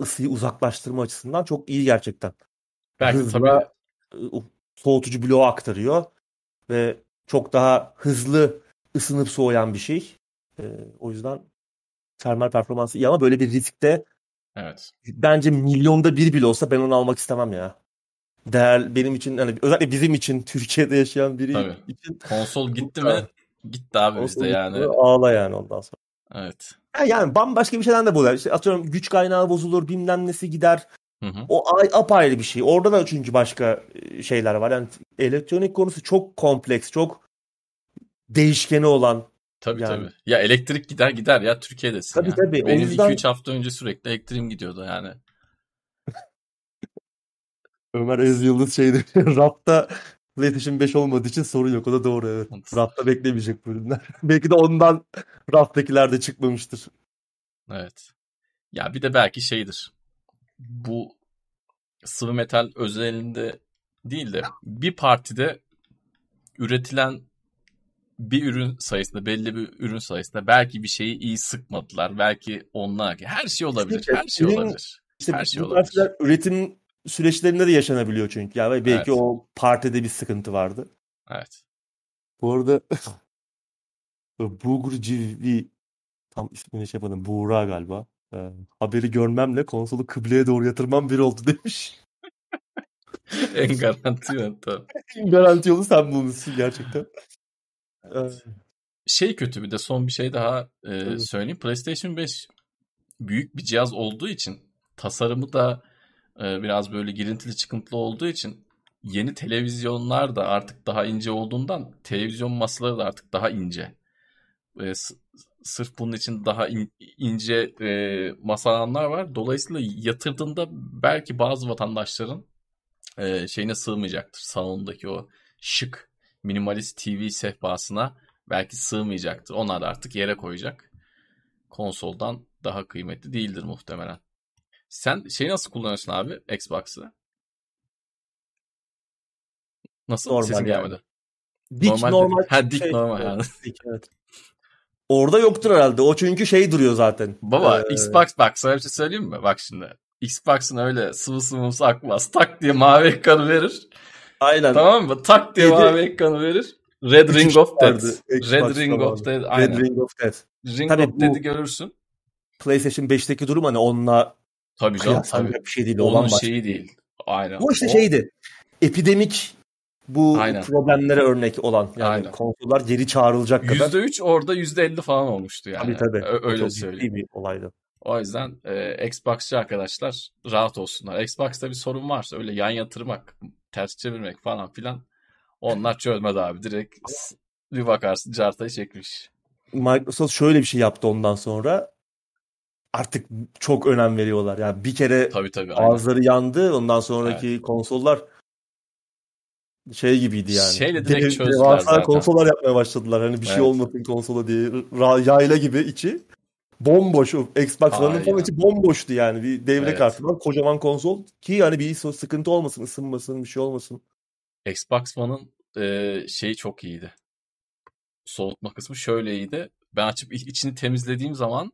ısıyı uzaklaştırma açısından çok iyi gerçekten. Belki Hızla tabii e, soğutucu bloğu aktarıyor ve çok daha hızlı ısınıp soğuyan bir şey. E, o yüzden termal performansı iyi ama böyle bir riskte evet. bence milyonda bir bile olsa ben onu almak istemem ya. Değer benim için hani özellikle bizim için Türkiye'de yaşayan biri Tabii. için Konsol gitti mi? Gitti abi bizde yani. ağla yani ondan sonra. Evet. Yani bambaşka bir şeyden de bu. İşte atıyorum güç kaynağı bozulur, bilmem nesi gider. Hı hı. O ay- apayrı bir şey. Orada da çünkü başka e, şeyler var. Yani elektronik konusu çok kompleks, çok değişkeni olan. Tabii Yani. tabii. Ya elektrik gider gider ya Türkiye'desin Tabii ya. tabii. Benim yüzden- 2-3 hafta önce sürekli elektriğim gidiyordu yani. Ömer Ez Yıldız şeydi. Rafta PlayStation 5 olmadığı için sorun yok. O da doğru evet. Rafta beklemeyecek bu ürünler. Belki de ondan raftakiler de çıkmamıştır. Evet. Ya bir de belki şeydir. Bu sıvı metal özelinde değil de bir partide üretilen bir ürün sayısında belli bir ürün sayısında belki bir şeyi iyi sıkmadılar. Belki onlar her şey olabilir. Her şey olabilir. İşte Her şey olabilir. üretim süreçlerinde de yaşanabiliyor çünkü. Ya. Belki Evet. o partide bir sıkıntı vardı. Evet. Bu arada Bulgur Civi tam ismini şey yapmadım. Buğra galiba. Ee, haberi görmemle konsolu kıbleye doğru yatırmam bir oldu demiş. en garanti yöntem. Garanti yolu sen bulmuşsun gerçekten. Ee, Şey kötü bir de son bir şey daha e, söyleyeyim. PlayStation 5 büyük bir cihaz olduğu için tasarımı da e, biraz böyle girintili çıkıntılı olduğu için yeni televizyonlar da artık daha ince olduğundan televizyon masaları da artık daha ince. E, sırf bunun için daha in- ince e, masa alanlar var. Dolayısıyla yatırdığında belki bazı vatandaşların e, şeyine sığmayacaktır. Salondaki o şık minimalist TV sehpasına belki sığmayacaktır. Onlar da artık yere koyacak. Konsoldan daha kıymetli değildir muhtemelen. Sen şeyi nasıl kullanıyorsun abi Xbox'ı? Nasıl? Normal Sesin yani. gelmedi. dik Normal normal, dedi. Ha, dik şey- normal yani. dik, evet. Orada yoktur herhalde. O çünkü şey duruyor zaten. Baba Ee, Xbox bak sana bir şey söyleyeyim mi? Bak şimdi. Xbox'ın öyle sıvı sıvımsı akmaz. Tak diye mavi ekranı verir. Aynen. Tamam mı? Tak diye Yedi- mavi ekranı verir. Red Ring of Death. vardı Red Ring zamanı. of Death. Red Aynen. Ring of Death. Ring Tabii of Death'i görürsün. PlayStation 5'teki durum hani onunla Tabii canım tabii. bir şey değil. Onun bambaşka. şeyi değil. Aynen. Bu işte O- şeydi. Epidemik bu Aynen. problemlere örnek olan yani Aynen. konsollar geri çağrılacak kadar. %3 orada %50 falan olmuştu yani. Tabii tabii. Ö- öyle Çok söyleyeyim. bir olaydı. O yüzden e, Xbox'çı arkadaşlar rahat olsunlar. Xbox'ta bir sorun varsa öyle yan yatırmak, ters çevirmek falan filan onlar çözmez abi. Direkt bir bakarsın cartayı çekmiş. Microsoft şöyle bir şey yaptı ondan sonra. Artık çok önem veriyorlar. Yani bir kere Tabii tabii. aynen. ağızları yandı. Ondan sonraki konsollar şey gibiydi yani. Şeyle direkt Dev- çözdüler devasa zaten. konsollar yapmaya başladılar. Hani bir şey Evet. olmasın konsola diye. Ra- yayla gibi içi. Bomboş. O Xbox One'ın falan içi bomboştu yani. Bir devre Evet. kartı var. Kocaman konsol. Ki yani bir sıkıntı olmasın, ısınmasın, bir şey olmasın. Xbox One'ın e, şeyi çok iyiydi. Soğutma kısmı şöyle iyiydi. Ben açıp iç- içini temizlediğim zaman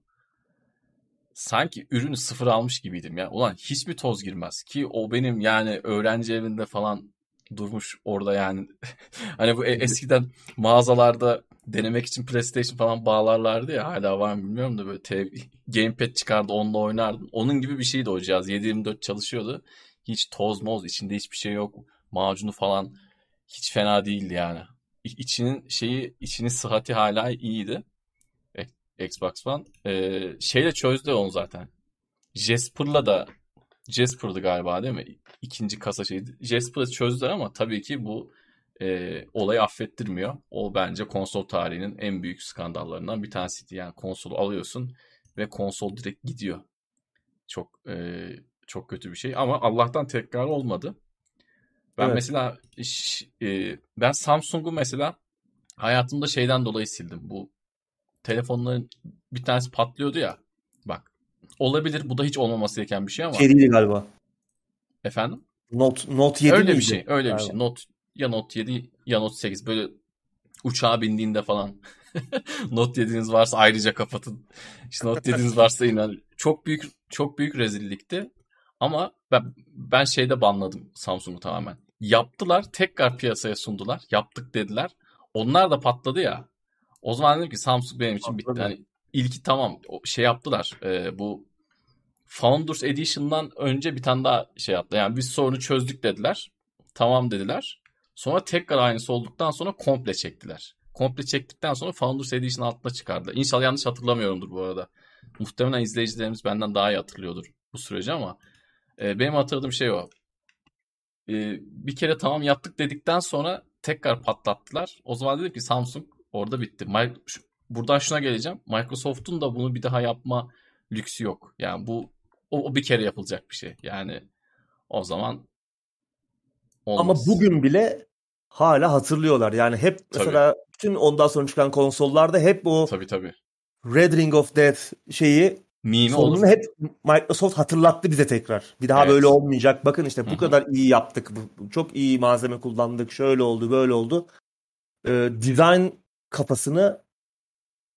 sanki ürünü sıfır almış gibiydim ya. Ulan hiç mi toz girmez? Ki o benim yani öğrenci evinde falan durmuş orada yani. hani bu e- eskiden mağazalarda denemek için PlayStation falan bağlarlardı ya. Hala var mı bilmiyorum da böyle TV, gamepad çıkardı onunla oynardın. Onun gibi bir şeydi o cihaz. 7/24 çalışıyordu. Hiç toz moz içinde hiçbir şey yok. Macunu falan hiç fena değildi yani. İ- İçinin şeyi, içinin sıhhati hala iyiydi. E- Xbox One. Ee, şeyle çözdü onu zaten. Jasper'la da Jasper'dı galiba değil mi? İkinci kasa şeydi. Jasper'ı çözdüler ama tabii ki bu e, olayı affettirmiyor. O bence konsol tarihinin en büyük skandallarından bir tanesiydi. Yani konsolu alıyorsun ve konsol direkt gidiyor. Çok e, çok kötü bir şey ama Allah'tan tekrar olmadı. Ben Evet. mesela e, ben Samsung'u mesela hayatımda şeyden dolayı sildim. Bu telefonların bir tanesi patlıyordu ya. Bak olabilir bu da hiç olmaması gereken bir şey ama değildi galiba. efendim Note, Note 7 öyle bir miydi? şey öyle bir Galiba. şey. Note ya Note 7 ya Note 8 böyle uçağa bindiğinde falan Note 7'niz varsa ayrıca kapatın. İşte Note 7'niz varsa inan. Çok büyük çok büyük rezillikti. Ama ben ben şeyde banladım Samsung'u tamamen. Yaptılar, tekrar piyasaya sundular. Yaptık dediler. Onlar da patladı ya. O zaman dedim ki Samsung benim için bitti. Hani ilki tamam şey yaptılar. Ee, bu Founders Edition'dan önce bir tane daha şey yaptı. Yani biz sorunu çözdük dediler. Tamam dediler. Sonra tekrar aynısı olduktan sonra komple çektiler. Komple çektikten sonra Founders Edition altına çıkardılar. İnşallah yanlış hatırlamıyorumdur bu arada. Muhtemelen izleyicilerimiz benden daha iyi hatırlıyordur bu süreci ama e, benim hatırladığım şey o. E, bir kere tamam yaptık dedikten sonra tekrar patlattılar. O zaman dedim ki Samsung orada bitti. Mi- şu- buradan şuna geleceğim. Microsoft'un da bunu bir daha yapma lüksü yok. Yani bu o, o bir kere yapılacak bir şey. Yani o zaman Ama olmaz. bugün bile hala hatırlıyorlar. Yani hep Tabii. mesela bütün ondan sonra çıkan konsollarda hep o Tabii tabii. Red Ring of Death şeyi Mimi olur. hep Microsoft hatırlattı bize tekrar. Bir daha Evet. böyle olmayacak. Bakın işte bu Hı hı. kadar iyi yaptık. Çok iyi malzeme kullandık. Şöyle oldu, böyle oldu. Ee, design kafasını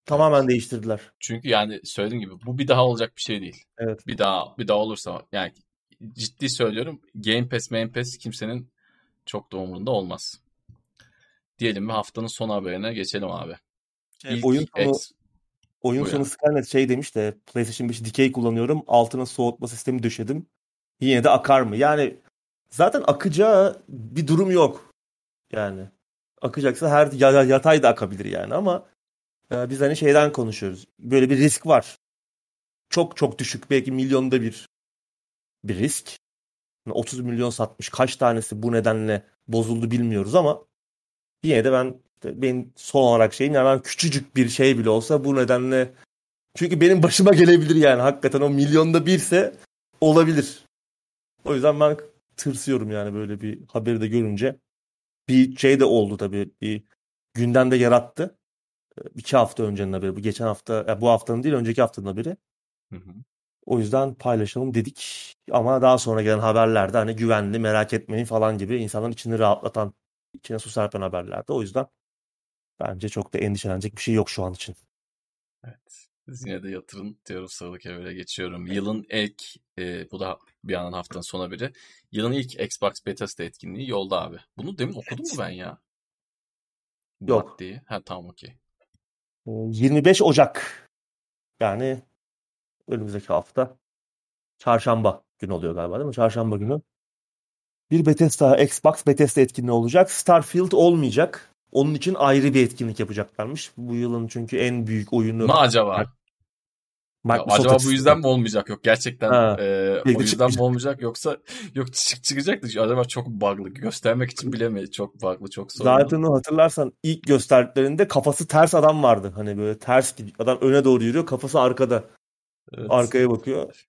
tamamen değiştirdiler. Çünkü yani söylediğim gibi bu bir daha olacak bir şey değil. Evet. Bir daha bir daha olursa yani ciddi söylüyorum Game Pass, Game Pass kimsenin çok da umurunda olmaz. Diyelim ve haftanın son haberine geçelim abi. İlk oyun sonu, X- oyun sonu abi. Skynet şey demiş de PlayStation 5 dikey kullanıyorum. Altına soğutma sistemi döşedim. Yine de akar mı? Yani zaten akacağı bir durum yok. Yani akacaksa her ya- ya- yatay da akabilir yani ama e, biz hani şeyden konuşuyoruz. Böyle bir risk var. Çok çok düşük belki milyonda bir bir risk. Yani 30 milyon satmış. Kaç tanesi bu nedenle bozuldu bilmiyoruz ama yine de ben işte benim son olarak şeyim yani ben küçücük bir şey bile olsa bu nedenle çünkü benim başıma gelebilir yani hakikaten o milyonda birse olabilir. O yüzden ben tırsıyorum yani böyle bir haberi de görünce. Bir şey de oldu tabii. Bir gündemde yarattı. Ee, İki hafta öncenin haberi. Bu geçen hafta, ya bu haftanın değil önceki haftanın haberi. Hı hı. O yüzden paylaşalım dedik. Ama daha sonra gelen haberlerde hani güvenli, merak etmeyin falan gibi insanların içini rahatlatan, içine su serpen haberlerdi. O yüzden bence çok da endişelenecek bir şey yok şu an için. Evet. Siz yine de yatırın diyoruz sıradaki habere geçiyorum. Yılın ilk, e, bu da bir yandan haftanın sona biri. Yılın ilk Xbox Beta Test etkinliği yolda abi. Bunu demin okudum mu ben ya? Yok. What diye. Ha tamam okey. Ee, 25 Ocak. Yani önümüzdeki hafta. Çarşamba günü oluyor galiba değil mi? Çarşamba günü. Bir Bethesda, Xbox Bethesda etkinliği olacak. Starfield olmayacak. Onun için ayrı bir etkinlik yapacaklarmış. Bu yılın çünkü en büyük oyunu Ne acaba? Microsoft acaba bu yüzden mi olmayacak? Yok gerçekten Ha, e, o de yüzden mi olmayacak yoksa yok çık çıkacaktı. Acaba çok bug'lı. Göstermek için bilemeyiz. Çok bug'lı, çok sorunlu. Zaten o hatırlarsan ilk gösterdiklerinde kafası ters adam vardı. Hani böyle ters gidiyor. Adam öne doğru yürüyor, kafası arkada. Evet. Arkaya bakıyor.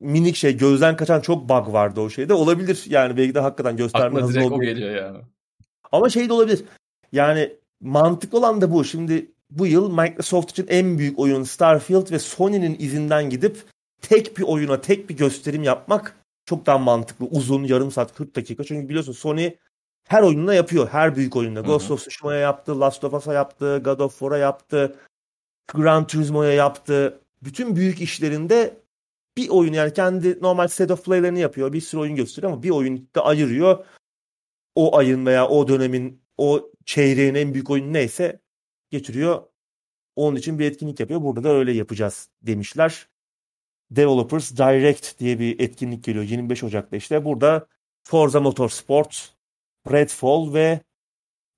Minik şey gözden kaçan çok bug vardı o şeyde. Olabilir yani belki de hakikaten gösterme hızlı direkt o olmayabilir. geliyor yani. Ama şey de olabilir. Yani mantıklı olan da bu. Şimdi bu yıl Microsoft için en büyük oyun Starfield ve Sony'nin izinden gidip tek bir oyuna tek bir gösterim yapmak çok daha mantıklı. Uzun yarım saat 40 dakika. Çünkü biliyorsun Sony her oyununa yapıyor. Her büyük oyununa. Hı hı. Ghost of Tsushima'ya yaptı, Last of Us'a yaptı, God of War'a yaptı, Gran Turismo'ya yaptı. Bütün büyük işlerinde bir oyun yani kendi normal state of play'lerini yapıyor. Bir sürü oyun gösteriyor ama bir oyun da ayırıyor. O ayın veya o dönemin o çeyreğin en büyük oyunu neyse getiriyor. Onun için bir etkinlik yapıyor. Burada da öyle yapacağız demişler. Developers Direct diye bir etkinlik geliyor 25 Ocak'ta işte. Burada Forza Motorsport, Redfall ve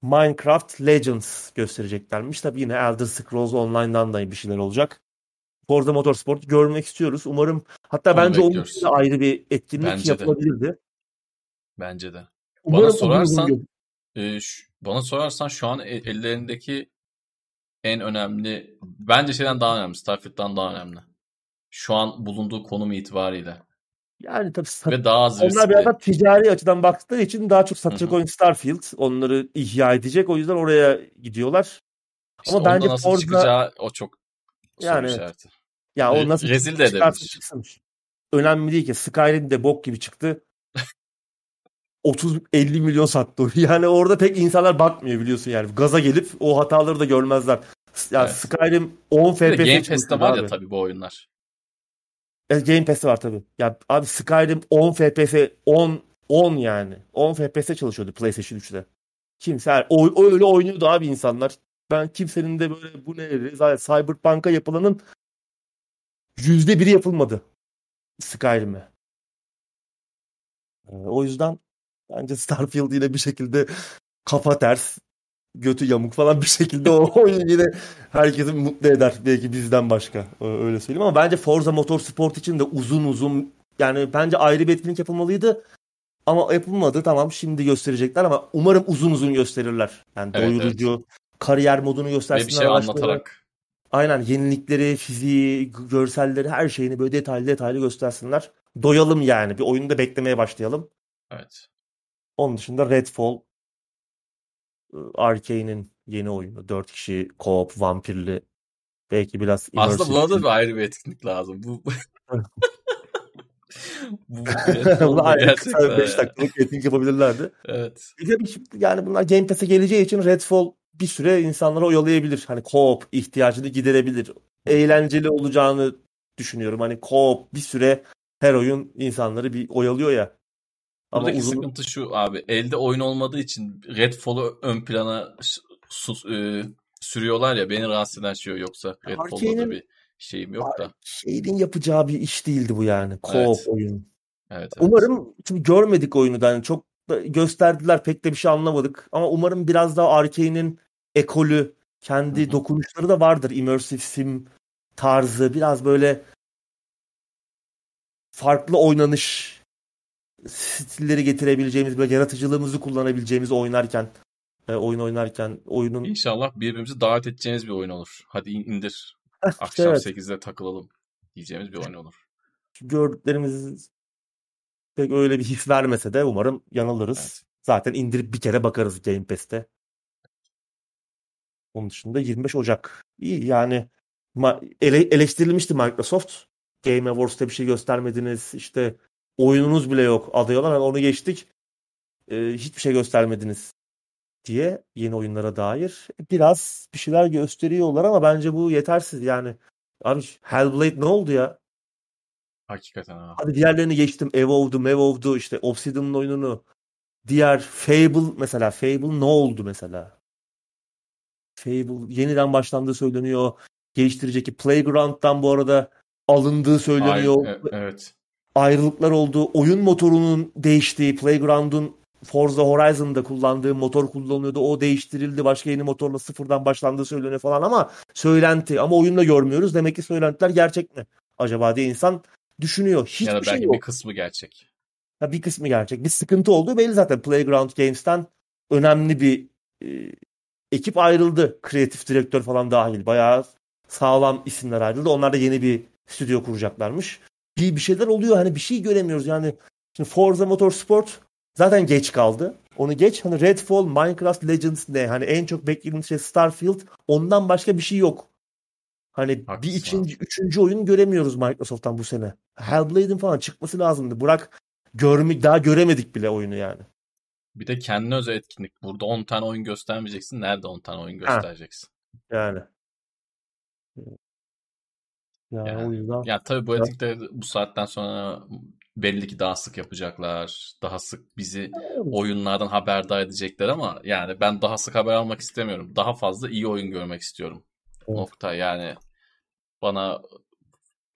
Minecraft Legends göstereceklermiş. Tabii yine Elder Scrolls Online'dan da bir şeyler olacak. Forza Motorsport görmek istiyoruz. Umarım hatta Onu bence onun için de ayrı bir etkinlik Bence de. yapılabilirdi. Bence de. Bana sorarsan e, şu- bana sorarsan şu an e- ellerindeki en önemli bence şeyden daha önemli. Starfield'dan daha önemli. Şu an bulunduğu konum itibariyle. yani tabii sat- Ve daha az Onlar biraz daha ticari açıdan baktıkları için daha çok satacak Hı hı. oyun Starfield. Onları ihya edecek. O yüzden oraya gidiyorlar. İşte Ama bence nasıl Forza- çıkacağı o çok soru Yani evet. işareti. Ya o nasıl rezil de edebilir. Önemli değil ki. Skyrim de bok gibi çıktı. 30-50 milyon sattı. Yani orada pek insanlar bakmıyor biliyorsun yani. Gaza gelip o hataları da görmezler. Ya Evet. Skyrim 10 Bir de FPS Game Pass'te var ya abi. tabii bu oyunlar. E, Game Pass'te var tabii. Ya abi Skyrim 10 FPS 10 10 yani. 10 FPS çalışıyordu PlayStation 3'te. Kimse o, o öyle oynuyordu abi insanlar. Ben kimsenin de böyle bu ne rezalet Cyberpunk'a yapılanın yüzde biri yapılmadı Skyrim'e. Ee, o yüzden bence Starfield yine bir şekilde kafa ters, götü yamuk falan bir şekilde o oyun yine herkesi mutlu eder. Belki bizden başka. Öyle söyleyeyim ama bence Forza Motorsport için de uzun uzun yani bence ayrı bir etkinlik yapılmalıydı. Ama yapılmadı. Tamam şimdi gösterecekler ama umarım uzun uzun gösterirler. Yani Evet, doyurucu, kariyer modunu Ve göstersinler. bir şey araçları. anlatarak. Aynen yenilikleri, fiziği, görselleri her şeyini böyle detaylı detaylı göstersinler. Doyalım yani. Bir oyunu da beklemeye başlayalım. Evet. Onun dışında Redfall Arkane'in yeni oyunu. 4 kişi co-op vampirli. Belki biraz Aslında buna da bir ayrı bir etkinlik lazım. Bu bu Buna ayrı kısa gerçekten 5 ya. dakikalık etkinlik yapabilirlerdi. Evet. Bir de bir- yani bunlar Game Pass'e geleceği için Redfall bir süre insanlara oyalayabilir. Hani co-op ihtiyacını giderebilir. Eğlenceli olacağını düşünüyorum. Hani co-op bir süre her oyun insanları bir oyalıyor ya. Ama Buradaki uzun sıkıntı şu abi. Elde oyun olmadığı için Redfall'u ön plana sus- e, sürüyorlar ya beni rahatsız eden şey o. Yoksa Redfall'da da bir şeyim yok da. şeyin yapacağı bir iş değildi bu yani. Co-op Evet. oyun. Evet, evet. Umarım çünkü görmedik oyunu da yani çok da gösterdiler pek de bir şey anlamadık. Ama umarım biraz daha Arkane'in ekolü, kendi Hı hı. dokunuşları da vardır. Immersive sim tarzı biraz böyle farklı oynanış stilleri getirebileceğimiz böyle yaratıcılığımızı kullanabileceğimiz oynarken e, oyun oynarken oyunun İnşallah birbirimizi davet edeceğiniz bir oyun olur. Hadi in- indir. Akşam evet, 8'de takılalım diyeceğimiz bir oyun olur. gördüklerimiz pek öyle bir his vermese de umarım yanılırız. Evet. Zaten indirip bir kere bakarız Game Pass'te. Onun dışında 25 Ocak. İyi yani ele- eleştirilmişti Microsoft. Game Awards'ta bir şey göstermediniz. İşte oyununuz bile yok adıyorlar. Hani onu geçtik. Ee, hiçbir şey göstermediniz diye yeni oyunlara dair biraz bir şeyler gösteriyorlar ama bence bu yetersiz yani. Abi Hellblade ne oldu ya? Hakikaten ha. Hadi diğerlerini geçtim. Evolve'du, Mevolve'du işte Obsidian'ın oyununu. Diğer Fable mesela. Fable ne oldu mesela? Fable yeniden başlandığı söyleniyor. Geliştirecek Playground'dan bu arada alındığı söyleniyor. Ay, e- evet. Ayrılıklar oldu. Oyun motorunun değiştiği, Playground'un Forza Horizon'da kullandığı motor kullanılıyordu. O değiştirildi. Başka yeni motorla sıfırdan başlandığı söyleniyor falan ama söylenti. Ama oyunda görmüyoruz. Demek ki söylentiler gerçek mi? Acaba diye insan düşünüyor. Hiçbir ya da belki şey yok. bir kısmı gerçek. Ha, bir kısmı gerçek. Bir sıkıntı olduğu belli zaten. Playground Games'ten önemli bir e, ekip ayrıldı. Kreatif direktör falan dahil. Bayağı sağlam isimler ayrıldı. Onlar da yeni bir stüdyo kuracaklarmış. Bir, bir şeyler oluyor. Hani bir şey göremiyoruz. Yani şimdi Forza Motorsport zaten geç kaldı. Onu geç. Hani Redfall, Minecraft Legends ne? Hani en çok beklediğimiz şey Starfield. Ondan başka bir şey yok. Hani Haklısın bir ikinci, üçüncü oyun göremiyoruz Microsoft'tan bu sene. Hellblade'in falan çıkması lazımdı. Burak görme, daha göremedik bile oyunu yani. Bir de kendine özel etkinlik. Burada 10 tane oyun göstermeyeceksin. Nerede 10 tane oyun Ha. göstereceksin? Yani. Yani, Yani- o yüzden Ya tabii bu etkinlikleri bu saatten sonra belli ki daha sık yapacaklar. Daha sık bizi oyunlardan haberdar edecekler ama yani ben daha sık haber almak istemiyorum. Daha fazla iyi oyun görmek istiyorum. Evet. Nokta. Yani bana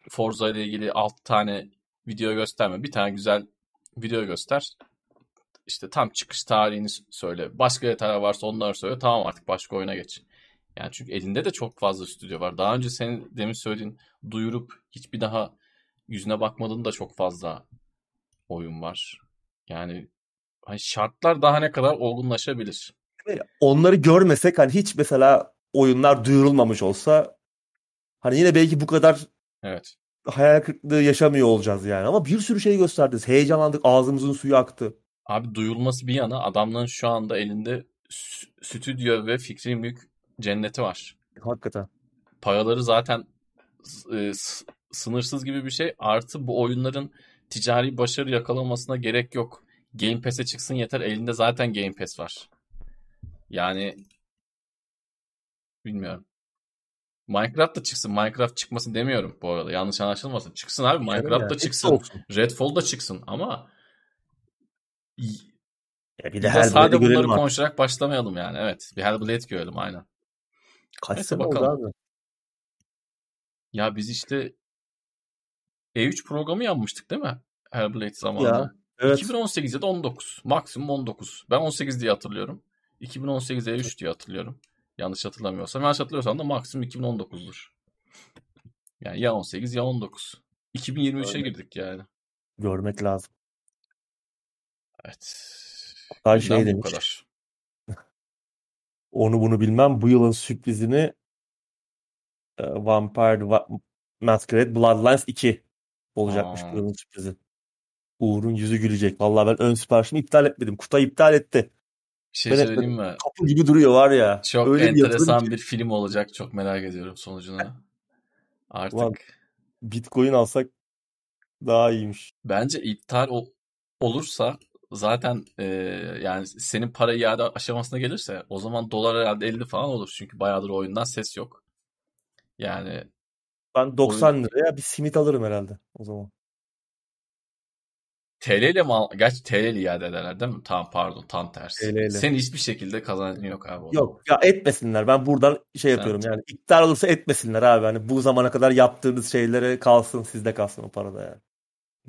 Forza ile ilgili 6 tane video gösterme. Bir tane güzel video göster. İşte tam çıkış tarihini söyle. Başka detaylar varsa onları söyle. Tamam artık başka oyuna geç. Yani çünkü elinde de çok fazla stüdyo var. Daha önce senin demin söylediğin duyurup hiçbir daha yüzüne bakmadığın da çok fazla oyun var. Yani hani şartlar daha ne kadar olgunlaşabilir. onları görmesek hani hiç mesela oyunlar duyurulmamış olsa hani yine belki bu kadar Evet. hayal kırıklığı yaşamıyor olacağız yani. Ama bir sürü şey gösterdiniz. Heyecanlandık. Ağzımızın suyu aktı. Abi duyurulması bir yana adamların şu anda elinde stüdyo ve fikri mülk cenneti var. Hakikaten. Paraları zaten e, sınırsız gibi bir şey. Artı bu oyunların ticari başarı yakalamasına gerek yok. Game Pass'e çıksın yeter. Elinde zaten Game Pass var. Yani bilmiyorum. Minecraft da çıksın. Minecraft çıkmasın demiyorum bu arada. Yanlış anlaşılmasın. Çıksın abi. Minecraft Yani da çıksın. Redfall da çıksın ama Ya bir bir de de Hellblade'i sade bunları artık. konuşarak başlamayalım yani. Evet. Bir Hellblade görelim aynen. Kaç Neyse, sene oldu bakalım. abi? Ya biz işte E3 programı yapmıştık değil mi? Hellblade zamanı. Ya, Evet. 2018 ya da 19. Maksimum 19. Ben 18 diye hatırlıyorum. 2018 E3 diye hatırlıyorum. Yanlış hatırlamıyorsam. Yanlış hatırlıyorsam da maksimum 2019'dur. Yani ya 18 ya 19. 2023'e Öyle. girdik yani. Görmek lazım. Evet. Gündem şey demiş. kadar. Onu bunu bilmem. Bu yılın sürprizini e, Vampire Va- Masquerade Bloodlines 2 olacakmış Aa. bu yılın sürprizi. Uğur'un yüzü gülecek. Vallahi ben ön siparişimi iptal etmedim. Kutay iptal etti. Bir şey Ben söyleyeyim mi? Kapı gibi duruyor var ya. Çok Öyle bir enteresan ki. bir film olacak. Çok merak ediyorum sonucunu. Artık Ulan. Bitcoin alsak daha iyiymiş. bence iptal ol- olursa zaten e, yani senin para iade aşamasına gelirse o zaman dolar herhalde 50 falan olur. Çünkü bayağıdır oyundan ses yok. Yani Ben 90 liraya bir simit alırım herhalde o zaman. TL ile mi al? Gerçi TL ile iade ederler değil mi? Tamam pardon tam tersi. TL ile. Senin hiçbir şekilde kazancın yok abi. Yok ya etmesinler. Ben buradan şey Sen- yapıyorum yani iptal olursa etmesinler abi. Hani bu zamana kadar yaptığınız şeylere kalsın sizde kalsın o parada yani.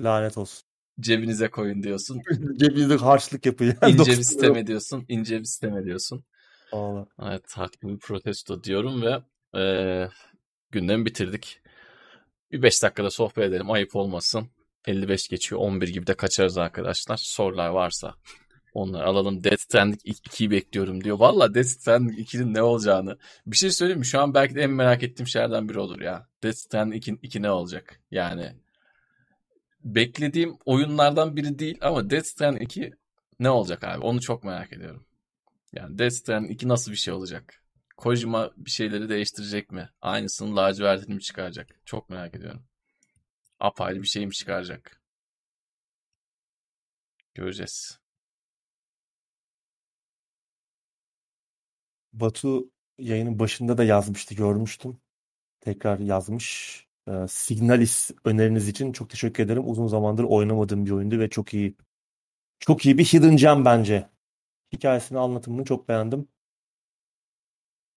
Lanet olsun. Cebinize koyun diyorsun. Cebinizde harçlık yapın yani. İnce 90 bir sistem ediyorsun. ince bir sistem ediyorsun. Vallahi. Evet haklı bir protesto diyorum ve eee gündemi bitirdik. Bir 5 dakikada sohbet edelim ayıp olmasın. 55 geçiyor 11 gibi de kaçarız arkadaşlar. Sorular varsa onları alalım. Death Stranding 2'yi bekliyorum diyor. Valla Death Stranding 2'nin ne olacağını. Bir şey söyleyeyim mi? Şu an belki de en merak ettiğim şeylerden biri olur ya. Death Stranding 2, 2 ne olacak? Yani beklediğim oyunlardan biri değil ama Death Stranding 2 ne olacak abi? Onu çok merak ediyorum. Yani Death Stranding 2 nasıl bir şey olacak? Kojima bir şeyleri değiştirecek mi? Aynısının lacivertini mi çıkaracak? Çok merak ediyorum. Apayrı bir şey mi çıkaracak? Göreceğiz. Batu yayının başında da yazmıştı görmüştüm. Tekrar yazmış. Ee, Signalis öneriniz için çok teşekkür ederim. Uzun zamandır oynamadığım bir oyundu ve çok iyi çok iyi bir hidden gem bence. Hikayesini anlatımını çok beğendim.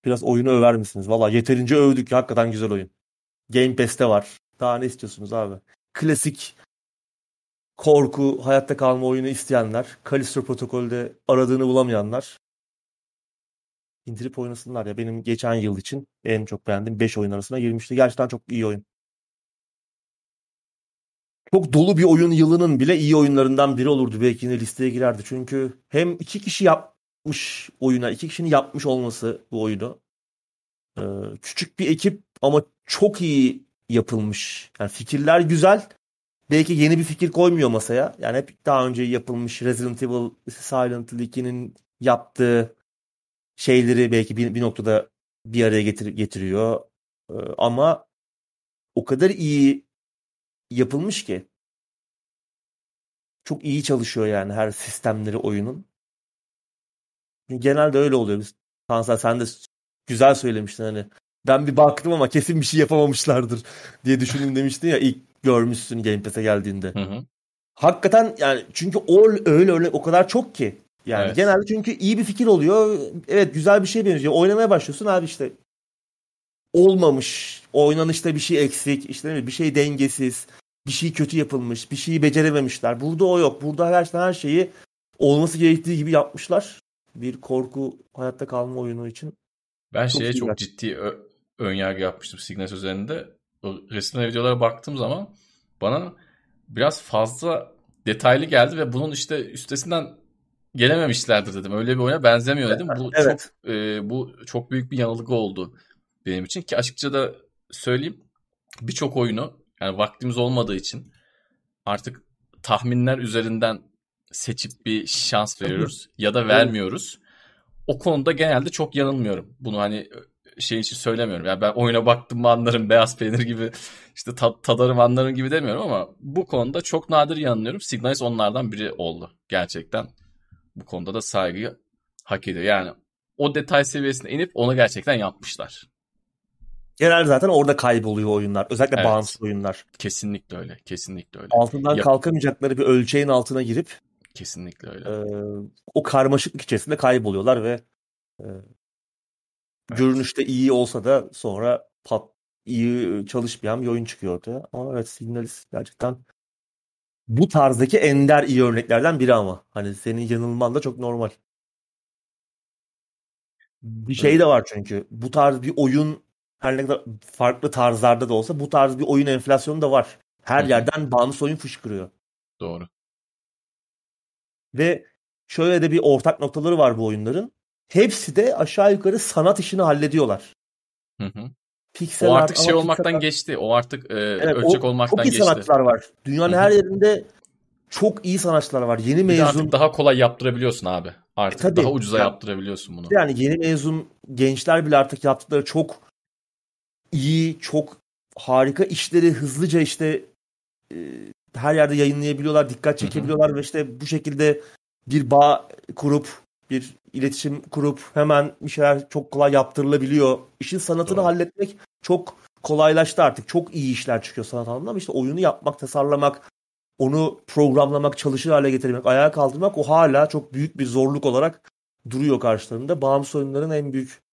Biraz oyunu över misiniz? Valla yeterince övdük. Hakikaten güzel oyun. Game Pass'te var. Daha ne istiyorsunuz abi? Klasik korku, hayatta kalma oyunu isteyenler, Callisto Protokol'de aradığını bulamayanlar indirip oynasınlar ya. Benim geçen yıl için en çok beğendiğim 5 oyun arasına girmişti. Gerçekten çok iyi oyun. Çok dolu bir oyun yılının bile iyi oyunlarından biri olurdu. Belki yine listeye girerdi. Çünkü hem iki kişi yapmış oyuna, iki kişinin yapmış olması bu oyunu. Ee, küçük bir ekip ama çok iyi yapılmış. Yani fikirler güzel. Belki yeni bir fikir koymuyor masaya. Yani hep daha önce yapılmış Resident Evil, Silent Hill 2'nin yaptığı şeyleri belki bir, bir noktada bir araya getir, getiriyor. Ee, ama o kadar iyi yapılmış ki çok iyi çalışıyor yani her sistemleri oyunun. Genelde öyle oluyor. Biz, Tansel sen de güzel söylemiştin hani. Ben bir baktım ama kesin bir şey yapamamışlardır diye düşündüm demiştin ya ilk görmüşsün Game Pass'e geldiğinde. Hı hı. Hakikaten yani çünkü o öyle öyle o kadar çok ki. Yani evet. genelde çünkü iyi bir fikir oluyor. Evet güzel bir şey benziyor. Oynamaya başlıyorsun abi işte olmamış. Oynanışta bir şey eksik. işte bir şey dengesiz. Bir şey kötü yapılmış. Bir şeyi becerememişler. Burada o yok. Burada gerçekten her şeyi olması gerektiği gibi yapmışlar. Bir korku hayatta kalma oyunu için. Ben çok şeye çok var. ciddi ö- ön yargı yapmıştım Signet üzerinde. O resim videolara baktığım zaman bana biraz fazla detaylı geldi ve bunun işte üstesinden gelememişlerdir dedim. Öyle bir oyuna benzemiyor dedim. Bu evet. çok e, bu çok büyük bir yanılgı oldu benim için ki açıkça da söyleyeyim birçok oyunu yani vaktimiz olmadığı için artık tahminler üzerinden seçip bir şans veriyoruz ya da vermiyoruz. O konuda genelde çok yanılmıyorum. Bunu hani şey için söylemiyorum. Yani ben oyuna baktım mı anlarım beyaz peynir gibi işte tad, tadarım anlarım gibi demiyorum ama bu konuda çok nadir yanılıyorum. Signalis onlardan biri oldu gerçekten bu konuda da saygıyı hak ediyor. Yani o detay seviyesine inip onu gerçekten yapmışlar. Genelde zaten orada kayboluyor oyunlar. Özellikle evet. bağımsız oyunlar. Kesinlikle öyle. Kesinlikle öyle. Altından Yap- kalkamayacakları bir ölçeğin altına girip kesinlikle öyle. E, o karmaşıklık içerisinde kayboluyorlar ve e, evet. görünüşte iyi olsa da sonra pat iyi çalışmayan bir oyun çıkıyor ortaya. Ama evet Signalis gerçekten bu tarzdaki ender iyi örneklerden biri ama. Hani senin yanılman da çok normal. Bir şey de var çünkü. Bu tarz bir oyun her ne kadar farklı tarzlarda da olsa bu tarz bir oyun enflasyonu da var. Her Hı. yerden bağımsız oyun fışkırıyor. Doğru. Ve şöyle de bir ortak noktaları var bu oyunların. Hepsi de aşağı yukarı sanat işini hallediyorlar. Hı hı. Pixel o artık şey olmaktan pixel geçti. O artık e, evet, ölçek o, olmaktan geçti. Çok iyi sanatçılar var. Dünyanın Hı-hı. her yerinde çok iyi sanatçılar var. Yeni mezun. Artık daha kolay yaptırabiliyorsun abi. Artık e, tabii, daha ucuza yani, yaptırabiliyorsun bunu. Yani yeni mezun gençler bile artık yaptıkları çok iyi, çok harika işleri hızlıca işte e, her yerde yayınlayabiliyorlar, dikkat çekebiliyorlar Hı-hı. ve işte bu şekilde bir bağ kurup bir iletişim kurup hemen bir şeyler çok kolay yaptırılabiliyor. İşin sanatını Doğru. halletmek çok kolaylaştı artık. Çok iyi işler çıkıyor sanat alanında ama işte oyunu yapmak, tasarlamak, onu programlamak, çalışır hale getirmek, ayağa kaldırmak o hala çok büyük bir zorluk olarak duruyor karşılarında. Bağımsız oyunların en büyük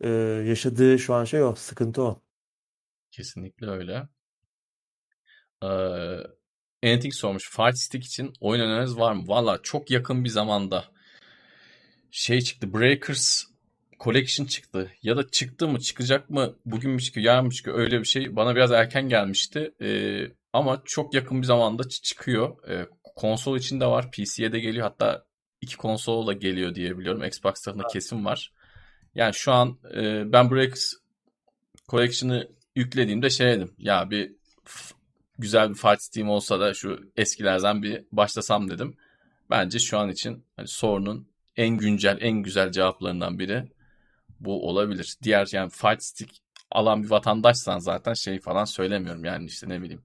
e, yaşadığı şu an şey o, sıkıntı o. Kesinlikle öyle. Ee, Anything sormuş. Fight Stick için oyun öneriniz var mı? Valla çok yakın bir zamanda şey çıktı. Breakers Collection çıktı. Ya da çıktı mı çıkacak mı bugün mü çıkıyor yarın mı çıkıyor öyle bir şey. Bana biraz erken gelmişti. Ee, ama çok yakın bir zamanda çıkıyor. Ee, konsol için de var. PC'ye de geliyor. Hatta iki konsol da geliyor diye biliyorum. Xbox tarafında kesin var. Yani şu an e, ben Breakers Collection'ı yüklediğimde şey dedim. Ya bir güzel bir Fight Steam olsa da şu eskilerden bir başlasam dedim. Bence şu an için hani sorunun en güncel, en güzel cevaplarından biri bu olabilir. Diğer yani Fight Stick alan bir vatandaşsan zaten şey falan söylemiyorum yani işte ne bileyim.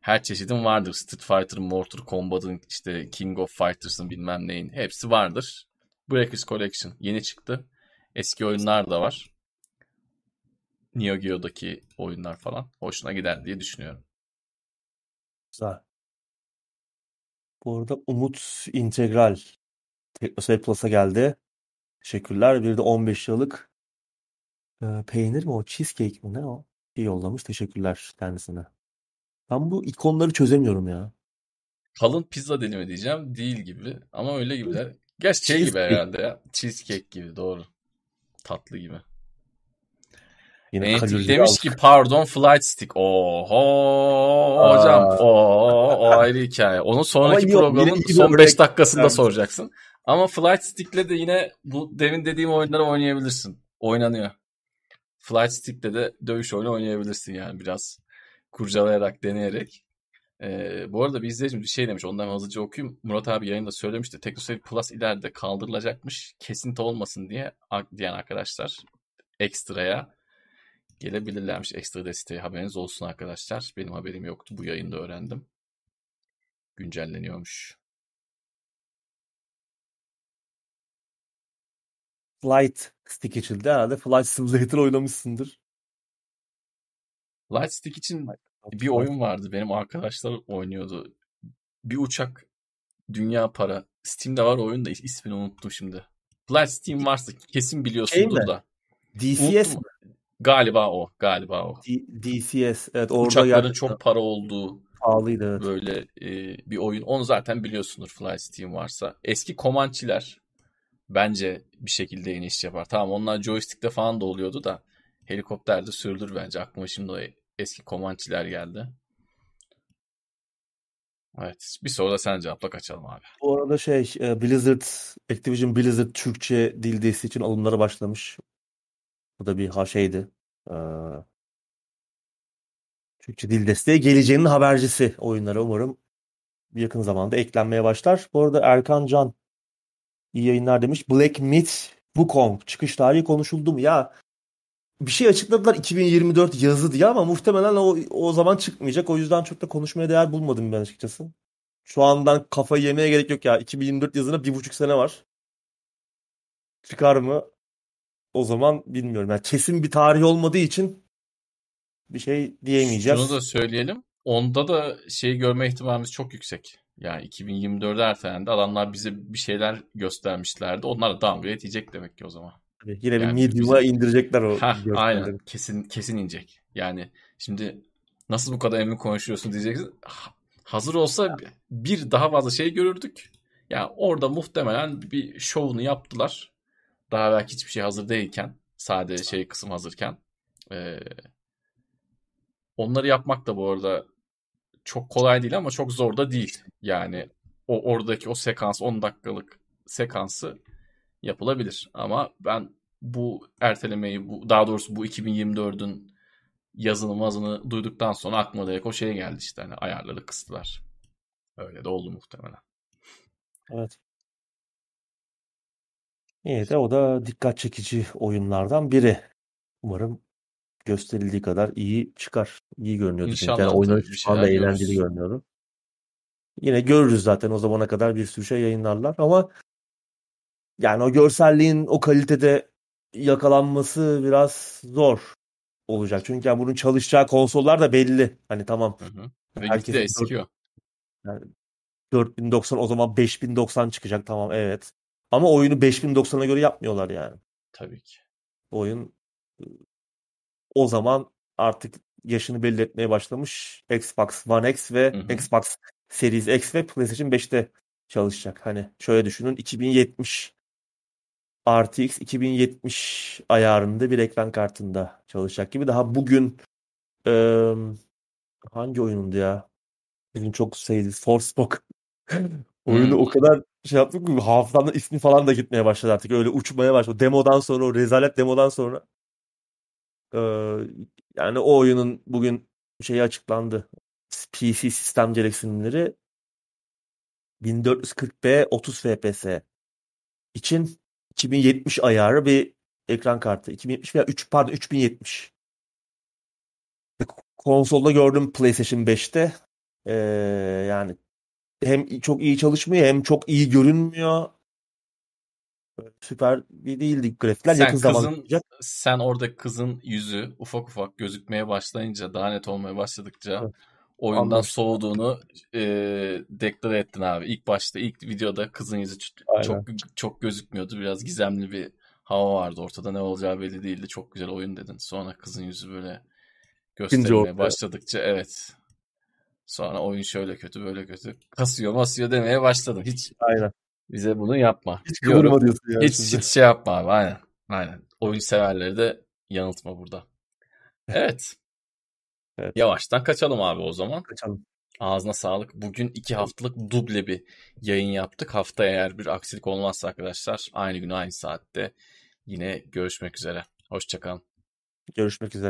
Her çeşidin vardır. Street Fighter, Mortal Kombat'ın işte King of Fighters'ın bilmem neyin hepsi vardır. Breakers Collection yeni çıktı. Eski oyunlar da var. Neo Geo'daki oyunlar falan hoşuna gider diye düşünüyorum. Güzel. Bu arada Umut Integral Teknoseyir Plus'a geldi. Teşekkürler. Bir de 15 yıllık e, peynir mi o? Cheesecake mi ne o? Bir yollamış. Teşekkürler kendisine. Ben bu ikonları çözemiyorum ya. Kalın pizza dilimi diyeceğim. Değil gibi. Ama öyle gibiler. Gerçi şey gibi herhalde ya. Cheesecake gibi doğru. Tatlı gibi. Yine kalorileri demiş aldık. ki pardon flight stick. Oho hocam. Aa. Oo, o ayrı hikaye. Onu sonraki yok, programın son bir 5 örnek dakikasında vermiş. soracaksın. Ama flight stick'le de yine bu demin dediğim oyunları oynayabilirsin. Oynanıyor. Flight stick'le de dövüş oyunu oynayabilirsin yani biraz kurcalayarak, deneyerek. Ee, bu arada bir izleyicimiz bir şey demiş. Ondan hızlıca okuyayım. Murat abi yayında söylemişti. TeknoSeyir Plus ileride kaldırılacakmış. Kesinti olmasın diye diyen arkadaşlar ekstraya gelebilirlermiş. Ekstra desteği haberiniz olsun arkadaşlar. Benim haberim yoktu. Bu yayında öğrendim. Güncelleniyormuş. Flight Stick açıldı. Herhalde Flight Simulator oynamışsındır. Light Stick için bir oyun vardı. Benim arkadaşlar oynuyordu. Bir uçak dünya para. Steam'de var oyun da ismini unuttum şimdi. Light Steam varsa kesin biliyorsundur mi? da. DCS Unuttum. mi? Galiba o. Galiba o. D- DCS. Evet orada Uçakların gerçekten çok para olduğu pahalıydı. Evet. böyle e, bir oyun. Onu zaten biliyorsundur Fly Steam varsa. Eski Comanche'ler bence bir şekilde iş yapar. Tamam onlar joystick'te falan da oluyordu da helikopterde sürülür bence. Aklıma şimdi o eski Comanche'ler geldi. Evet. Bir soru da sen cevapla kaçalım abi. Bu arada şey e, Blizzard, Activision Blizzard Türkçe dil desteği için alımlara başlamış. Bu da bir ha şeydi. Ee, Türkçe dil desteği geleceğinin habercisi oyunlara umarım yakın zamanda eklenmeye başlar. Bu arada Erkan Can iyi yayınlar demiş. Black Myth Wukong çıkış tarihi konuşuldu mu? Ya bir şey açıkladılar 2024 yazı diye ama muhtemelen o, o zaman çıkmayacak. O yüzden çok da konuşmaya değer bulmadım ben açıkçası. Şu andan kafayı yemeye gerek yok ya. 2024 yazına bir buçuk sene var. Çıkar mı? O zaman bilmiyorum. Yani kesin bir tarih olmadığı için bir şey diyemeyeceğiz. Şunu da söyleyelim. Onda da şey görme ihtimalimiz çok yüksek. Yani 2024'e ertelendi. Adamlar bize bir şeyler göstermişlerdi. Onlar da downgrade yiyecek demek ki o zaman. Tabii Yine bir Yani medium'a bize- indirecekler o görselleri. aynen. Kesin kesin inecek. Yani şimdi nasıl bu kadar emin konuşuyorsun diyeceksiniz. Ha- Hazır olsa bir daha fazla şey görürdük. Yani orada muhtemelen bir şovunu yaptılar. Daha belki hiçbir şey hazır değilken. Sadece şey kısım hazırken. Ee, onları yapmak da bu arada çok kolay değil ama çok zor da değil. Yani o oradaki o sekans 10 dakikalık sekansı yapılabilir. Ama ben bu ertelemeyi bu daha doğrusu bu 2024'ün yazını mazını duyduktan sonra aklıma direkt o şey geldi işte hani ayarları kıstılar. Öyle de oldu muhtemelen. Evet. İyi de o da dikkat çekici oyunlardan biri. Umarım gösterildiği kadar iyi çıkar. İyi görünüyordu çünkü. İnşallah Yani tabii oynanış bir falan da şeyler eğlenceli görürüz. görünüyordu. Yine görürüz zaten o zamana kadar bir sürü şey yayınlarlar ama yani o görselliğin o kalitede yakalanması biraz zor olacak. Çünkü yani bunun çalışacağı konsollar da belli. Hani tamam Hı hı. Ve Herkesin gitgide eskiyor. 4090 o zaman 5090 çıkacak tamam evet. Ama oyunu 5090'a göre yapmıyorlar yani. Tabii ki. Oyun o zaman artık yaşını belli etmeye başlamış. Xbox One X ve Hı hı. Xbox Series X ve PlayStation 5'te çalışacak. Hani şöyle düşünün 2070 RTX 2070 ayarında bir ekran kartında çalışacak gibi. Daha bugün eee, hangi oyundu ya? Bugün çok sevdi. Forspoken. Oyunu Hmm. o kadar şey yaptık ki hafızamda ismi falan da gitmeye başladı artık. Öyle uçmaya başladı. Demodan sonra o rezalet demodan sonra eee, yani o oyunun bugün şeyi açıklandı. PC sistem gereksinimleri 1440p 30 fps için 2070 ayarı bir ekran kartı. 2070 veya 3 pardon 3070. Konsolda gördüm PlayStation 5'te. Ee, yani hem çok iyi çalışmıyor hem çok iyi görünmüyor. Süper bir değildi grafikler. Sen Yakın zamanda kızın olacak. sen orada kızın yüzü ufak ufak gözükmeye başlayınca daha net olmaya başladıkça Evet, oyundan anlamıştım. soğuduğunu e, deklare ettin abi. İlk başta ilk videoda kızın yüzü ç- çok Aynen. çok gözükmüyordu. Biraz gizemli bir hava vardı ortada. Ne olacağı belli değildi. Çok güzel oyun dedin. Sonra kızın yüzü böyle ortaya. başladıkça evet. Sonra oyun şöyle kötü böyle kötü. Kasıyor masıyor demeye başladın. Hiç Aynen. bize bunu yapma Hiç kıvırma diyorsun yani Hiç, şimdi. hiç şey yapma abi. Aynen. Aynen. Oyun severleri de yanıltma burada. Evet. Evet. Yavaştan kaçalım abi o zaman. Kaçalım. Ağzına sağlık. Bugün iki haftalık duble bir yayın yaptık. Haftaya eğer bir aksilik olmazsa arkadaşlar aynı gün aynı saatte yine görüşmek üzere. Hoşçakalın. Görüşmek üzere.